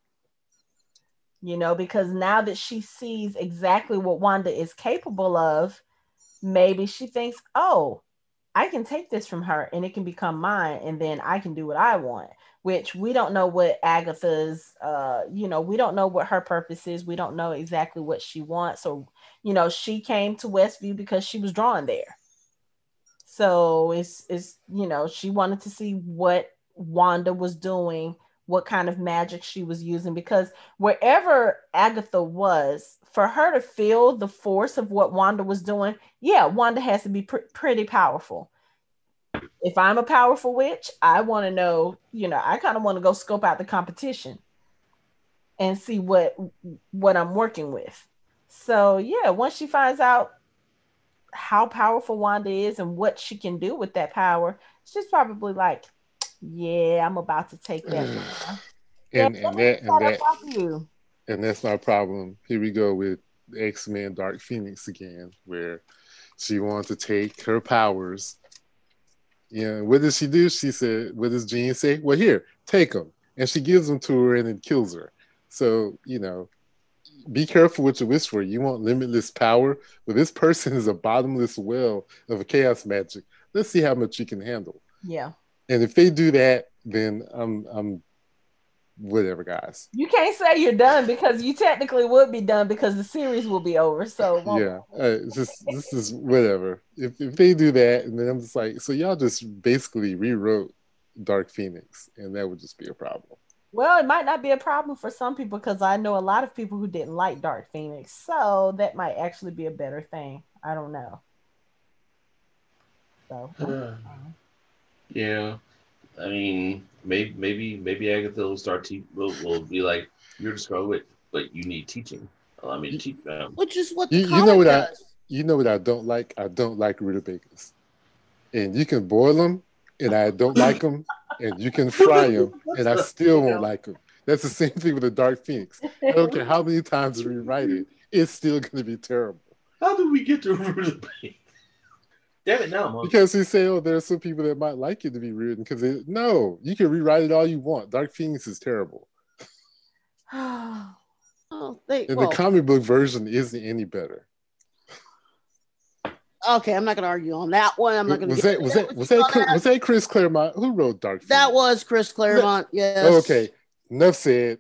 You know, because now that she sees exactly what Wanda is capable of, maybe she thinks, "Oh, I can take this from her and it can become mine, and then I can do what I want." which we don't know what Agatha's, uh, you know, we don't know what her purpose is. We don't know exactly what she wants. So, you know, she came to Westview because she was drawn there. So it's, it's, you know, she wanted to see what Wanda was doing, what kind of magic she was using, because wherever Agatha was, for her to feel the force of what Wanda was doing, yeah, Wanda has to be pr- pretty powerful if I'm a powerful witch, I want to know, you know, I kind of want to go scope out the competition and see what what I'm working with. So yeah, once she finds out how powerful Wanda is and what she can do with that power, she's probably like, "Yeah, I'm about to take that." Mm. and, yeah, and that and that and that's my problem. Here we go with X Men Dark Phoenix again, where she wants to take her powers you know, what does she do? She said, what does Jean say? Well, here, take them. And she gives them to her and it kills her. So, you know, be careful what you wish for. You want limitless power, but this person is a bottomless well of chaos magic. Let's see how much you can handle. Yeah. And if they do that, then I'm I'm whatever, guys. You can't say you're done because you technically would be done because the series will be over. So yeah, uh, just this is whatever. If if they do that, and then I'm just like, so y'all just basically rewrote Dark Phoenix, and that would just be a problem. Well, it might not be a problem for some people because I know a lot of people who didn't like Dark Phoenix, so that might actually be a better thing. I don't know. So, yeah, I mean, maybe maybe maybe Agatha will start te- will will be like, you're just go with, but you need teaching. Allow me to teach them. Which is what you, you know what does. I you know what I don't like. I don't like rutabagas, and you can boil them, and I don't like them, and you can fry them, and I still won't like them. That's the same thing with the Dark Phoenix. I don't care how many times we write it, it's still going to be terrible. How do we get to rutabagas? Damn it, no. Because he say, "Oh, there are some people that might like it to be written." Because no, you can rewrite it all you want. Dark Phoenix is terrible. oh, they, and well, the comic book version isn't any better. Okay, I'm not going to argue on that one. I'm not going to. Was that was that was that, Chris, was that Chris Claremont who wrote Dark? Phoenix? That was Chris Claremont. Yes. Okay, enough said.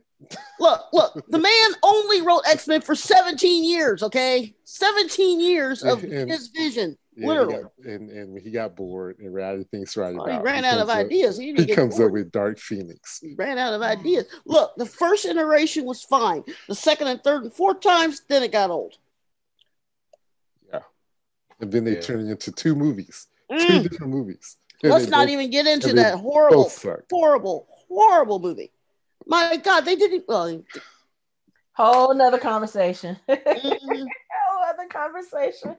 look, look, the man only wrote X Men for 17 years. Okay, 17 years of and, his vision. Yeah, Literally. Got, and, and he got bored and ran out of things to write oh, He ran he out of ideas. Up, he, he comes bored. up with Dark Phoenix. He ran out of ideas. Look, the first iteration was fine. The second and third and fourth times, then it got old. Yeah. And then they yeah. turned it into two movies, mm. two different movies. And Let's not both, even get into that horrible, horrible, horrible movie. My God, they didn't. Well, whole another conversation. Mm-hmm. whole other conversation.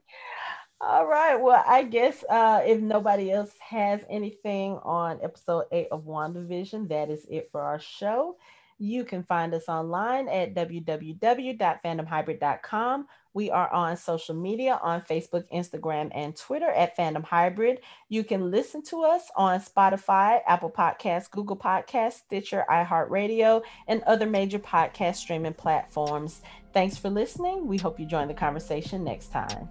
All right. Well, I guess uh, if nobody else has anything on episode eight of WandaVision, that is it for our show. You can find us online at www.fandomhybrid.com. We are on social media on Facebook, Instagram, and Twitter at Fandom Hybrid. You can listen to us on Spotify, Apple Podcasts, Google Podcasts, Stitcher, iHeartRadio, and other major podcast streaming platforms. Thanks for listening. We hope you join the conversation next time.